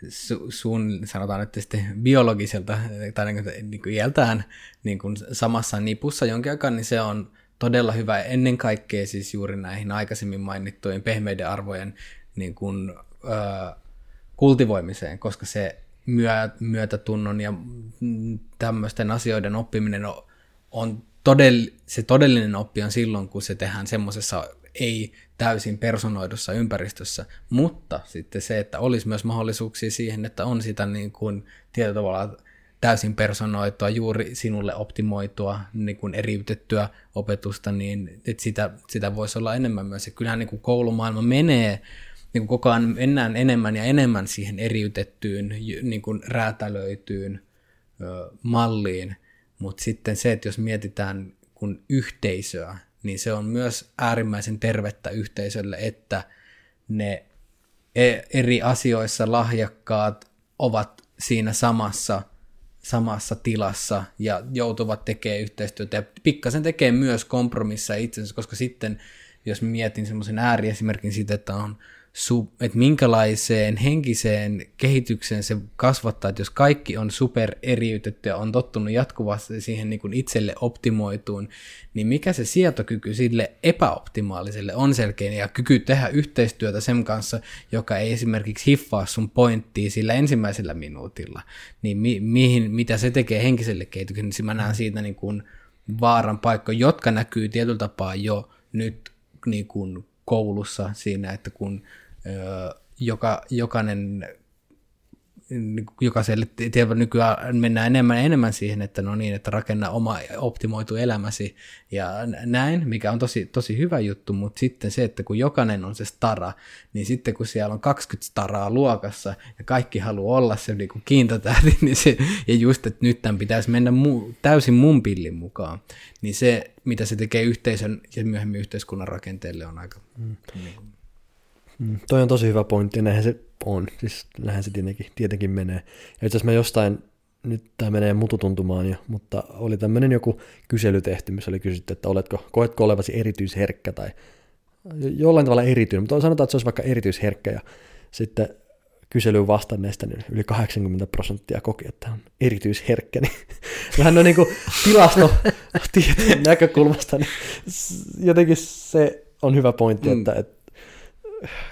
su, sun, sanotaan nyt sitten biologiselta tai niin kuin, niin kuin iältään niin kuin samassa nipussa jonkin aikaa, niin se on todella hyvä ennen kaikkea siis juuri näihin aikaisemmin mainittujen pehmeiden arvojen niin kuin, kultivoimiseen, koska se myö, myötätunnon ja tämmöisten asioiden oppiminen on, on todell, se todellinen oppi on silloin, kun se tehdään semmoisessa ei täysin personoidussa ympäristössä, mutta sitten se, että olisi myös mahdollisuuksia siihen, että on sitä niin kuin tietyllä tavalla täysin personoitua, juuri sinulle optimoitua, niin kuin eriytettyä opetusta, niin että sitä, sitä voisi olla enemmän myös. Ja kyllähän niin kuin koulumaailma menee niin kuin koko ajan mennään enemmän ja enemmän siihen eriytettyyn, niin kuin räätälöityyn ö, malliin, mutta sitten se, että jos mietitään kun yhteisöä, niin se on myös äärimmäisen tervettä yhteisölle, että ne e, eri asioissa lahjakkaat ovat siinä samassa, samassa tilassa ja joutuvat tekemään yhteistyötä ja pikkasen tekee myös kompromisseja itsensä, koska sitten jos mietin semmoisen ääriesimerkin siitä, että on että minkälaiseen henkiseen kehitykseen se kasvattaa, että jos kaikki on super eriytetty ja on tottunut jatkuvasti siihen niin kuin itselle optimoituun, niin mikä se sietokyky sille epäoptimaaliselle on selkeä ja kyky tehdä yhteistyötä sen kanssa, joka ei esimerkiksi hiffaa sun pointtia sillä ensimmäisellä minuutilla, niin mi- mihin, mitä se tekee henkiselle kehitykselle, niin mä näen siitä niin kuin vaaran paikka, jotka näkyy tietyllä tapaa jo nyt niin kuin koulussa siinä, että kun joka, jokainen jokaiselle tietysti nykyään mennään enemmän enemmän siihen, että no niin, että rakenna oma optimoitu elämäsi ja näin, mikä on tosi, tosi hyvä juttu, mutta sitten se, että kun jokainen on se stara, niin sitten kun siellä on 20 staraa luokassa ja kaikki haluaa olla se niin kuin kiintotähti, <laughs> niin se, ja just, että nyt tämän pitäisi mennä mu, täysin mun pillin mukaan, niin se, mitä se tekee yhteisön ja myöhemmin yhteiskunnan rakenteelle on aika... Mm. Niin Mm, toi on tosi hyvä pointti, näinhän se on, siis näinhän se tietenkin, tietenkin menee. Ja itse asiassa mä jostain, nyt tämä menee mututuntumaan jo, mutta oli tämmöinen joku kysely tehty, missä oli kysytty, että oletko, koetko olevasi erityisherkkä tai jollain tavalla erityinen, mutta sanotaan, että se olisi vaikka erityisherkkä ja sitten kyselyyn vastanneista niin yli 80 prosenttia koki, että on erityisherkkä, niin <laughs> vähän on niin kuin tilastotieteen <laughs> <laughs> näkökulmasta, niin jotenkin se on hyvä pointti, mm. että, että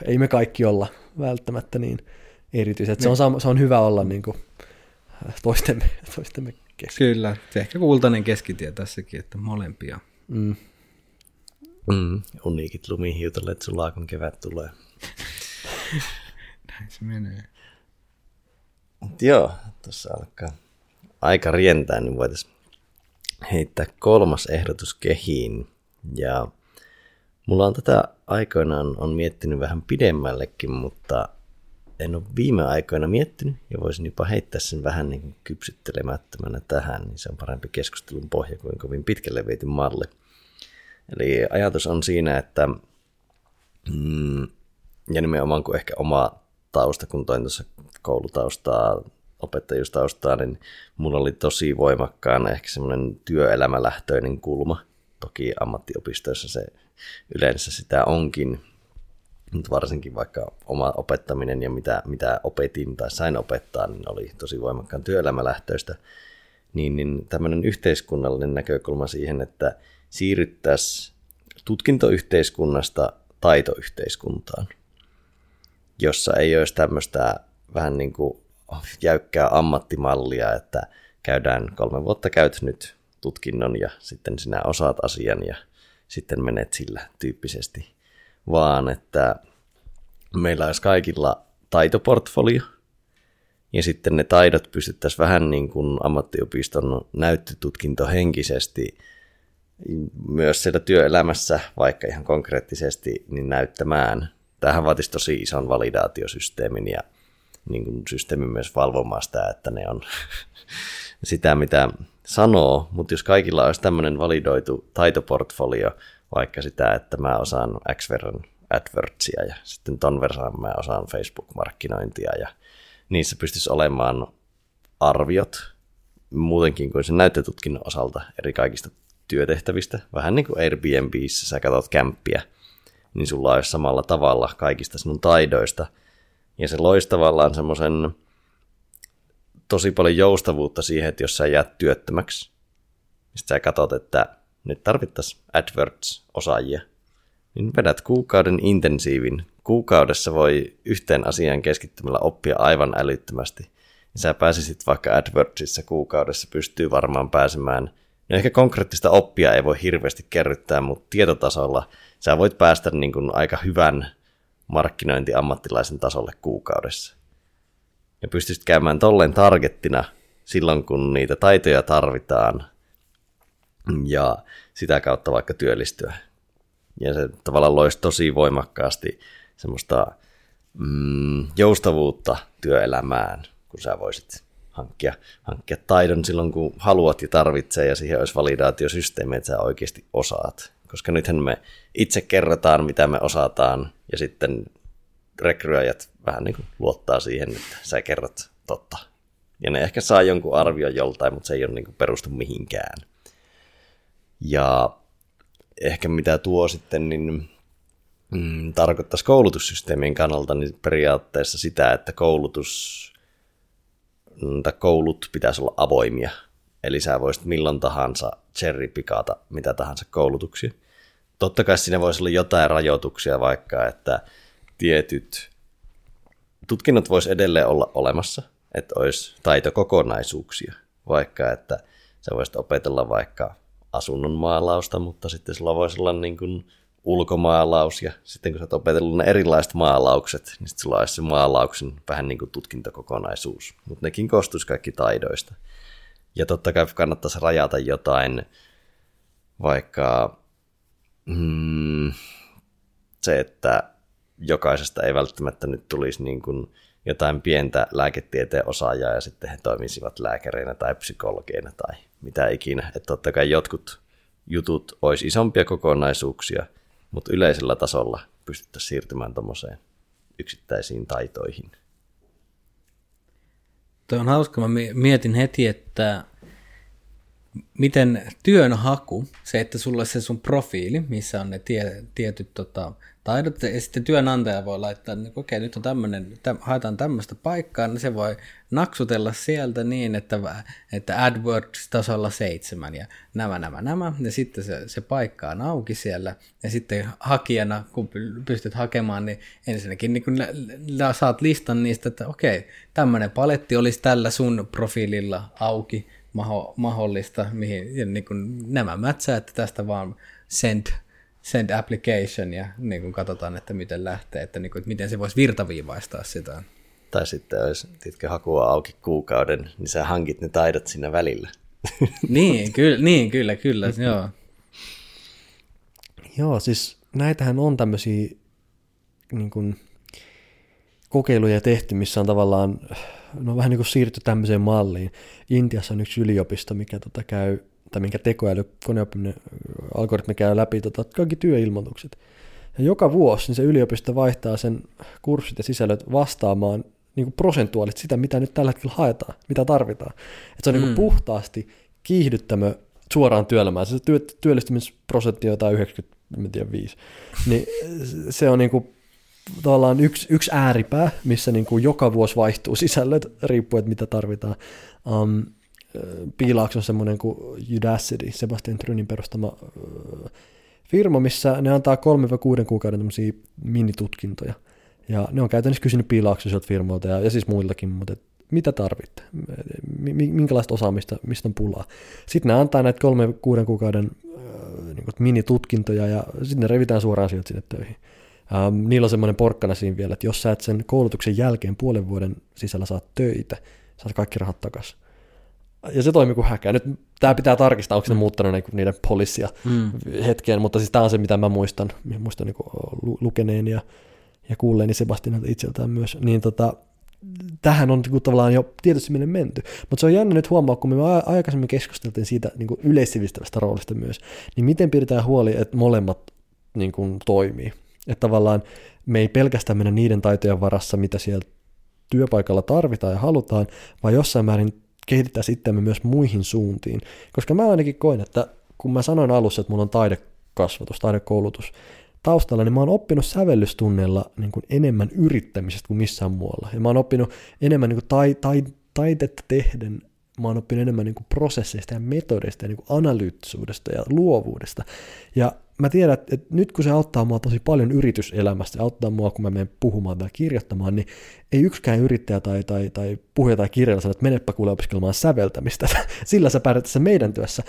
ei me kaikki olla välttämättä niin erityisiä. Se, on, niin. se on hyvä olla niin kuin toistemme, toistemme kesken. Kyllä, se ehkä kultainen keskitie tässäkin, että molempia. Mm. Mm, uniikit lumihiutalet sulaa, kun kevät tulee. Näin se menee. Mut joo, tuossa alkaa aika rientää, niin voitaisiin heittää kolmas ehdotus kehiin. Ja Mulla on tätä aikoinaan on miettinyt vähän pidemmällekin, mutta en ole viime aikoina miettinyt ja voisin jopa heittää sen vähän niin kypsyttelemättömänä tähän, niin se on parempi keskustelun pohja kuin kovin pitkälle viety malli. Eli ajatus on siinä, että mm, ja nimenomaan kuin ehkä oma tausta, kun toin tuossa koulutaustaa, opettajuustaustaa, niin mulla oli tosi voimakkaana ehkä semmoinen työelämälähtöinen kulma. Toki ammattiopistoissa se yleensä sitä onkin, mutta varsinkin vaikka oma opettaminen ja mitä, mitä opetin tai sain opettaa, niin oli tosi voimakkaan työelämälähtöistä, niin, niin tämmöinen yhteiskunnallinen näkökulma siihen, että siirryttäisiin tutkintoyhteiskunnasta taitoyhteiskuntaan, jossa ei olisi tämmöistä vähän niin kuin jäykkää ammattimallia, että käydään kolme vuotta käyt nyt tutkinnon ja sitten sinä osaat asian ja sitten menet sillä tyyppisesti, vaan että meillä olisi kaikilla taitoportfolio, ja sitten ne taidot pystyttäisiin vähän niin kuin ammattiopiston näyttötutkinto henkisesti myös siellä työelämässä, vaikka ihan konkreettisesti, niin näyttämään. Tähän vaatisi tosi ison validaatiosysteemin ja niin kuin systeemin myös valvomaan sitä, että ne on <laughs> sitä, mitä sanoo, mutta jos kaikilla olisi tämmöinen validoitu taitoportfolio, vaikka sitä, että mä osaan X verran AdWordsia ja sitten ton verran mä osaan Facebook-markkinointia ja niissä pystyisi olemaan arviot muutenkin kuin sen näyttötutkinnon osalta eri kaikista työtehtävistä. Vähän niin kuin Airbnbissä sä katsot kämppiä, niin sulla olisi samalla tavalla kaikista sinun taidoista. Ja se loisi tavallaan semmoisen tosi paljon joustavuutta siihen, että jos sä jäät työttömäksi, niin sä katsot, että nyt tarvittaisiin AdWords-osaajia, niin vedät kuukauden intensiivin. Kuukaudessa voi yhteen asiaan keskittymällä oppia aivan älyttömästi. Niin sä pääsisit vaikka AdWordsissa kuukaudessa pystyy varmaan pääsemään No ehkä konkreettista oppia ei voi hirveästi kerryttää, mutta tietotasolla sä voit päästä niin kuin aika hyvän markkinointiammattilaisen tasolle kuukaudessa ja pystyisit käymään tolleen targettina silloin, kun niitä taitoja tarvitaan ja sitä kautta vaikka työllistyä. Ja se tavallaan loisi tosi voimakkaasti semmoista mm, joustavuutta työelämään, kun sä voisit hankkia, hankkia taidon silloin, kun haluat ja tarvitsee, ja siihen olisi validaatiosysteemi, että sä oikeasti osaat. Koska nythän me itse kerrotaan, mitä me osataan, ja sitten rekryäjät vähän niin kuin luottaa siihen, että sä kerrot totta. Ja ne ehkä saa jonkun arvion joltain, mutta se ei ole niin kuin perustu mihinkään. Ja ehkä mitä tuo sitten, niin mm, tarkoittaisi koulutussysteemin kannalta, niin periaatteessa sitä, että koulutus mm, koulut pitäisi olla avoimia. Eli sä voisit milloin tahansa cherry-pikata mitä tahansa koulutuksia. Totta kai siinä voisi olla jotain rajoituksia, vaikka että tietyt tutkinnot voisi edelleen olla olemassa, että olisi taitokokonaisuuksia, vaikka että sä voisit opetella vaikka asunnon maalausta, mutta sitten sulla voisi olla niin kuin ulkomaalaus, ja sitten kun sä oot opetellut ne erilaiset maalaukset, niin sitten sulla olisi se maalauksen vähän niin kuin tutkintokokonaisuus. Mutta nekin koostuisi kaikki taidoista. Ja totta kai kannattaisi rajata jotain, vaikka mm, se, että jokaisesta ei välttämättä nyt tulisi niin kuin jotain pientä lääketieteen osaajaa ja sitten he toimisivat lääkäreinä tai psykologeina tai mitä ikinä. Että totta kai jotkut jutut olisi isompia kokonaisuuksia, mutta yleisellä tasolla pystyttäisiin siirtymään tuommoiseen yksittäisiin taitoihin. Tuo on hauska. Mä mietin heti, että miten työnhaku, se, että sulla on se sun profiili, missä on ne tie, tietyt tota, taidot, ja sitten työnantaja voi laittaa, että okei, nyt on tämmöinen, täm, haetaan tämmöistä paikkaa, niin se voi naksutella sieltä niin, että, että AdWords-tasolla seitsemän, ja nämä, nämä, nämä, ja sitten se, se paikka on auki siellä, ja sitten hakijana, kun pystyt hakemaan, niin ensinnäkin niin kun saat listan niistä, että okei, tämmöinen paletti olisi tällä sun profiililla auki, maho, mahdollista, mihin ja niin kuin nämä mätsää, että tästä vaan send, send application ja niin kuin katsotaan, että miten lähtee, että, niin kuin, että miten se voisi virtaviivaistaa sitä. Tai sitten jos tiedätkö, hakua auki kuukauden, niin sä hankit ne taidot siinä välillä. <laughs> niin, kyllä, niin, kyllä, kyllä, joo. Joo, siis näitähän on tämmöisiä niin kuin, kokeiluja tehty, missä on tavallaan no vähän niin kuin siirty tämmöiseen malliin. Intiassa on yksi yliopisto, mikä tota käy, tai minkä tekoäly, koneoppiminen, algoritmi käy läpi tota, kaikki työilmoitukset. Ja joka vuosi niin se yliopisto vaihtaa sen kurssit ja sisällöt vastaamaan niin kuin prosentuaalisesti sitä, mitä nyt tällä hetkellä haetaan, mitä tarvitaan. Et se on mm. niin puhtaasti kiihdyttämö suoraan työelämään. Se työ, työllistymisprosentti on jotain 95. Niin se on niin kuin tavallaan yksi, yksi ääripää, missä niin kuin joka vuosi vaihtuu sisällöt, riippuen, että mitä tarvitaan. Um, Piilaaks on semmoinen kuin Udacity, Sebastian Trynin perustama firma, missä ne antaa 3-6 kuukauden tämmöisiä minitutkintoja. Ja ne on käytännössä kysynyt piilaakseisilta firmoilta ja, ja siis muiltakin, mutta et, mitä tarvitte, minkälaista osaamista, mistä on pulaa. Sitten ne antaa näitä 3-6 kuukauden äh, niin minitutkintoja ja sitten ne revitään suoraan sieltä sinne töihin. Ähm, niillä on semmoinen porkkana siinä vielä, että jos sä et sen koulutuksen jälkeen puolen vuoden sisällä saat töitä, saat kaikki rahat takaisin. Ja se toimii kuin häkä. Nyt tämä pitää tarkistaa, onko mm. muuttanut niinku niiden polissia mm. hetkeen, mutta siis tämä on se, mitä mä muistan, muistan niin lukeneen ja, ja kuulleeni Sebastianilta itseltään myös. Niin tota, tähän on niin tavallaan jo tietysti minne menty. Mutta se on jännä nyt huomaa, kun me aikaisemmin keskusteltiin siitä niin yleissivistävästä roolista myös, niin miten pidetään huoli, että molemmat niin kuin, toimii. Että tavallaan me ei pelkästään mennä niiden taitojen varassa, mitä siellä työpaikalla tarvitaan ja halutaan, vaan jossain määrin kehitetään sitten myös muihin suuntiin. Koska mä ainakin koin, että kun mä sanoin alussa, että mulla on taidekasvatus, taidekoulutus taustalla, niin mä oon oppinut sävellystunneilla niin kuin enemmän yrittämisestä kuin missään muualla. Ja mä oon oppinut enemmän niin kuin tai, tai, taitetta tehden mä oon oppinut enemmän niin kuin prosesseista ja metodeista ja niin kuin analyyttisuudesta ja luovuudesta. Ja mä tiedän, että, nyt kun se auttaa mua tosi paljon yrityselämästä, auttaa mua, kun mä menen puhumaan tai kirjoittamaan, niin ei yksikään yrittäjä tai, tai, tai puhuja tai kirjailija sano, että menepä kuule opiskelemaan säveltämistä, <laughs> sillä sä pärjät tässä meidän työssä,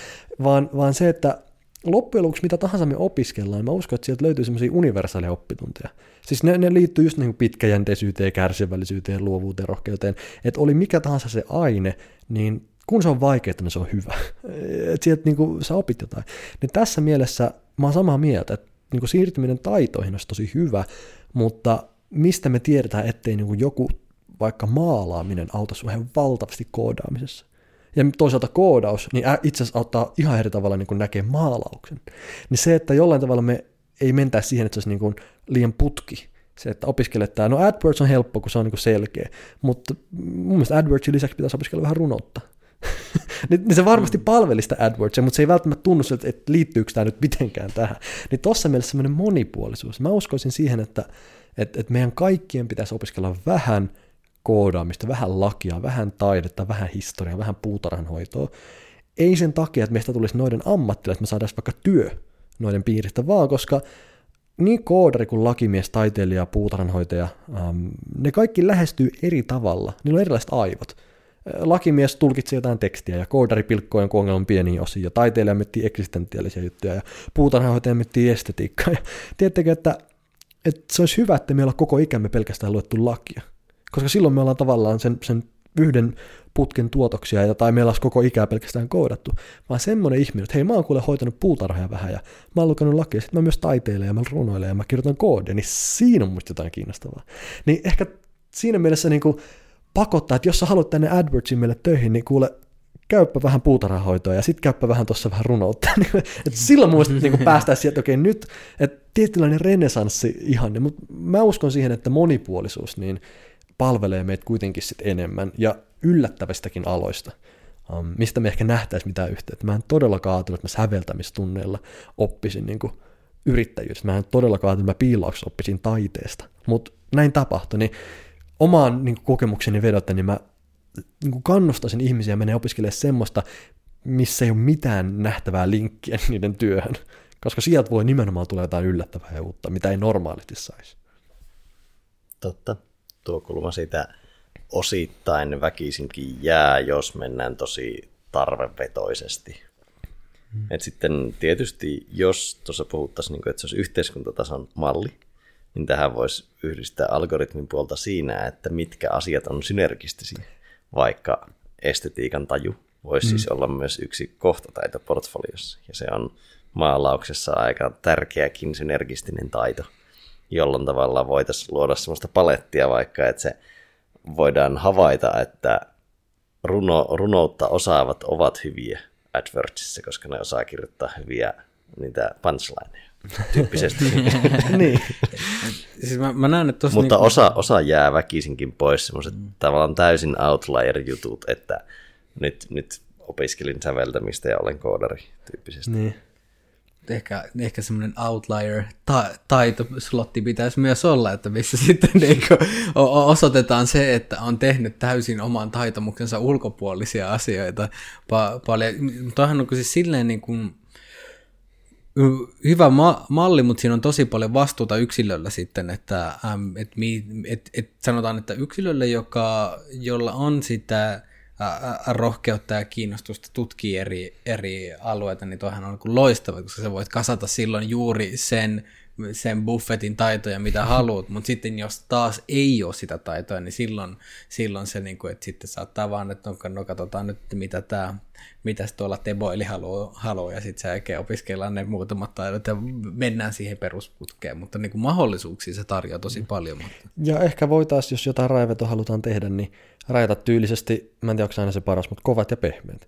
vaan, vaan se, että loppujen lopuksi mitä tahansa me opiskellaan, mä uskon, että sieltä löytyy semmoisia universaaleja oppitunteja. Siis ne, ne liittyy just niin pitkäjänteisyyteen, kärsivällisyyteen, luovuuteen, rohkeuteen. Että oli mikä tahansa se aine, niin kun se on vaikeaa, niin se on hyvä. <laughs> Että sieltä niin kuin, sä opit jotain. Niin tässä mielessä mä oon samaa mieltä, että niin kuin siirtyminen taitoihin olisi tosi hyvä, mutta mistä me tiedetään, ettei niin kuin joku vaikka maalaaminen auta sua ihan valtavasti koodaamisessa. Ja toisaalta koodaus, niin itse asiassa auttaa ihan eri tavalla niin kuin näkee maalauksen. Niin se, että jollain tavalla me ei mentäisi siihen, että se olisi niin kuin liian putki, se, että opiskelet tämä. No AdWords on helppo, kun se on niin selkeä, mutta mun mielestä AdWordsin lisäksi pitäisi opiskella vähän runoutta. Niin, niin se varmasti palveli sitä AdWordsia, mutta se ei välttämättä tunnu siltä, että liittyykö tämä nyt mitenkään tähän. Niin tuossa mielessä semmoinen monipuolisuus. Mä uskoisin siihen, että, että, että meidän kaikkien pitäisi opiskella vähän koodaamista, vähän lakia, vähän taidetta, vähän historiaa, vähän puutarhanhoitoa. Ei sen takia, että meistä tulisi noiden ammattilaiset, että me saadaan vaikka työ noiden piiristä, vaan koska niin koodari kuin lakimies, taiteilija, puutarhanhoitaja, ähm, ne kaikki lähestyy eri tavalla. Niillä on erilaiset aivot. Lakimies tulkitsee jotain tekstiä ja koodari pilkkoo jonkun ongelman pieniin osiin ja taiteilija miettii eksistentiaalisia juttuja ja puutarhanhoitaja miettii estetiikkaa. Ja tiedättekö, että, että se olisi hyvä, että meillä on koko ikämme pelkästään luettu lakia. Koska silloin me ollaan tavallaan sen, sen yhden putken tuotoksia, ja, tai meillä olisi koko ikää pelkästään koodattu, vaan semmoinen ihminen, että hei mä oon kuule hoitanut puutarhoja vähän, ja mä oon lukenut lakia, sitten mä myös taiteilen, ja mä runoilen, ja mä kirjoitan koodia, niin siinä on musta jotain kiinnostavaa. Niin ehkä siinä mielessä niin kuin pakottaa, että jos sä haluat tänne AdWordsin meille töihin, niin kuule, käyppä vähän puutarhahoitoa ja sitten käyppä vähän tuossa vähän runoutta. <laughs> et silloin muista niin päästään sieltä, okei nyt, että tietynlainen renesanssi ihanne, mutta mä uskon siihen, että monipuolisuus, niin palvelee meitä kuitenkin sit enemmän ja yllättävistäkin aloista, um, mistä me ehkä nähtäisi mitään yhteyttä. Mä en todellakaan ajatellut, että mä säveltämistunneilla oppisin niin kuin yrittäjyydestä. Mä en todellakaan ajatellut, että mä piilauksessa oppisin taiteesta. Mutta näin tapahtui, niin omaan niin kuin kokemukseni vedota, niin mä niin kuin kannustaisin ihmisiä menee opiskelemaan semmoista, missä ei ole mitään nähtävää linkkiä <laughs> niiden työhön, koska sieltä voi nimenomaan tulla jotain yllättävää ja uutta, mitä ei normaalisti saisi. Totta tuo kulma siitä osittain väkisinkin jää, jos mennään tosi tarvevetoisesti. Mm. Et sitten tietysti, jos tuossa puhuttaisiin, niin kuin, että se olisi yhteiskuntatason malli, niin tähän voisi yhdistää algoritmin puolta siinä, että mitkä asiat on synergistisiä, vaikka estetiikan taju voisi mm. siis olla myös yksi kohtataito portfoliossa, ja se on maalauksessa aika tärkeäkin synergistinen taito – jolloin tavallaan voitaisiin luoda sellaista palettia vaikka, että se voidaan havaita, että runo, runoutta osaavat ovat hyviä AdWordsissa, koska ne osaa kirjoittaa hyviä niitä punchlineja tyyppisesti. <laughs> niin. Siis mä, mä näen, että Mutta niin... osa, osa jää väkisinkin pois, semmoiset mm. tavallaan täysin outlier-jutut, että nyt, nyt opiskelin säveltämistä ja olen koodari tyyppisesti. Niin ehkä, ehkä semmoinen outlier ta- taitoslotti pitäisi myös olla, että missä <laughs> sitten niin osoitetaan se, että on tehnyt täysin oman taitomuksensa ulkopuolisia asioita pa- paljon. Toihan on siis silleen niin kuin, hyvä ma- malli, mutta siinä on tosi paljon vastuuta yksilöllä sitten, että äm, et, et, et sanotaan, että yksilölle, joka, jolla on sitä rohkeutta ja kiinnostusta tutkia eri, eri alueita, niin toihan on niin loistava, koska sä voit kasata silloin juuri sen sen buffetin taitoja, mitä haluat, mutta sitten jos taas ei ole sitä taitoa, niin silloin, silloin se, niin kuin, että sitten saattaa vaan, että no, no katsotaan nyt, mitä tämä, mitäs tuolla Teboili haluaa, haluaa ja sitten se opiskellaan ne muutamat taidot ja mennään siihen perusputkeen, mutta niin kuin mahdollisuuksia se tarjoaa tosi paljon. Mutta... Ja ehkä voitaisiin, jos jotain raivetoa halutaan tehdä, niin rajata tyylisesti, mä en tiedä, onko aina se paras, mutta kovat ja pehmeät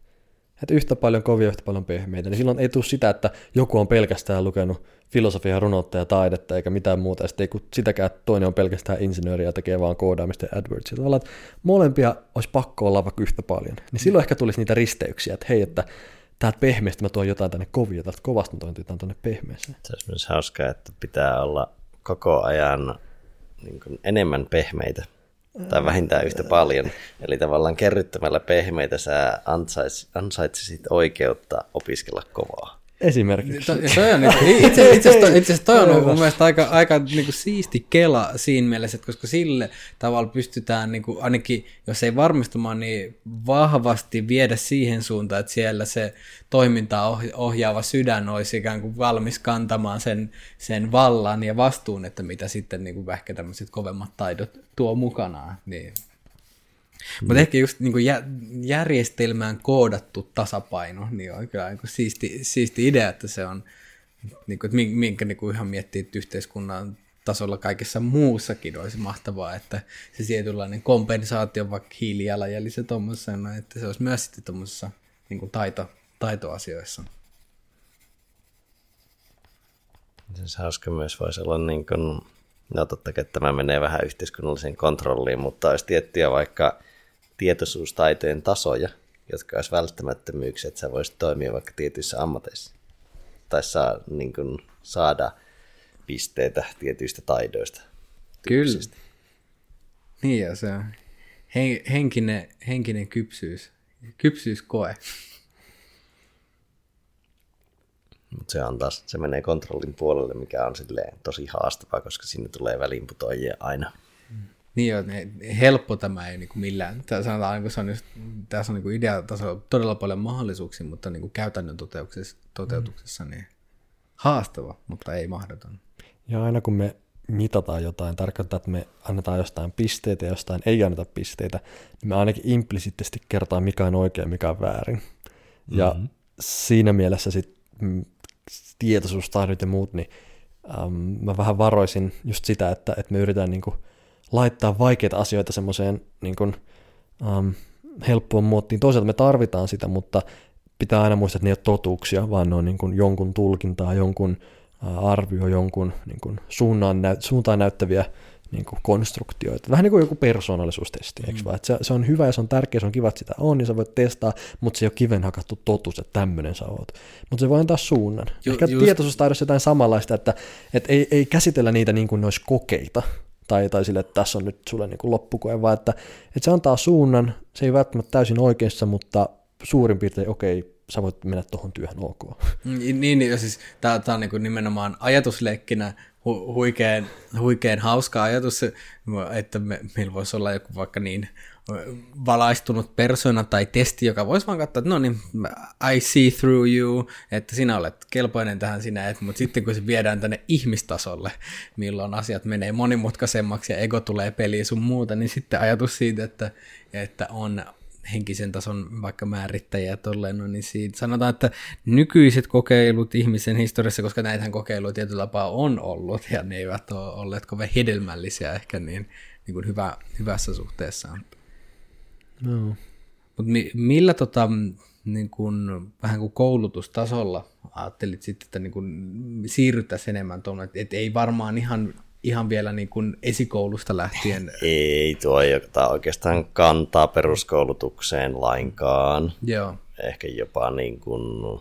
että yhtä paljon kovia, yhtä paljon pehmeitä, niin silloin ei tule sitä, että joku on pelkästään lukenut filosofia, runoutta ja taidetta eikä mitään muuta, ja sitten ei sitäkään, että toinen on pelkästään insinööri ja tekee vaan koodaamista ja AdWords. Tavallaan, että molempia olisi pakko olla vaikka yhtä paljon. Niin silloin ehkä tulisi niitä risteyksiä, että hei, että täältä pehmeästä mä tuon jotain tänne kovia, täältä kovasta mä tuon jotain tänne pehmeeseen. Se olisi myös hauskaa, että pitää olla koko ajan niin enemmän pehmeitä tai vähintään yhtä paljon. Eli tavallaan kerryttämällä pehmeitä sä ansaitsisit oikeutta opiskella kovaa. Esimerkiksi. Toi on, niin, itse, asiassa, toi on mun mielestä aika, aika niin kuin siisti kela siinä mielessä, että koska sille tavalla pystytään niin kuin, ainakin, jos ei varmistumaan, niin vahvasti viedä siihen suuntaan, että siellä se toimintaa ohjaava sydän olisi ikään kuin valmis kantamaan sen, sen vallan ja vastuun, että mitä sitten niin kuin ehkä tämmöiset kovemmat taidot tuo mukanaan. Niin. Mutta ehkä just niin järjestelmään koodattu tasapaino niin on kyllä niin siisti, siisti idea, että se on, niin kuin, että minkä niin kuin ihan miettii, että yhteiskunnan tasolla kaikessa muussakin olisi mahtavaa, että se tietynlainen kompensaatio vaikka hiilijalanjäljissä tuommoisena, että se olisi myös sitten tuommoisessa niin kuin taito, taitoasioissa. Se hauska myös voisi olla niin kuin, no totta kai tämä menee vähän yhteiskunnalliseen kontrolliin, mutta olisi tiettyjä vaikka tietoisuustaitojen tasoja, jotka olisi välttämättömyyksiä, että sä voisit toimia vaikka tietyissä ammateissa. Tai saa, niin kuin, saada pisteitä tietyistä taidoista. Kyllä. Niin ja se on hen, henkinen, henkinen kypsyys. Kypsyyskoe. Mutta se on taas, se menee kontrollin puolelle, mikä on silleen tosi haastavaa, koska sinne tulee väliinputoajia aina. Niin joo, ne- helppo tämä ei niin kuin millään. Tää sanotaan, niin se on just, tässä on niin kuin ideatasolla todella paljon mahdollisuuksia, mutta niin kuin käytännön toteutuksessa, toteutuksessa niin haastava, mutta ei mahdoton. Ja aina kun me mitataan jotain, tarkoittaa, että me annetaan jostain pisteitä ja jostain ei anneta pisteitä, niin me ainakin implisiittisesti kertaa, mikä on oikein ja mikä on väärin. Ja mm-hmm. siinä mielessä sit, mm, tietoisuustaidot ja muut, niin äm, mä vähän varoisin just sitä, että, että me yritetään niin kuin, laittaa vaikeita asioita semmoiseen niin kuin, äm, helppoon muottiin. Toisaalta me tarvitaan sitä, mutta pitää aina muistaa, että ne ei ole totuuksia, vaan ne on niin kuin jonkun tulkintaa, jonkun ää, arvio, jonkun niin kuin suunnan, näyt, suuntaan näyttäviä niin kuin konstruktioita. Vähän niin kuin joku persoonallisuustesti, eikö vaan? Että se, se on hyvä ja se on tärkeä, se on kiva, että sitä on, ja sä voit testaa, mutta se ei ole kiven hakattu totuus, että tämmöinen sä oot. Mutta se voi antaa suunnan. Ju- Ehkä just- tietoisuustaidossa jotain samanlaista, että, että ei, ei käsitellä niitä niin kuin ne olisi kokeita, tai, tai sille, että tässä on nyt sulle niin kuin loppukoe, vaan että, että se antaa suunnan, se ei välttämättä täysin oikeassa, mutta suurin piirtein okei, sä voit mennä tuohon työhön ok. Niin, niin ja siis tämä, on niin nimenomaan ajatusleikkinä hu, huikean, huikean hauska ajatus, että me, meillä voisi olla joku vaikka niin valaistunut persona tai testi, joka voisi vaan katsoa, että no niin, I see through you, että sinä olet kelpoinen tähän sinä, et, mutta sitten kun se viedään tänne ihmistasolle, milloin asiat menee monimutkaisemmaksi ja ego tulee peliin sun muuta, niin sitten ajatus siitä, että, että on henkisen tason vaikka määrittäjiä tolleen, no niin siitä sanotaan, että nykyiset kokeilut ihmisen historiassa, koska näitähän kokeiluja tietyllä tapaa on ollut, ja ne eivät ole olleet kovin hedelmällisiä ehkä niin, niin kuin hyvä, hyvässä suhteessa. No. Mutta mi, millä tota, niin kun, vähän kuin koulutustasolla ajattelit sitten, että niin kun siirryttäisiin enemmän tuonne, että et ei varmaan ihan, ihan vielä niin kun esikoulusta lähtien, Ei tuo ei ota oikeastaan kantaa peruskoulutukseen lainkaan. joo, Ehkä jopa niin kuin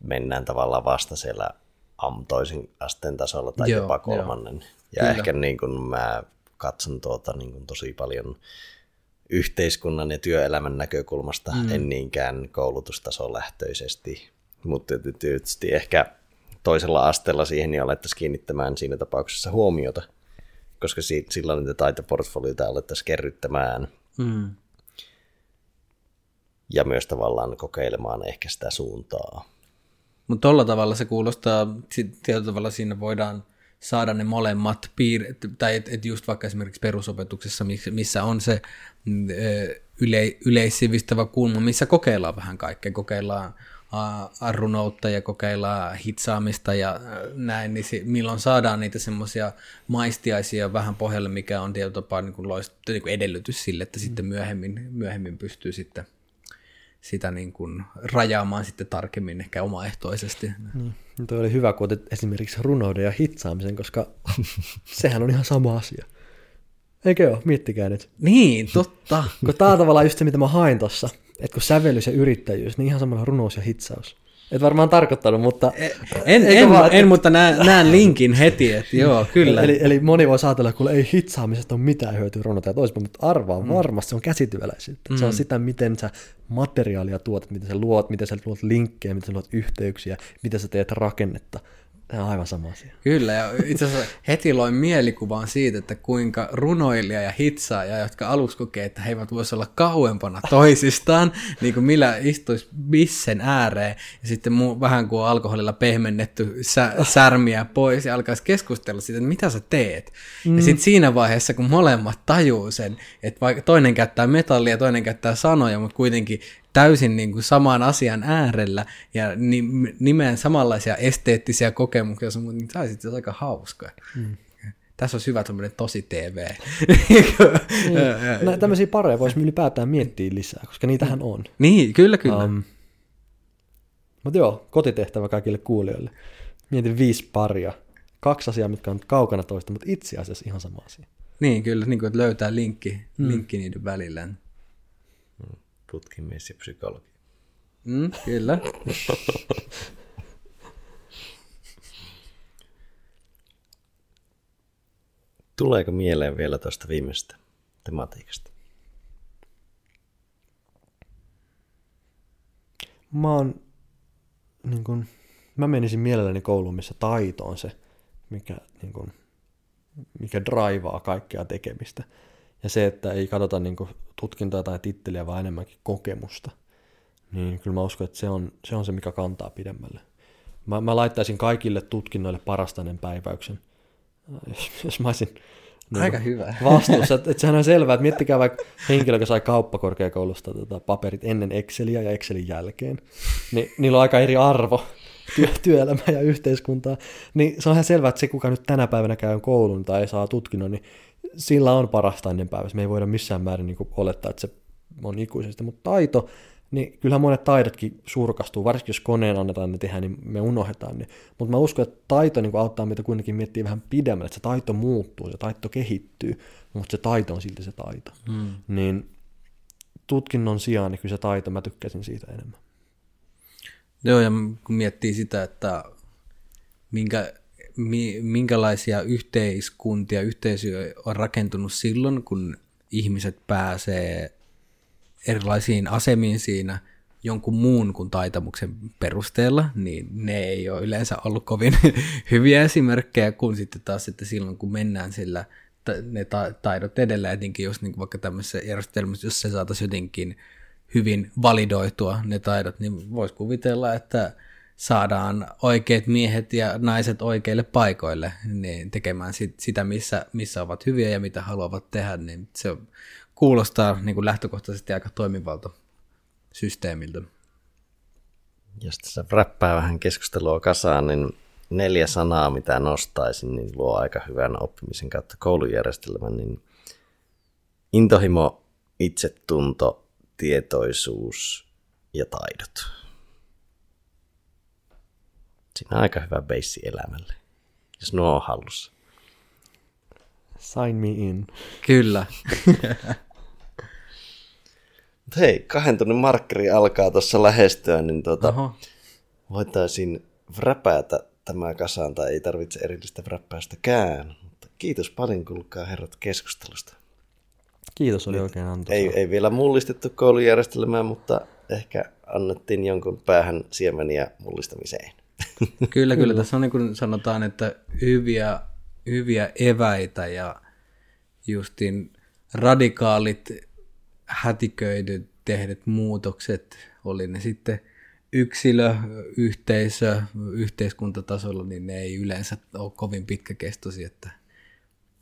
mennään tavallaan vasta siellä am toisen asteen tasolla tai Joo, jopa kolmannen. Ja Kyllä. ehkä niin kuin mä katson tuota niin kuin tosi paljon yhteiskunnan ja työelämän näkökulmasta, mm. en niinkään koulutustason lähtöisesti. Mutta tietysti ehkä toisella asteella siihen niin alettaisiin kiinnittämään siinä tapauksessa huomiota, koska si- silloin niitä taitoportfolioita alettaisiin kerryttämään mm. ja myös tavallaan kokeilemaan ehkä sitä suuntaa. Mutta tolla tavalla se kuulostaa, tietyllä tavalla siinä voidaan saada ne molemmat piirret, tai että et just vaikka esimerkiksi perusopetuksessa, missä- on se mm, ö, yle, yleissivistävä kulma, missä kokeillaan vähän kaikkea, kokeillaan aa, runoutta ja kokeillaan hitsaamista ja näin, niin milloin saadaan niitä semmoisia maistiaisia vähän pohjalle, mikä on tietyllä tapaa niin kuin loist, niin kuin edellytys sille, että sitten myöhemmin, myöhemmin pystyy sitten sitä niin kuin rajaamaan sitten tarkemmin ehkä omaehtoisesti. Niin. Tuo oli hyvä, kun otit esimerkiksi runouden ja hitsaamisen, koska <laughs> sehän on ihan sama asia. Eikö ole? Miettikää nyt. Niin, totta. Kun tää on tavallaan just se, mitä mä hain tossa. Että kun sävellys ja yrittäjyys, niin ihan samalla runous ja hitsaus. Et varmaan tarkoittanut, mutta... En, Eikö en, vaan, että- en mutta näen, näen linkin heti, että joo, <laughs> kyllä. Eli, eli moni voi ajatella, että ei hitsaamisesta ole mitään hyötyä runota ja toisinpäin, mutta arvaa mm. varmasti se on käsityöläisyyttä. Mm. Se on sitä, miten sä materiaalia tuotat, miten sä luot, miten sä luot linkkejä, miten sä luot yhteyksiä, miten sä teet rakennetta. Tämä on aivan sama asia. Kyllä, ja itse asiassa heti loin mielikuvan siitä, että kuinka runoilija ja hitsaaja, jotka aluksi kokee, että he eivät voisi olla kauempana toisistaan, <laughs> niin kuin millä istuisi bissen ääreen, ja sitten muu, vähän kuin on alkoholilla pehmennetty sä, särmiä pois, ja alkaisi keskustella siitä, että mitä sä teet. Mm. Ja sitten siinä vaiheessa, kun molemmat tajuu sen, että vaikka toinen käyttää metallia toinen käyttää sanoja, mutta kuitenkin täysin niin kuin saman asian äärellä ja ni- nimeen samanlaisia esteettisiä kokemuksia, sun- niin tämä olisi itse aika hauska. Mm. Tässä olisi hyvä tämmöinen tosi TV. <laughs> Nä, tämmöisiä pareja voisi ylipäätään miettiä lisää, koska niitähän on. niin, kyllä, kyllä. Um, mutta joo, kotitehtävä kaikille kuulijoille. Mietin viisi paria. Kaksi asiaa, mitkä on kaukana toista, mutta itse asiassa ihan sama asia. Niin, kyllä, niin kuin, että löytää linkki, mm. linkki niiden välillä. Putkimies ja psykologi. Mm, kyllä. Tuleeko mieleen vielä tuosta viimeisestä tematiikasta? Mä oon, niin kun, mä menisin mielelläni kouluun, missä taito on se, mikä, niin kun, mikä draivaa kaikkea tekemistä. Ja se, että ei katsota niin kun, tutkintoa tai titteliä, vaan enemmänkin kokemusta. Niin kyllä mä uskon, että se on se, on se mikä kantaa pidemmälle. Mä, mä laittaisin kaikille tutkinnoille parastainen päiväyksen. Jos, jos mä olisin niin Aika hyvä. vastuussa. Että, että sehän on selvää, että miettikää vaikka henkilö, joka sai kauppakorkeakoulusta tota, paperit ennen Exceliä ja Excelin jälkeen, niin niillä on aika eri arvo työ, työelämää ja yhteiskuntaa. Niin se on ihan selvää, että se kuka nyt tänä päivänä käy koulun tai saa tutkinnon, niin sillä on parasta ennen päivässä. Me ei voida missään määrin niin olettaa, että se on ikuisesti, mutta taito, niin kyllähän monet taidotkin surkastuu, varsinkin jos koneen annetaan ne tehdä, niin me unohdetaan ne. Mutta mä uskon, että taito niin auttaa meitä kuitenkin miettiä vähän pidemmälle, että se taito muuttuu, se taito kehittyy, mutta se taito on silti se taito. Hmm. Niin tutkinnon sijaan, niin kyllä se taito, mä tykkäsin siitä enemmän. Joo, ja kun miettii sitä, että minkä, minkälaisia yhteiskuntia, yhteisöjä on rakentunut silloin, kun ihmiset pääsee erilaisiin asemiin siinä jonkun muun kuin taitamuksen perusteella, niin ne ei ole yleensä ollut kovin <laughs> hyviä esimerkkejä, kun sitten taas sitten silloin, kun mennään sillä ne taidot edellä, etenkin jos niin vaikka tämmöisessä järjestelmässä, jos se saataisiin jotenkin hyvin validoitua ne taidot, niin voisi kuvitella, että saadaan oikeat miehet ja naiset oikeille paikoille niin tekemään sit, sitä, missä, missä ovat hyviä ja mitä haluavat tehdä, niin se kuulostaa niin kuin lähtökohtaisesti aika toimivalta systeemiltä. Jos tässä räppää vähän keskustelua kasaan, niin neljä sanaa, mitä nostaisin, niin luo aika hyvän oppimisen kautta koulujärjestelmän, niin intohimo, itsetunto, tietoisuus ja taidot. Siinä on aika hyvä beissi elämälle, jos nuo on hallussa. Sign me in. Kyllä. <laughs> hei, kahden tunnin markkeri alkaa tuossa lähestyä, niin tuota, voitaisiin räpäätä tämä kasaan, tai ei tarvitse erillistä räppäystäkään. Mutta kiitos paljon, kuulkaa herrat keskustelusta. Kiitos, oli Nyt oikein antoisaa. Ei, ei vielä mullistettu koulujärjestelmää, mutta ehkä annettiin jonkun päähän siemeniä mullistamiseen. Kyllä, kyllä. Tässä on niin kuin sanotaan, että hyviä, hyviä eväitä ja justin radikaalit hätiköidyt tehdyt muutokset, oli ne sitten yksilö, yhteisö, yhteiskuntatasolla, niin ne ei yleensä ole kovin pitkäkestoisia, että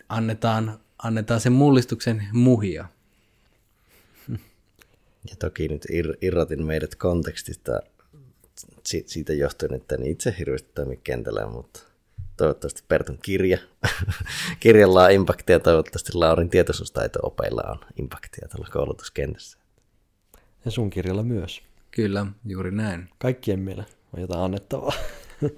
annetaan, annetaan sen mullistuksen muhia. Ja toki nyt ir- irrotin meidät kontekstista siitä johtuen, että en itse hirveästi toimi kentällä, mutta toivottavasti Pertun kirja. <laughs> Kirjalla on impaktia, toivottavasti Laurin tietoisuustaito-opeilla on impaktia tuolla koulutuskentässä. Ja sun kirjalla myös. Kyllä, juuri näin. Kaikkien meillä on jotain annettavaa. <laughs>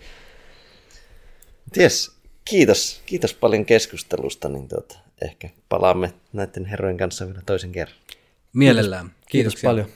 Ties, kiitos, kiitos paljon keskustelusta, niin tuota, ehkä palaamme näiden herrojen kanssa vielä toisen kerran. Mielellään. Kiitos paljon.